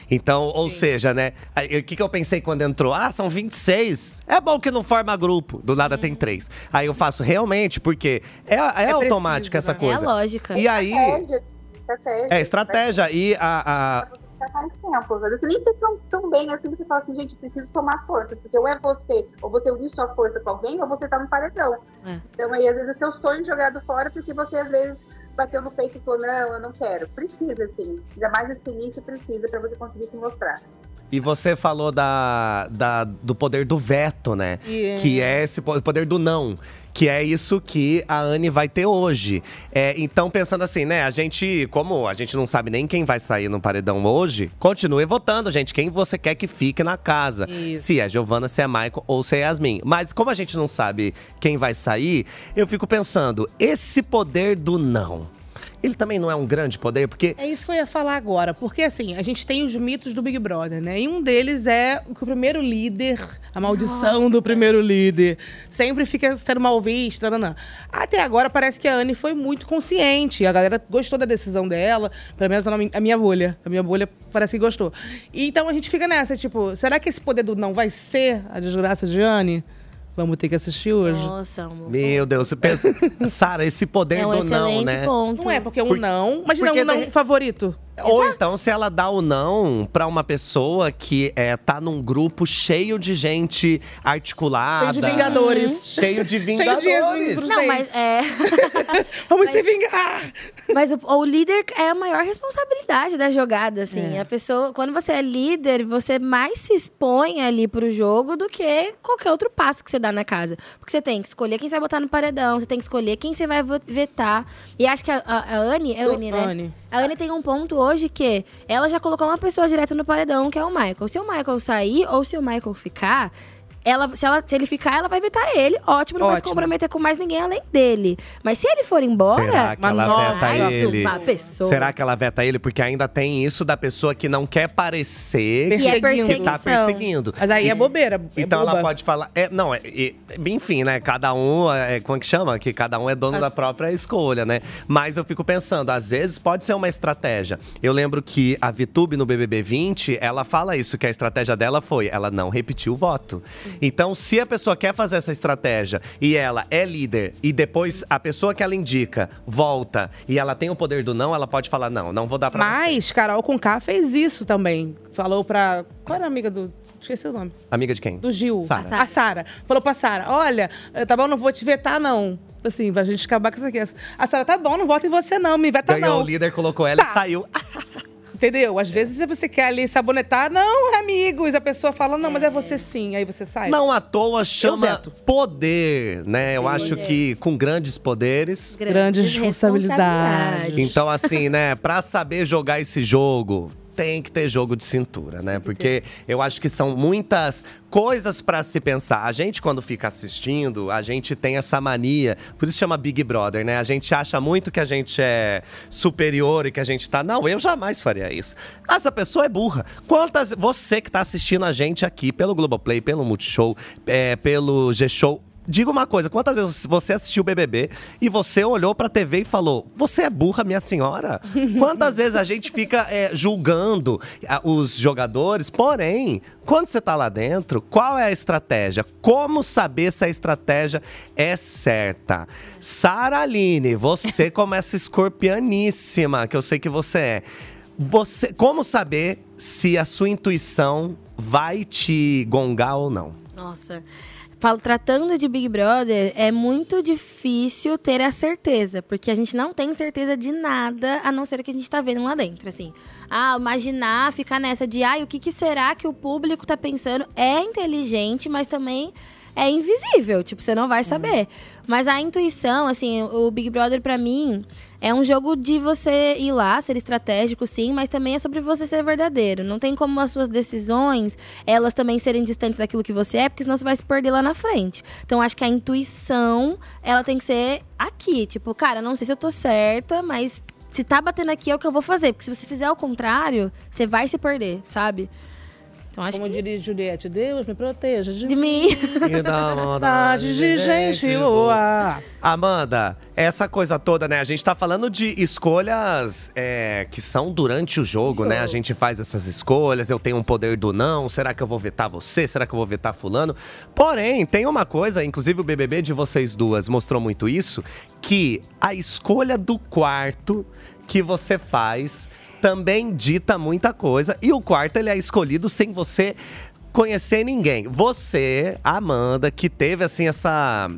Então, ou seja, né? O que, que eu pensei quando entrou? Ah, são 26. É bom que não forma grupo. Do nada tem três. Aí eu faço realmente, porque é, é, automática essa né? coisa. É a lógica. E aí. Estratégia. Estratégia. É estratégia. E a- a, você tempo. Vezes Você nem fica tão, tão bem assim, você fala assim, gente, preciso tomar força. Porque ou é você, ou você unir sua força com alguém, ou você tá no paredão. É. Então aí, às vezes, é seu sonho jogado fora, porque você, às vezes, bateu no peito e falou, não, eu não quero. Precisa, sim. Ainda mais esse início precisa pra você conseguir se mostrar. E você falou da, da- do poder do veto, né? E- Que é esse po- poder do não. Que é isso que a Anne vai ter hoje. É, então, pensando assim, né? A gente, como a gente não sabe nem quem vai sair no paredão hoje, continue votando, gente. Quem você quer que fique na casa. Isso. Se é Giovana, se é Michael ou se é Yasmin. Mas como a gente não sabe quem vai sair, eu fico pensando, esse poder do não. Ele também não é um grande poder, porque É isso que eu ia falar agora, porque assim, a gente tem os mitos do Big Brother, né? E um deles é que o primeiro líder, a maldição do primeiro líder, sempre fica sendo mal visto, nananã. Até agora parece que a Anne foi muito consciente, a galera gostou da decisão dela, pelo menos a minha bolha, a minha bolha parece que gostou. E então a gente fica nessa, tipo, será que esse poder do não vai ser a desgraça de Anne? Vamos ter que assistir hoje. Nossa, amor. Meu Deus, você pensa. Sara, esse poder É um do não, né? ponto. Não é, porque um Por- não. Imagina porque um não de- favorito. Ou então, se ela dá o não pra uma pessoa que é, tá num grupo cheio de gente articulada. Cheio de vingadores. Cheio de Cheio de vingadores. Bruce Não, mas é. Vamos se vingar! Mas o, o líder é a maior responsabilidade da jogada, assim. É. A pessoa, quando você é líder, você mais se expõe ali pro jogo do que qualquer outro passo que você dá na casa. Porque você tem que escolher quem você vai botar no paredão, você tem que escolher quem você vai vetar. E acho que a, a, a Anne, é a Anne, né? Anne. A Anne tem um ponto hoje que ela já colocou uma pessoa direto no paredão, que é o Michael. Se o Michael sair ou se o Michael ficar, ela, se, ela, se ele ficar, ela vai vetar ele. Ótimo, não vai se Ótimo. comprometer com mais ninguém além dele. Mas se ele for embora. Será que ela nova- veta Ai, ele? uma pessoa. Será que ela veta ele? Porque ainda tem isso da pessoa que não quer parecer E é Perseguindo. que tá perseguindo. Mas aí E- é bobeira. é Então ela pode falar. É, não, é, é- enfim, né? Cada um. É, como é que chama? Que cada um é dono As- da própria escolha, né? Mas eu fico pensando, às vezes pode ser uma estratégia. Eu lembro que a Vitube no BBB 20, ela fala isso, que a estratégia dela foi, ela não repetiu o voto. Então, se a pessoa quer fazer essa estratégia e ela é líder e depois a pessoa que ela indica volta e ela tem o poder do não, ela pode falar não, não vou dar pra você. Mas Carol Conká fez isso também. Falou pra. Qual era a amiga do. Esqueci o nome. Amiga de quem? Do Gil. Sara. A Sara. Falou pra Sara: olha, eh, tá bom, não vou te vetar, não. Assim, pra gente acabar com isso aqui. A Sara, tá bom, não voto em você, não. Me veta, Ganhou não. o líder, colocou ela Tá. e saiu. Entendeu? Às vezes você quer ali sabonetar, não, amigos. A pessoa fala, não, mas é você sim. Aí você sai. Não à toa chama poder, né? Eu acho que com grandes poderes. Grandes responsabilidades. Então, assim, né, pra saber jogar esse jogo. Tem que ter jogo de cintura, né? Porque eu acho que são muitas coisas pra se pensar. A gente, quando fica assistindo, a gente tem essa mania. Por isso chama Big Brother, né? A gente acha muito que a gente é superior e que a gente tá. Não, eu jamais faria isso. Essa pessoa é burra. Quantas. Você que tá assistindo a gente aqui pelo Globoplay, pelo Multishow, é, pelo G-Show. Diga uma coisa, quantas vezes você assistiu o BBB e você olhou pra TV e falou: Você é burra, minha senhora? Quantas vezes a gente fica é, julgando os jogadores? Porém, quando você tá lá dentro, qual é a estratégia? Como saber se a estratégia é certa? Sara Aline, você como essa escorpianíssima, que eu sei que você é. Você, como saber se a sua intuição vai te gongar ou não? Nossa. Falo, tratando de Big Brother, é muito difícil ter a certeza, porque a gente não tem certeza de nada, a não ser o que a gente tá vendo lá dentro, assim. Ah, imaginar, ficar nessa de, ai, o que, que será que o público tá pensando? É inteligente, mas também é invisível, tipo, você não vai saber. Mas a intuição, assim, o Big Brother pra mim é um jogo de você ir lá, ser estratégico, sim, mas também é sobre você ser verdadeiro. Não tem como as suas decisões, elas também serem distantes daquilo que você é, porque senão você vai se perder lá na frente. Então acho que a intuição, ela tem que ser aqui, tipo, cara, não sei se eu tô certa, mas se tá batendo aqui é o que eu vou fazer, porque se você fizer o contrário, você vai se perder, sabe? Então acho Como que diria Juliette, Deus me proteja de, de mim. E dá uma vontade de gente boa. Amanda, essa coisa toda, né? A gente tá falando de escolhas é, que são durante o jogo, né? A gente faz essas escolhas, eu tenho um poder do não, será que eu vou vetar você? Será que eu vou vetar fulano? Porém, tem uma coisa, inclusive o BBB de vocês duas mostrou muito isso, que a escolha do quarto que você faz também dita muita coisa. E o quarto, ele é escolhido sem você conhecer ninguém. Você, Amanda, que teve assim essa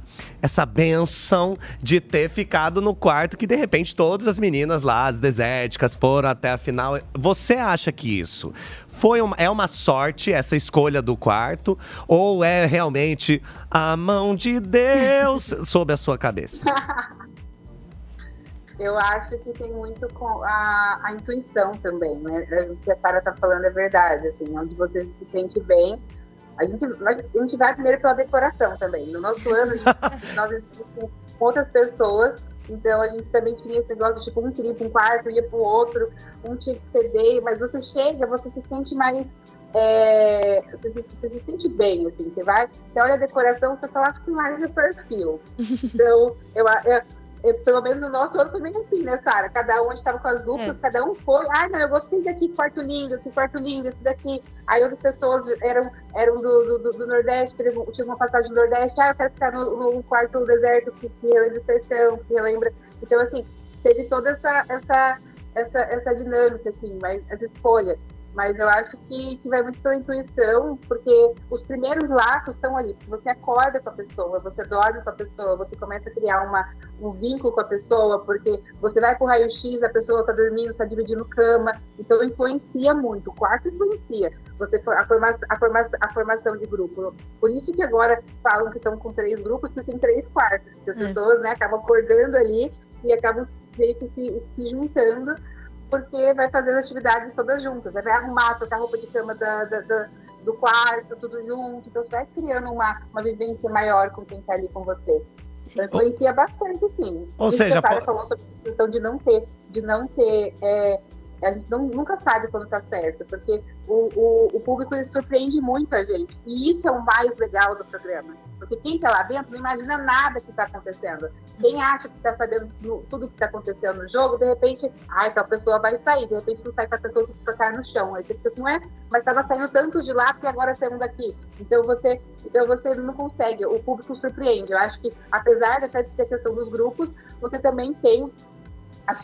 essa benção de ter ficado no quarto que de repente todas as meninas lá, as desérticas, foram até a final. Você acha que isso foi uma, é uma sorte essa escolha do quarto ou é realmente a mão de Deus sobre a sua cabeça? Eu acho que tem muito com a, a intuição também, né? O que a Sara tá falando é verdade, assim, onde você se sente bem. A gente, a gente vai primeiro pela decoração também. No nosso ano, gente, nós estamos com outras pessoas, então a gente também tinha esse negócio, tipo, um pra um quarto, ia pro outro, um tinha que ceder, mas você chega, você se sente mais. é, você, se, você se sente bem, assim, você vai, você olha a decoração, você fala, acho que mais é perfil. Então, eu, eu, eu- pelo menos no nosso ano também assim, né, Sara? Cada um, a gente tava com as duplas, cada um foi. Ah, não, eu gostei daqui, quarto lindo, esse quarto lindo, esse daqui. Aí outras pessoas eram, eram do, do, do Nordeste, teve- tinha uma passagem do Nordeste. Ah, eu quero ficar no, no quarto deserto que, que relembra estação, que relembra. Então, assim, teve toda essa, essa, essa, essa dinâmica, assim, mais, essa escolha. Mas eu acho que, que vai muito pela intuição, porque os primeiros laços estão ali. Você acorda com a pessoa, você dorme com a pessoa, você começa a criar uma, um vínculo com a pessoa, porque você vai pro raio-x, a pessoa está dormindo, está dividindo cama. Então influencia muito. O quarto influencia. Você, a, forma, a, forma, a formação de grupo. Por isso que agora falam que estão com três grupos, que tem três quartos. Que as É. pessoas né, acabam acordando ali e acabam meio que se, se juntando porque vai fazendo atividades todas juntas. Vai arrumar, trocar roupa de cama da, da- da- do quarto, tudo junto. Então você vai criando uma, uma vivência maior com quem está ali com você. Então influencia bastante, sim. Ou Isso seja, que a po- falou sobre a questão de não ter, de não ter. é, a gente não- nunca sabe quando tá certo, porque o, o, o público ele surpreende muito a gente. E isso é o mais legal do programa. Porque quem tá lá dentro não imagina nada que tá acontecendo. Quem acha que tá sabendo do- tudo que tá acontecendo no jogo, de repente, ai, tal pessoa vai sair, de repente não sai com a pessoa que trocar no chão. Aí você fica assim, ué, mas tava saindo tanto de lá que agora saímos daqui. Então você, então você não consegue, o público surpreende. Eu acho que, apesar dessa questão dos grupos, você também tem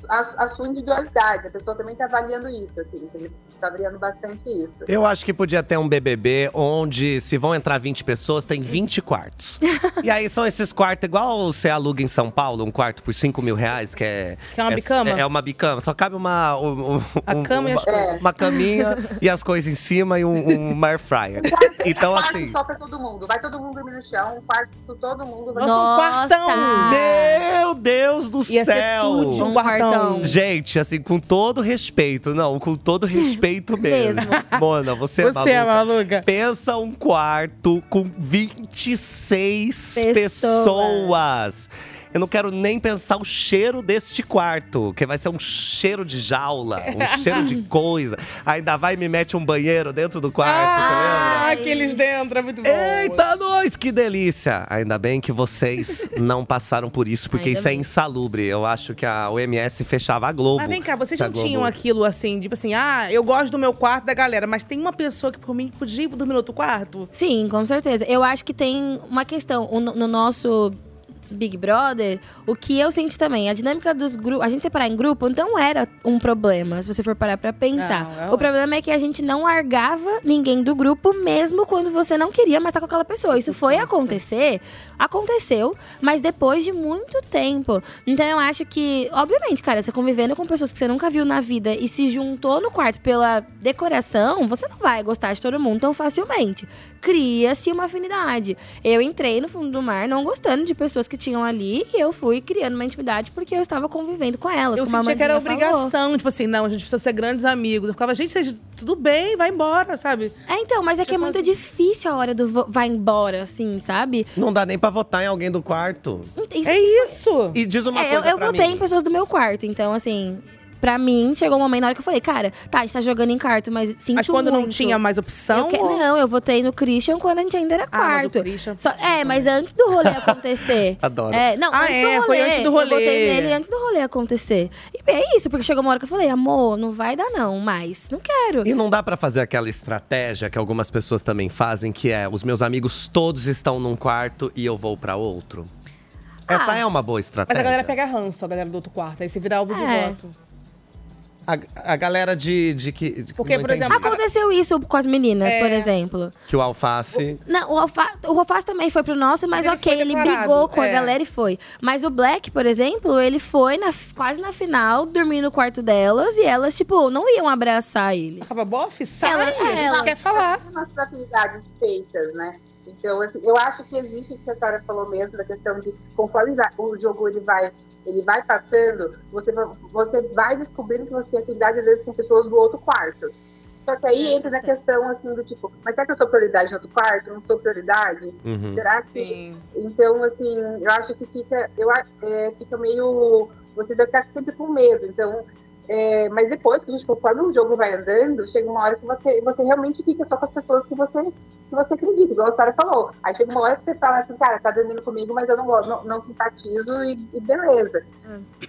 a, a- a sua individualidade. A pessoa também está avaliando isso, assim, está avaliando bastante isso. Eu acho que podia ter um BBB onde, se vão entrar 20 pessoas, tem 20 quartos. e aí são esses quartos, igual você aluga em São Paulo, um quarto por 5 mil reais, que é. Que é uma bicama? É, uma bicama. Só cabe uma. um- um- A um- cama e uma, as coisas. uma caminha e as coisas em cima e um, um air fryer. Então, quarto assim. só para todo mundo. Vai todo mundo dormir no chão, um quarto para todo mundo. Nossa, um quartão! Meu Deus do Ia ser céu! tudo de um quartão. Gente, assim, com todo respeito, não, com todo respeito mesmo. Mona, você, é Você é maluca. Pensa um quarto com 26 Pessoas. pessoas. Eu não quero nem pensar o cheiro deste quarto, que vai ser um cheiro de jaula, um cheiro de coisa. Ainda vai e me mete um banheiro dentro do quarto? Ah, aqueles dentro, é muito bom. Eita, nós, que delícia! Ainda bem que vocês não passaram por isso, porque Ainda isso é bem. insalubre. Eu acho que a OMS fechava a Globo. Mas vem cá, vocês não Globo- tinham aquilo assim, tipo assim, ah, eu gosto do meu quarto da galera, mas tem uma pessoa que por mim podia ir dormir no outro quarto? Sim, com certeza. Eu acho que tem uma questão no nosso Big Brother, o que eu senti também, a dinâmica dos grupos, a gente separar em grupo não era um problema, se você for parar pra pensar. Não, é o problema é que a gente não largava ninguém do grupo, mesmo quando você não queria mais estar com aquela pessoa. Isso foi acontecer, aconteceu, mas depois de muito tempo. Então eu acho que, obviamente, cara, você convivendo com pessoas que você nunca viu na vida e se juntou no quarto pela decoração, você não vai gostar de todo mundo tão facilmente. Cria-se uma afinidade. Eu entrei no fundo do mar não gostando de pessoas que tinham ali e eu fui criando uma intimidade porque eu estava convivendo com elas. Eu sentia que era Amandinha falou. obrigação, tipo assim, não, a gente precisa ser grandes amigos. Eu ficava, gente, seja tudo bem, vai embora, sabe? É, então, mas é que é muito difícil a hora do vai embora, assim, sabe? Não dá nem pra votar em alguém do quarto. Isso é isso! E diz uma É, eu, coisa eu pra votei mim. em pessoas do meu quarto, então, assim. Pra mim, chegou um momento na hora que eu falei, cara, tá, a gente tá jogando em quarto, mas sinto Mas quando não tinha mais opção, Eu que- ou- Não, eu votei no Christian quando a gente ainda era Ah, mas o quarto. Christian- Só- é, mas antes do rolê acontecer. Adoro. É, não, Ah, antes é, do rolê. foi antes do Eu rolê. votei nele antes do rolê acontecer. E é isso, porque chegou uma hora que eu falei, amor, não vai dar não, mas não quero. E não dá pra fazer aquela estratégia que algumas pessoas também fazem, que é os meus amigos todos estão num quarto e eu vou pra outro. Essa Ah. é uma boa Mas estratégia. a galera pega ranço, a galera do outro quarto. Aí você vira alvo de É. voto. A, a galera de, de que. de- Porque, por entendi. exemplo, Aconteceu isso com as meninas, É. por exemplo. Que o alface. Não, o, Alfa, o Alface também foi pro nosso, mas, ele ok, ele brigou com a é. galera e foi. Mas o Black, por exemplo, ele foi na- quase na final, dormir no quarto delas, e elas, tipo, não iam abraçar ele. Acaba bofe, sai, Ela- a gente ela- quer falar. Tem umas afinidades feitas, né? Então, assim, eu acho que existe o que a Sara falou mesmo, da questão de conforme o jogo ele vai, ele vai passando, você, você vai descobrindo que você tem afinidade, às vezes, com pessoas do outro quarto. Só que aí entra na questão, assim, do tipo, mas será que eu sou prioridade no outro quarto? Não sou prioridade? Uhum. Será que. Sim. Então, assim, eu acho que fica. Eu, é, fica meio. Você vai ficar sempre com medo. Então. É, mas depois, conforme o jogo vai andando, chega uma hora que você, você realmente fica só com as pessoas que você, que você acredita, igual a Sara falou. Aí chega uma hora que você fala assim, cara, tá dormindo comigo, mas eu não, gosto, não, não simpatizo e, e beleza.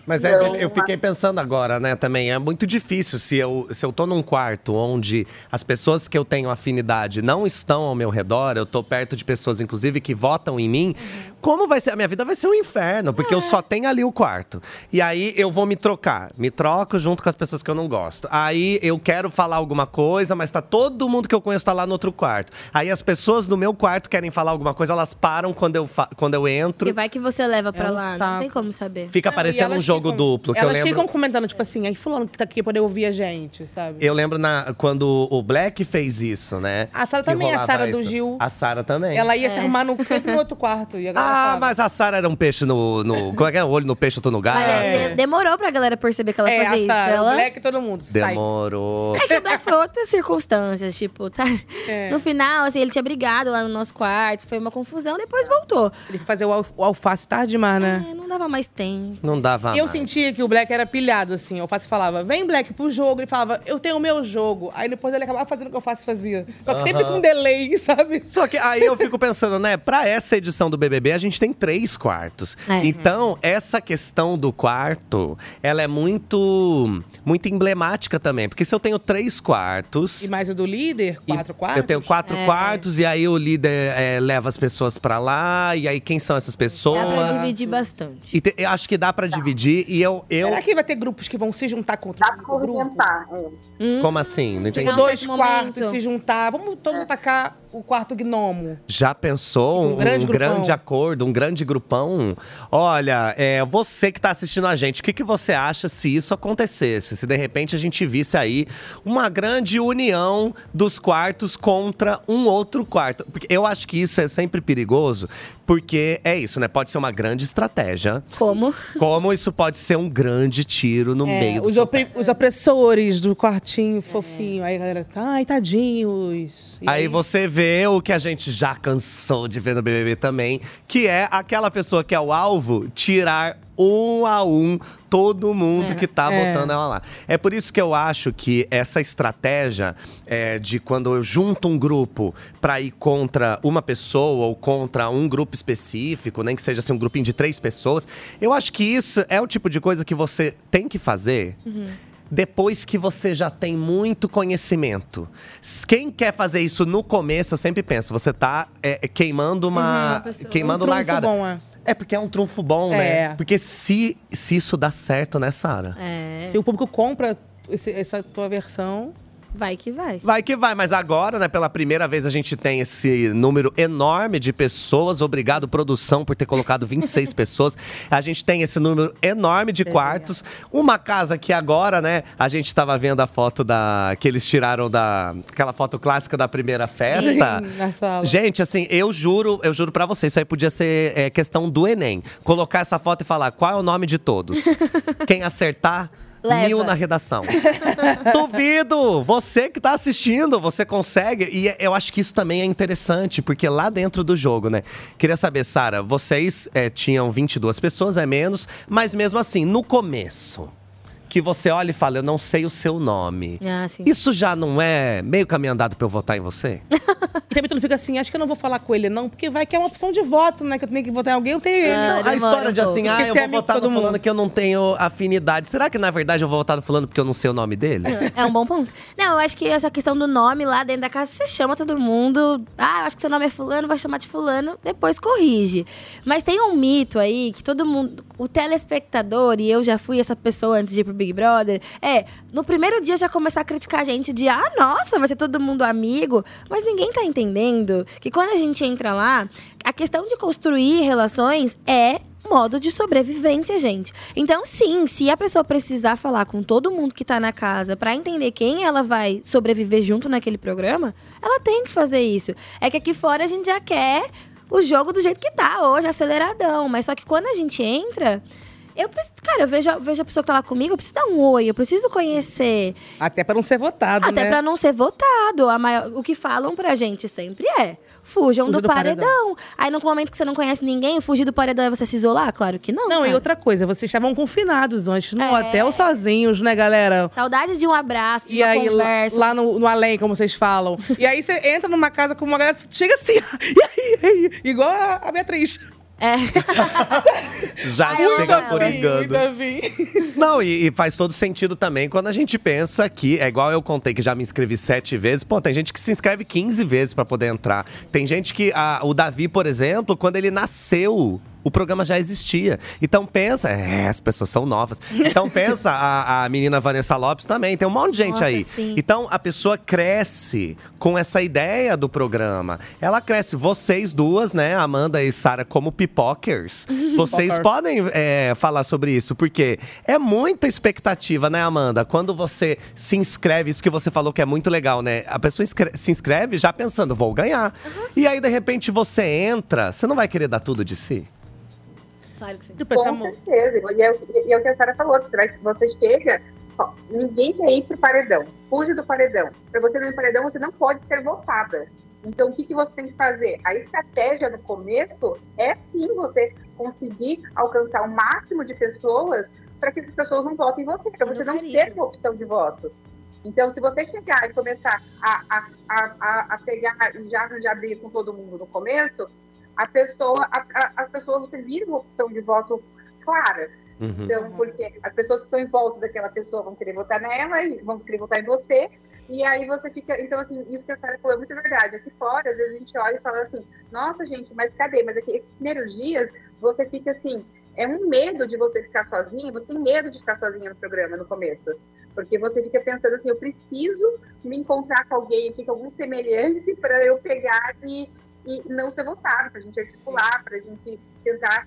Mas é, Não, de- eu fiquei pensando agora, né, também. É muito difícil se eu, se eu tô num quarto onde as pessoas que eu tenho afinidade não estão ao meu redor, eu tô perto de pessoas, inclusive, que votam em mim. Como vai ser? A minha vida vai ser um inferno, porque eu só tenho ali o quarto. E aí eu vou me trocar. Me troco junto com as pessoas que eu não gosto. Aí eu quero falar alguma coisa, mas tá todo mundo que eu conheço tá lá no outro quarto. Aí as pessoas do meu quarto querem falar alguma coisa, elas param quando eu, quando eu entro. E vai que você leva pra É um lá, não saco. tem como saber. Fica Não, parecendo um jogo ficam- duplo, que eu Elas lembro. ficam comentando, tipo assim, aí fulano que tá aqui poder ouvir a gente, sabe? Eu lembro na, quando o Black fez isso, né? A Sara também, a Sara do. Gil. A Sara também. Ela ia se É. arrumar no, sempre no outro quarto. E a galera Ah, mas a Sara era um peixe no. no como é que é? Olho no peixe, outro no gato. É. de- demorou pra galera perceber que ela É, fazia a isso. Sara, Ela... o Black e todo mundo. Sai. Demorou. É que o Black foi outras circunstâncias, tipo, tá? É. No final, assim, ele tinha brigado lá no nosso quarto, foi uma confusão, depois voltou. Ele foi fazer o, al- o alface tarde demais, né? É, não dava mais tempo. Não dava E eu mais. sentia que o Black era pilhado, assim. O Alface falava, vem, Black, pro jogo. Ele falava, eu tenho o meu jogo. Aí depois ele acabava fazendo o que o Alface fazia. Só que sempre Aham. com delay, sabe? Só que aí eu fico pensando, né? Pra essa edição do BBB, a gente tem três quartos. É. Então, essa questão do quarto, ela é muito, muito emblemática também. Porque se eu tenho três quartos… E mais o do líder, quatro quartos. Eu tenho quatro É. quartos, e aí o líder é, leva as pessoas pra lá. E aí, quem são essas pessoas? Dá pra dividir bastante. E te- eu acho que dá pra dividir. E eu… eu Será que vai ter grupos que vão se juntar contra Dá o pra grupo? É. Como assim? Não entendi. Um Dois quartos momento. se juntar. Vamos todo mundo tacar o quarto gnomo. Já pensou um, Um grande um grande acordo, um grande grupão? Olha, é, você que tá assistindo a gente, o que, que você acha se isso acontecesse? Se de repente a gente visse aí uma grande união dos quartos contra um outro quarto? Porque eu acho que isso é sempre perigoso, porque é isso, né? Pode ser uma grande estratégia. Como? Como isso pode ser um grande tiro no É, meio do os, opri- os opressores do quartinho fofinho. Aí a galera tá, ai, tadinhos. E Aí você vê o que a gente já cansou de ver no BBB também, que é aquela pessoa que é o alvo tirar um a um todo mundo que tá É. botando ela lá. É por isso que eu acho que essa estratégia é, de quando eu junto um grupo pra ir contra uma pessoa ou contra um grupo específico, nem que seja assim, um grupinho de três pessoas, eu acho que isso é o tipo de coisa que você tem que fazer depois que você já tem muito conhecimento. Quem quer fazer isso no começo, eu sempre penso, você tá é, queimando uma. pessoa- queimando um largada. bom, é. É porque é um trunfo bom, É. né? Porque se, se isso dá certo, né, Sara? É, Se o público compra esse- essa tua versão. Vai que vai. Vai que vai, mas agora, né, pela primeira vez a gente tem esse número enorme de pessoas. Obrigado, produção, por ter colocado 26 pessoas. A gente tem esse número enorme de quartos. Uma casa que agora, né, a gente tava vendo a foto da. que eles tiraram da. aquela foto clássica da primeira festa. Na sala. Gente, assim, eu juro, eu juro pra vocês, isso aí podia ser é, questão do Enem. Colocar essa foto e falar qual é o nome de todos. Quem acertar, Leva. mil na redação. Duvido! Você que tá assistindo, você consegue. E é- eu acho que isso também é interessante, porque lá dentro do jogo, né? Queria saber, Sara, vocês é, tinham 22 pessoas, é menos, mas mesmo assim, no começo, que você olha e fala, eu não sei o seu nome. Ah, sim. Isso já não é meio caminho andado pra eu votar em você? E também tu não fica assim, acho que eu não vou falar com ele, não, porque vai que é uma opção de voto, né? Que eu tenho que votar em alguém, eu tenho ele. Ah, Não, a demora história um de assim, ah, Porque eu ser vou amigo de votar no todo mundo. fulano que eu não tenho afinidade. Será que, na verdade, eu vou votar no fulano porque eu não sei o nome dele? É um bom ponto. Não, eu acho que essa questão do nome lá dentro da casa, você chama todo mundo. Ah, eu acho que seu nome é fulano, vai chamar de fulano, depois corrige. Mas tem um mito aí que todo mundo, o telespectador, e eu já fui essa pessoa antes de ir pro Big Brother, é, no primeiro dia já começar a criticar a gente de, ah, nossa, vai ser todo mundo amigo. Mas ninguém tá entendendo que quando a gente entra lá, a questão de construir relações é modo de sobrevivência, gente. Então, sim, se a pessoa precisar falar com todo mundo que tá na casa pra entender quem ela vai sobreviver junto naquele programa, ela tem que fazer isso. É que aqui fora a gente já quer o jogo do jeito que tá hoje, aceleradão. Mas só que quando a gente entra. Eu preciso, cara, eu vejo, vejo a pessoa que tá lá comigo, eu preciso dar um oi, eu preciso conhecer. Até pra não ser votado, Até né? pra não ser votado. A maior- o que falam pra gente sempre é: fujam Fuja do, do paredão. paredão. Aí no momento que você não conhece ninguém, fugir do paredão é você se isolar? Claro que não. Não, e cara. outra coisa, vocês estavam confinados antes no É. hotel sozinhos, né, galera? Saudade de um abraço, de E uma aí, lá, conversa. lá no, no além, como vocês falam. E aí você entra numa casa com uma galera, chega assim, e aí, e aí? Igual a, a Beatriz. É. Já Ai, chega ela. coringando. Não, e, e faz todo sentido também quando a gente pensa que, é igual eu contei que já me inscrevi sete vezes, pô, tem gente que se inscreve 15 vezes pra poder entrar. Tem gente que, a- o Davi, por exemplo, quando ele nasceu. O programa já existia. Então pensa, é, as pessoas são novas. Então pensa a, a menina Vanessa Lopes também. Tem um monte de gente Nossa, aí. sim. Então a pessoa cresce com essa ideia do programa. Ela cresce. Vocês duas, né, Amanda e Sara, como pipokers, vocês podem é, falar sobre isso, porque é muita expectativa, né, Amanda? Quando você se inscreve, isso que você falou que é muito legal, né? A pessoa inscre- se inscreve já pensando, vou ganhar. E aí, de repente, você entra, você não vai querer dar tudo de si? Claro que sim. Depois Com amor. certeza. E é, o- e é o que a Sara falou, que você, chega, ó, ninguém quer ir pro paredão. Fuja do paredão. Para você não ir pro paredão, você não pode ser votada. Então, o que, que você tem que fazer? A estratégia no começo é sim você conseguir alcançar o máximo de pessoas para que essas pessoas não votem em você, para você não ter uma opção de voto. Então, se você chegar e começar a, a, a, a, a pegar e já arranjar briga com todo mundo no começo, a pessoa, a, a, as pessoas vira uma opção de voto clara. Uhum. Então, porque as pessoas que estão em volta daquela pessoa vão querer votar nela e vão querer votar em você. E aí você fica. Então, assim, isso que a Sara falou é muito verdade. Aqui fora, às vezes a gente olha e fala assim, nossa, gente, mas cadê? Mas aqui, esses primeiros dias, você fica assim, é um medo de você ficar sozinha, você tem medo de ficar sozinha no programa no começo. Porque você fica pensando assim, eu preciso me encontrar com alguém aqui, com algum semelhante, para eu pegar e, e não ser votado, para a gente articular, para a gente tentar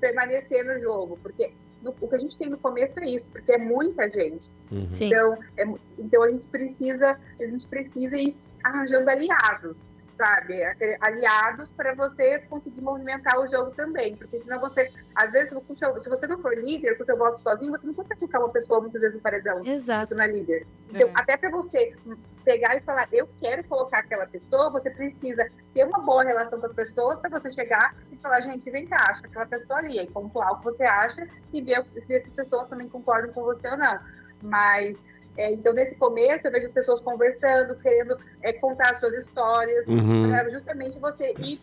permanecer no jogo. Porque no- o que a gente tem no começo é isso, porque é muita gente. Sim. Então, é mu- então a gente precisa, a gente precisa ir arranjando aliados, sabe? Aliados para você conseguir movimentar o jogo também. Porque senão você, às vezes, seu- se você não for líder, com o seu voto sozinho, você não consegue colocar uma pessoa muitas vezes no paredão. Exato. Você não é líder. Então, É. até para você pegar e falar, eu quero colocar aquela pessoa, você precisa ter uma boa relação com as pessoas para você chegar e falar, gente, vem cá, acha aquela pessoa ali, aí pontuar o que você acha e ver, ver se as pessoas também concordam com você ou não. Mas, é, então, nesse começo, eu vejo as pessoas conversando, querendo é, contar as suas histórias, Uhum. para justamente você ir,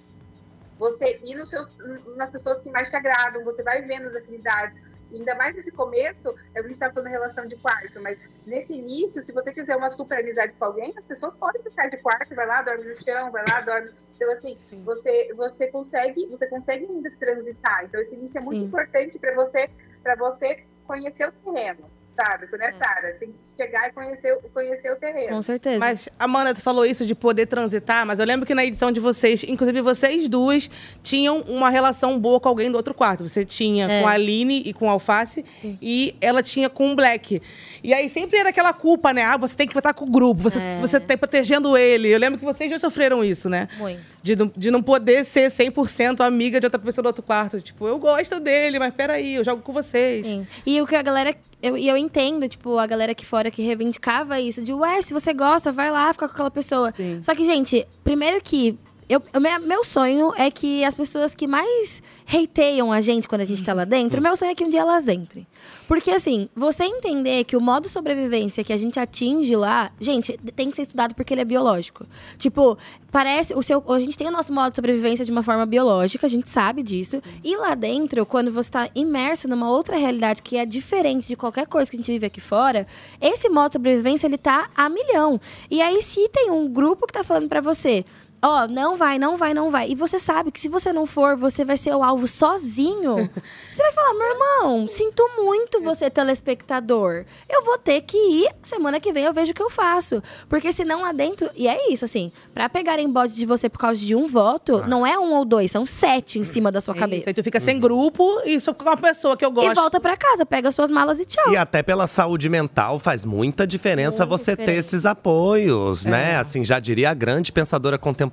você ir nos seus, nas pessoas que mais te agradam, você vai vendo as afinidades. E ainda mais nesse começo, a gente está falando em relação de quarto, mas nesse início, se você fizer uma super amizade com alguém, as pessoas podem ficar de quarto, vai lá, dorme no chão, vai lá, dorme. Então, assim, você, você consegue, você consegue ainda transitar. Então, esse início é muito Sim. importante para você, para você conhecer o terreno, sabe? Quando é Sara, tem que chegar e conhecer, conhecer o terreno. Com certeza. Mas, Amanda, tu falou isso de poder transitar, mas eu lembro que na edição de vocês, inclusive vocês duas, tinham uma relação boa com alguém do outro quarto. Você tinha É. com a Aline e com a Alface, e ela tinha com o Black. E aí sempre era aquela culpa, né? Ah, você tem que votar com o grupo, você, É. você tá protegendo ele. Eu lembro que vocês já sofreram isso, né? Muito. De não, de não poder ser 100% amiga de outra pessoa do outro quarto. Tipo, eu gosto dele, mas peraí, eu jogo com vocês. Sim. E o que a galera. Eu, e eu entendo, tipo, a galera aqui fora que reivindicava isso, de ué, se você gosta, vai lá ficar com aquela pessoa. Sim. Só que, gente, primeiro que. Eu, meu, sonho é que as pessoas que mais hateiam a gente quando a gente tá lá dentro, meu sonho é que um dia elas entrem. Porque, assim, você entender que o modo sobrevivência que a gente atinge lá, gente, tem que ser estudado porque ele é biológico. Tipo, parece. O seu, a gente tem o nosso modo de sobrevivência de uma forma biológica, a gente sabe disso. E lá dentro, quando você tá imerso numa outra realidade que é diferente de qualquer coisa que a gente vive aqui fora, esse modo de sobrevivência, ele tá a milhão. E aí, se tem um grupo que tá falando pra você. Ó, não vai, não vai, não vai. E você sabe que se você não for, você vai ser o alvo sozinho. você vai falar, meu irmão, sinto muito você, telespectador. Eu vou ter que ir, semana que vem eu vejo o que eu faço. Porque senão lá dentro. E é isso, assim, pra pegarem bode de você por causa de um voto, não é um ou dois, são sete em cima da sua É cabeça. isso, Aí tu fica sem grupo e só com uma pessoa que eu gosto. E volta pra casa, pega suas malas e tchau. E até pela saúde mental faz muita diferença Muito você ter diferente. esses apoios, É. né? Assim, já diria a grande pensadora contemporânea,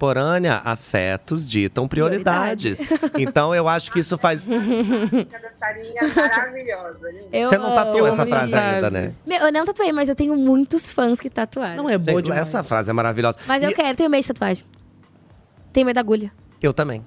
afetos ditam prioridades. então eu acho que isso faz. Maravilhosa. Eu Você não tatuou essa frase ainda, né? Meu, eu não tatuei, mas eu tenho muitos fãs que tatuaram. Não é boa demais. Essa frase é maravilhosa. Mas eu E quero, tenho medo de tatuagem. Tenho medo da agulha. eu também.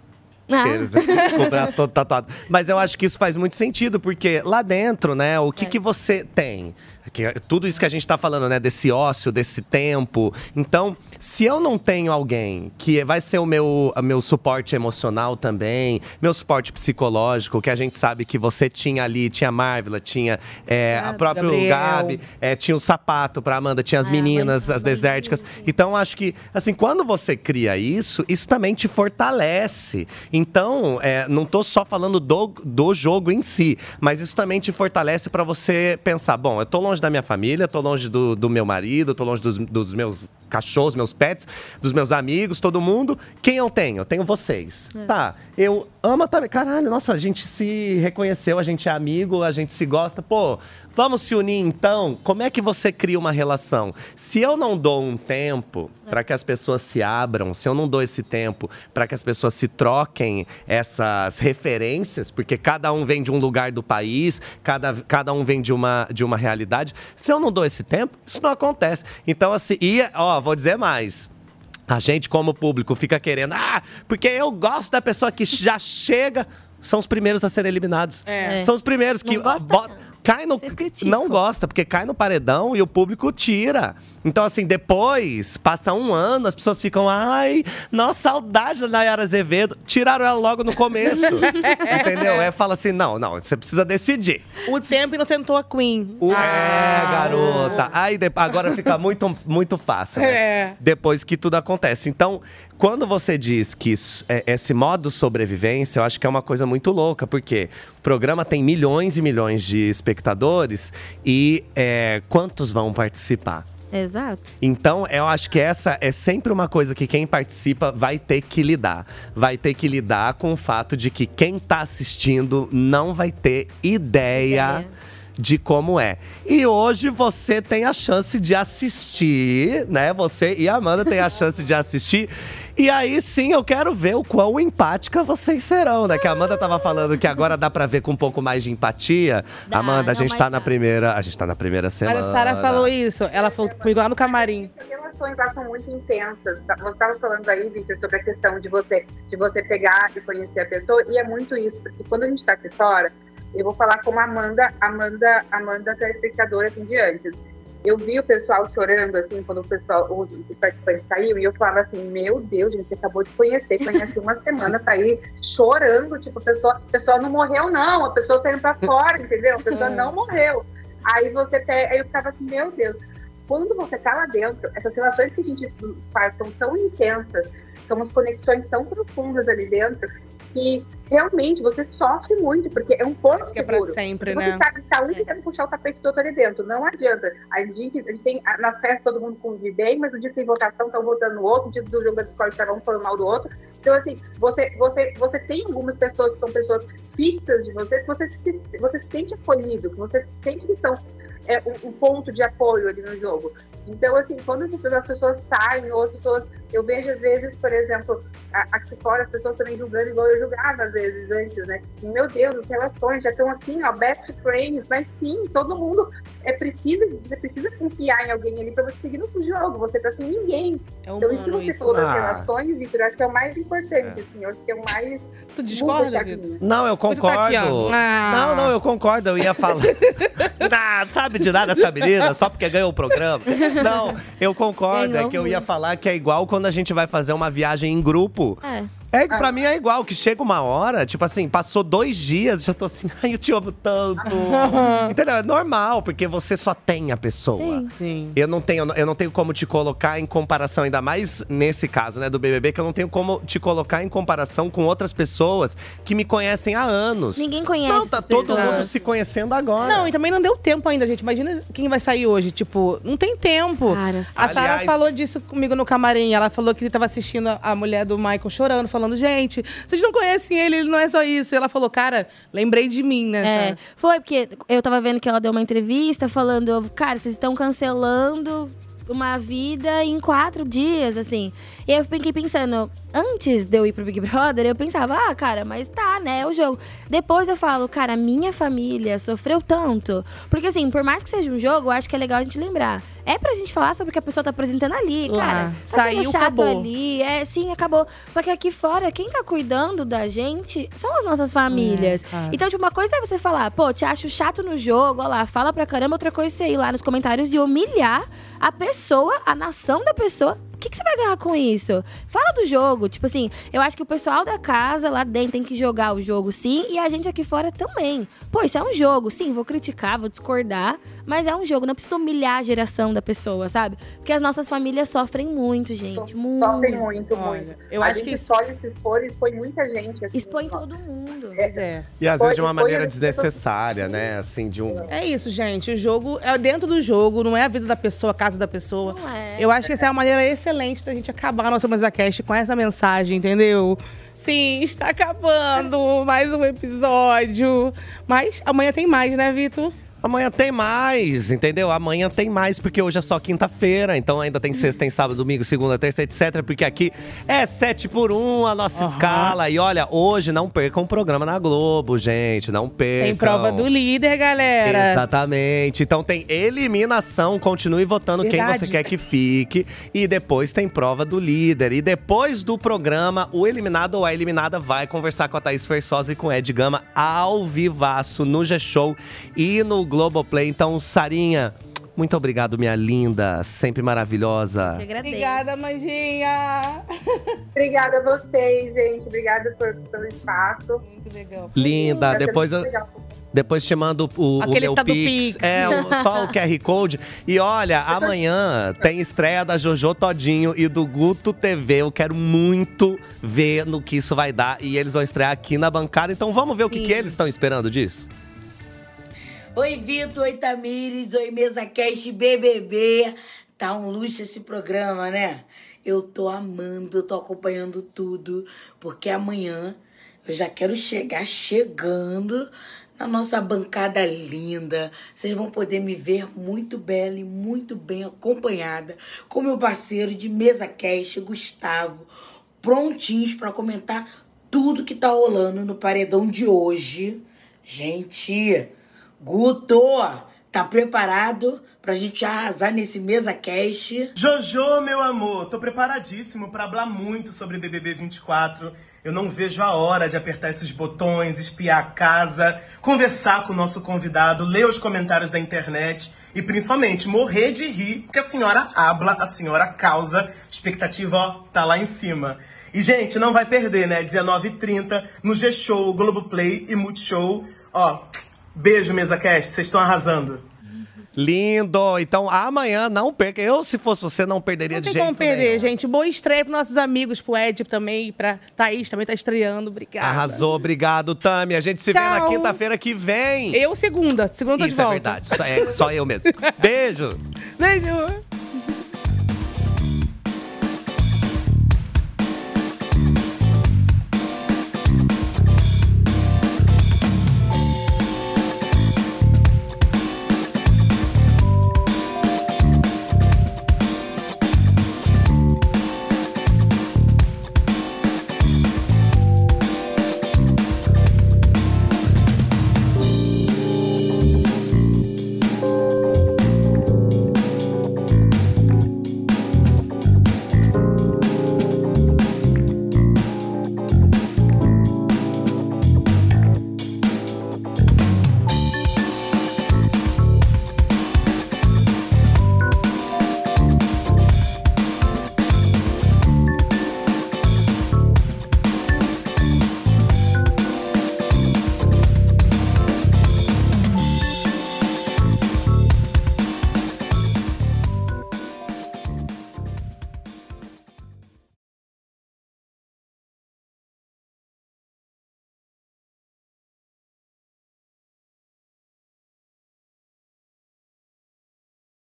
Ah. Eles, né? o braço todo tatuado. Mas eu acho que isso faz muito sentido, porque lá dentro, né, o que, É. que você tem? Que é tudo isso que a gente tá falando, né? Desse ócio, desse tempo. Então, se eu não tenho alguém que vai ser o meu, o meu suporte emocional também, meu suporte psicológico, que a gente sabe que você tinha ali, tinha a Marvila, tinha é, a Gabi, própria Gabriel. Gabi, é, tinha o sapato pra Amanda, tinha as Ah, meninas, mãe- as mãe- desérticas. Então, acho que, assim, quando você cria isso, isso também te fortalece. Então, é, não tô só falando do, do jogo em si, mas isso também te fortalece pra você pensar: bom, eu tô longe da minha família, tô longe do, do meu marido, tô longe dos, dos meus cachorros, meus pets, dos meus amigos, todo mundo. Quem eu tenho? Eu tenho vocês. Tá, eu amo também. Caralho, nossa, a gente se reconheceu, a gente é amigo, a gente se gosta. Pô, vamos se unir então? Como é que você cria uma relação? Se eu não dou um tempo para que as pessoas se abram, se eu não dou esse tempo para que as pessoas se troquem essas referências, porque cada um vem de um lugar do país, cada, cada um vem de uma, de uma realidade. Se eu não dou esse tempo, isso não acontece. Então, assim, e, ó, vou dizer mais. A gente, como público, fica querendo, ah, porque eu gosto da pessoa que já chega. São os primeiros a serem eliminados. É. São os primeiros que Não gosta, bota- cai no. Não gosta, porque cai no paredão e o público tira. Então, assim, depois, passa um ano, as pessoas ficam, ai, nossa, saudade da Nayara Azevedo. Tiraram ela logo no começo. entendeu? É, fala assim: não, não, você precisa decidir. O tempo inocentou a Queen. O- É, garota. Aí de- agora fica muito, muito fácil, né? É. Depois que tudo acontece. Então, quando você diz que é- esse modo sobrevivência, eu acho que é uma coisa muito louca, porque o programa tem milhões e milhões de espectadores e é, quantos vão participar? Exato. Então, eu acho que essa é sempre uma coisa que quem participa vai ter que lidar. Vai ter que lidar com o fato de que quem tá assistindo não vai ter ideia. Ideia. De como é. E hoje você tem a chance de assistir, né? Você e a Amanda têm a chance de assistir. E aí sim eu quero ver o quão empática vocês serão, né? Que a Amanda tava falando que agora dá pra ver com um pouco mais de empatia. Dá, Amanda, a gente tá na dá. primeira. A gente tá na primeira semana. Mas a Sara falou isso. Ela falou comigo lá no camarim. As relações lá são muito intensas. Tá- Você estava falando aí, Victor, sobre a questão de você, de você pegar e conhecer a pessoa, e é muito isso, porque quando a gente está aqui fora, eu vou falar como Amanda, Amanda, Amanda telespectadora assim de antes. Eu vi o pessoal chorando, assim, quando o pessoal, os, os participantes saíram, e eu falava assim, meu Deus, gente, você acabou de conhecer, conhece uma semana, tá aí chorando, tipo, a pessoa, a pessoa não morreu, não, a pessoa tá indo pra fora, entendeu? A pessoa não morreu. Aí você pega, aí eu ficava assim, meu Deus, quando você tá lá dentro, essas relações que a gente faz são tão intensas, são umas conexões tão profundas ali dentro, que realmente você sofre muito, porque é um porto Acho que é pra seguro. sempre, você né? sabe tá um tentando puxar o tapete do outro ali dentro. Não adianta. A gente, a gente tem, a- nas festas todo mundo convive bem, mas o dia que tem votação, estão votando no outro, o dia do jogo da Discord tá um falando mal do outro. Então, assim, você, você, você tem algumas pessoas que são pessoas fixas de você, que você se, você se sente acolhido, que você sente que são é, um, um ponto de apoio ali no jogo. Então, assim, quando as pessoas, as pessoas saem, ou as pessoas. Eu vejo, às vezes, por exemplo, a- aqui fora, as pessoas também julgando igual eu julgava, às vezes, antes, né? Meu Deus, as relações já estão assim, ó, best friends. Mas sim, todo mundo é preciso, você precisa confiar em alguém ali pra você seguir no jogo. Você tá sem ninguém. É Então, isso que você isso. falou das Ah. relações, Vitor, eu acho que é o mais importante, assim. Eu acho que é o mais. Tu discorda. Vitor? Não, eu Você tá concordo. aqui. Ah. Não, não, eu concordo. Eu ia falar. ah, sabe de nada essa menina, só porque ganhou o programa. Não, eu concordo. Ganhou é que eu ia falar que é igual quando a gente vai fazer uma viagem em grupo. É. É, pra mim é igual, que chega uma hora, tipo assim, passou dois dias, já tô assim, ai, eu te amo tanto. Entendeu? É normal, porque você só tem a pessoa. Sim. Sim. Eu não tenho, eu não tenho como te colocar em comparação, ainda mais nesse caso, né, do BBB, que eu não tenho como te colocar em comparação com outras pessoas que me conhecem há anos. Ninguém conhece Não, tá essas todo pessoas. mundo se conhecendo agora. Não, e também não deu tempo ainda, gente. Imagina quem vai sair hoje. Tipo, não tem tempo. Cara, a Sara falou disso comigo no camarim. Ela falou que tava assistindo a- a mulher do Michael chorando, falando: gente, vocês não conhecem ele, ele não é só isso. E ela falou: cara, lembrei de mim, né? É, foi porque eu tava vendo que ela deu uma entrevista falando, cara, vocês estão cancelando uma vida em quatro dias, assim. E eu fiquei pensando, antes de eu ir pro Big Brother, eu pensava, ah, cara, mas tá, né, é o jogo. Depois eu falo, cara, minha família sofreu tanto. Porque, assim, por mais que seja um jogo, eu acho que é legal a gente lembrar. É pra gente falar sobre o que a pessoa tá apresentando ali, Lá. cara. Tá Saiu, chato acabou. ali. É, sim, acabou. Só que aqui fora, quem tá cuidando da gente são as nossas famílias. É, então, tipo, uma coisa é você falar, pô, te acho chato no jogo, ó lá, fala pra caramba. Outra coisa é você ir lá nos comentários e humilhar a pessoa, a nação da pessoa. Que, que você vai ganhar com isso? Fala do jogo. Tipo assim, eu acho que o pessoal da casa lá dentro tem que jogar o jogo sim, e a gente aqui fora também. Pô, isso é um jogo. Sim, vou criticar, vou discordar, mas é um jogo. Não precisa humilhar a geração da pessoa, sabe? Porque as nossas famílias sofrem muito, gente. Muito. Sofrem muito, Olha, muito. eu a acho gente que- escolhe se for e foi muita gente. Assim, Expõe todo mundo. Pois é. E às Foi- vezes de uma maneira desnecessária, né? Assim, de um. É isso, gente. O jogo é dentro do jogo, não é a vida da pessoa, a casa da pessoa. Não é. Eu acho que essa é uma maneira excelente da gente acabar a nossa mesa cast com essa mensagem, entendeu? Sim, está acabando mais um episódio. Mas amanhã tem mais, né, Vitor? Amanhã tem mais, entendeu? Amanhã tem mais, porque hoje é só quinta-feira. Então ainda tem sexta, tem sábado, domingo, segunda, terça, etc. Porque aqui é 7 por 1 a nossa escala. E olha, hoje não percam o programa na Globo, gente. Não percam. Tem prova do líder, galera. Exatamente. Então tem eliminação, continue votando quem Verdade. você quer que fique. E depois tem prova do líder. E depois do programa, o eliminado ou a eliminada vai conversar com a Thaís Versosa e com o Ed Gama ao vivaço no G-Show e no Globoplay. Então, Sarinha, muito obrigado, minha linda, sempre maravilhosa. Obrigada, Manjinha. Obrigada a vocês, gente. Obrigada por, pelo espaço. Muito legal. Linda, ser depois eu, legal. Depois te mando o, o meu tá Pix. Pix. É, o- só o QR Code. E olha, amanhã tem estreia da Jojo Todinho e do Guto TV. Eu quero muito ver no que isso vai dar. E eles vão estrear aqui na bancada. Então vamos ver o que, Sim. que eles estão esperando disso? Oi, Vitor, oi, Tamires, oi, Mesa Cast BBB. Tá um luxo esse programa, né? Eu tô amando, tô acompanhando tudo, porque amanhã eu já quero chegar chegando na nossa bancada linda. Vocês vão poder me ver muito bela e muito bem acompanhada com meu parceiro de Mesa Cast, Gustavo, prontinhos pra comentar tudo que tá rolando no paredão de hoje. Gente, Guto, tá preparado pra gente arrasar nesse mesa cast? Jojo, meu amor, tô preparadíssimo pra falar muito sobre BBB 24. Eu não vejo a hora de apertar esses botões, espiar a casa, conversar com o nosso convidado, ler os comentários da internet e principalmente morrer de rir, porque a senhora habla, a senhora causa, expectativa, ó, tá lá em cima. E, gente, não vai perder, né? 19h30 no G-Show, Globoplay e Multishow. Ó, beijo, MesaCast, vocês estão arrasando. Lindo! Então amanhã não perca. Eu, se fosse você, não perderia Não de tem jeito como perder, nenhum. gente. Boa estreia pros nossos amigos, pro Ed também, pra Thaís também tá estreando. Obrigada. Arrasou, obrigado, Tami. A gente se vê na Tchau. quinta-feira que vem. Eu segunda. Segunda tô de Isso é volta. verdade, só, é, só eu mesmo. Beijo! Beijo.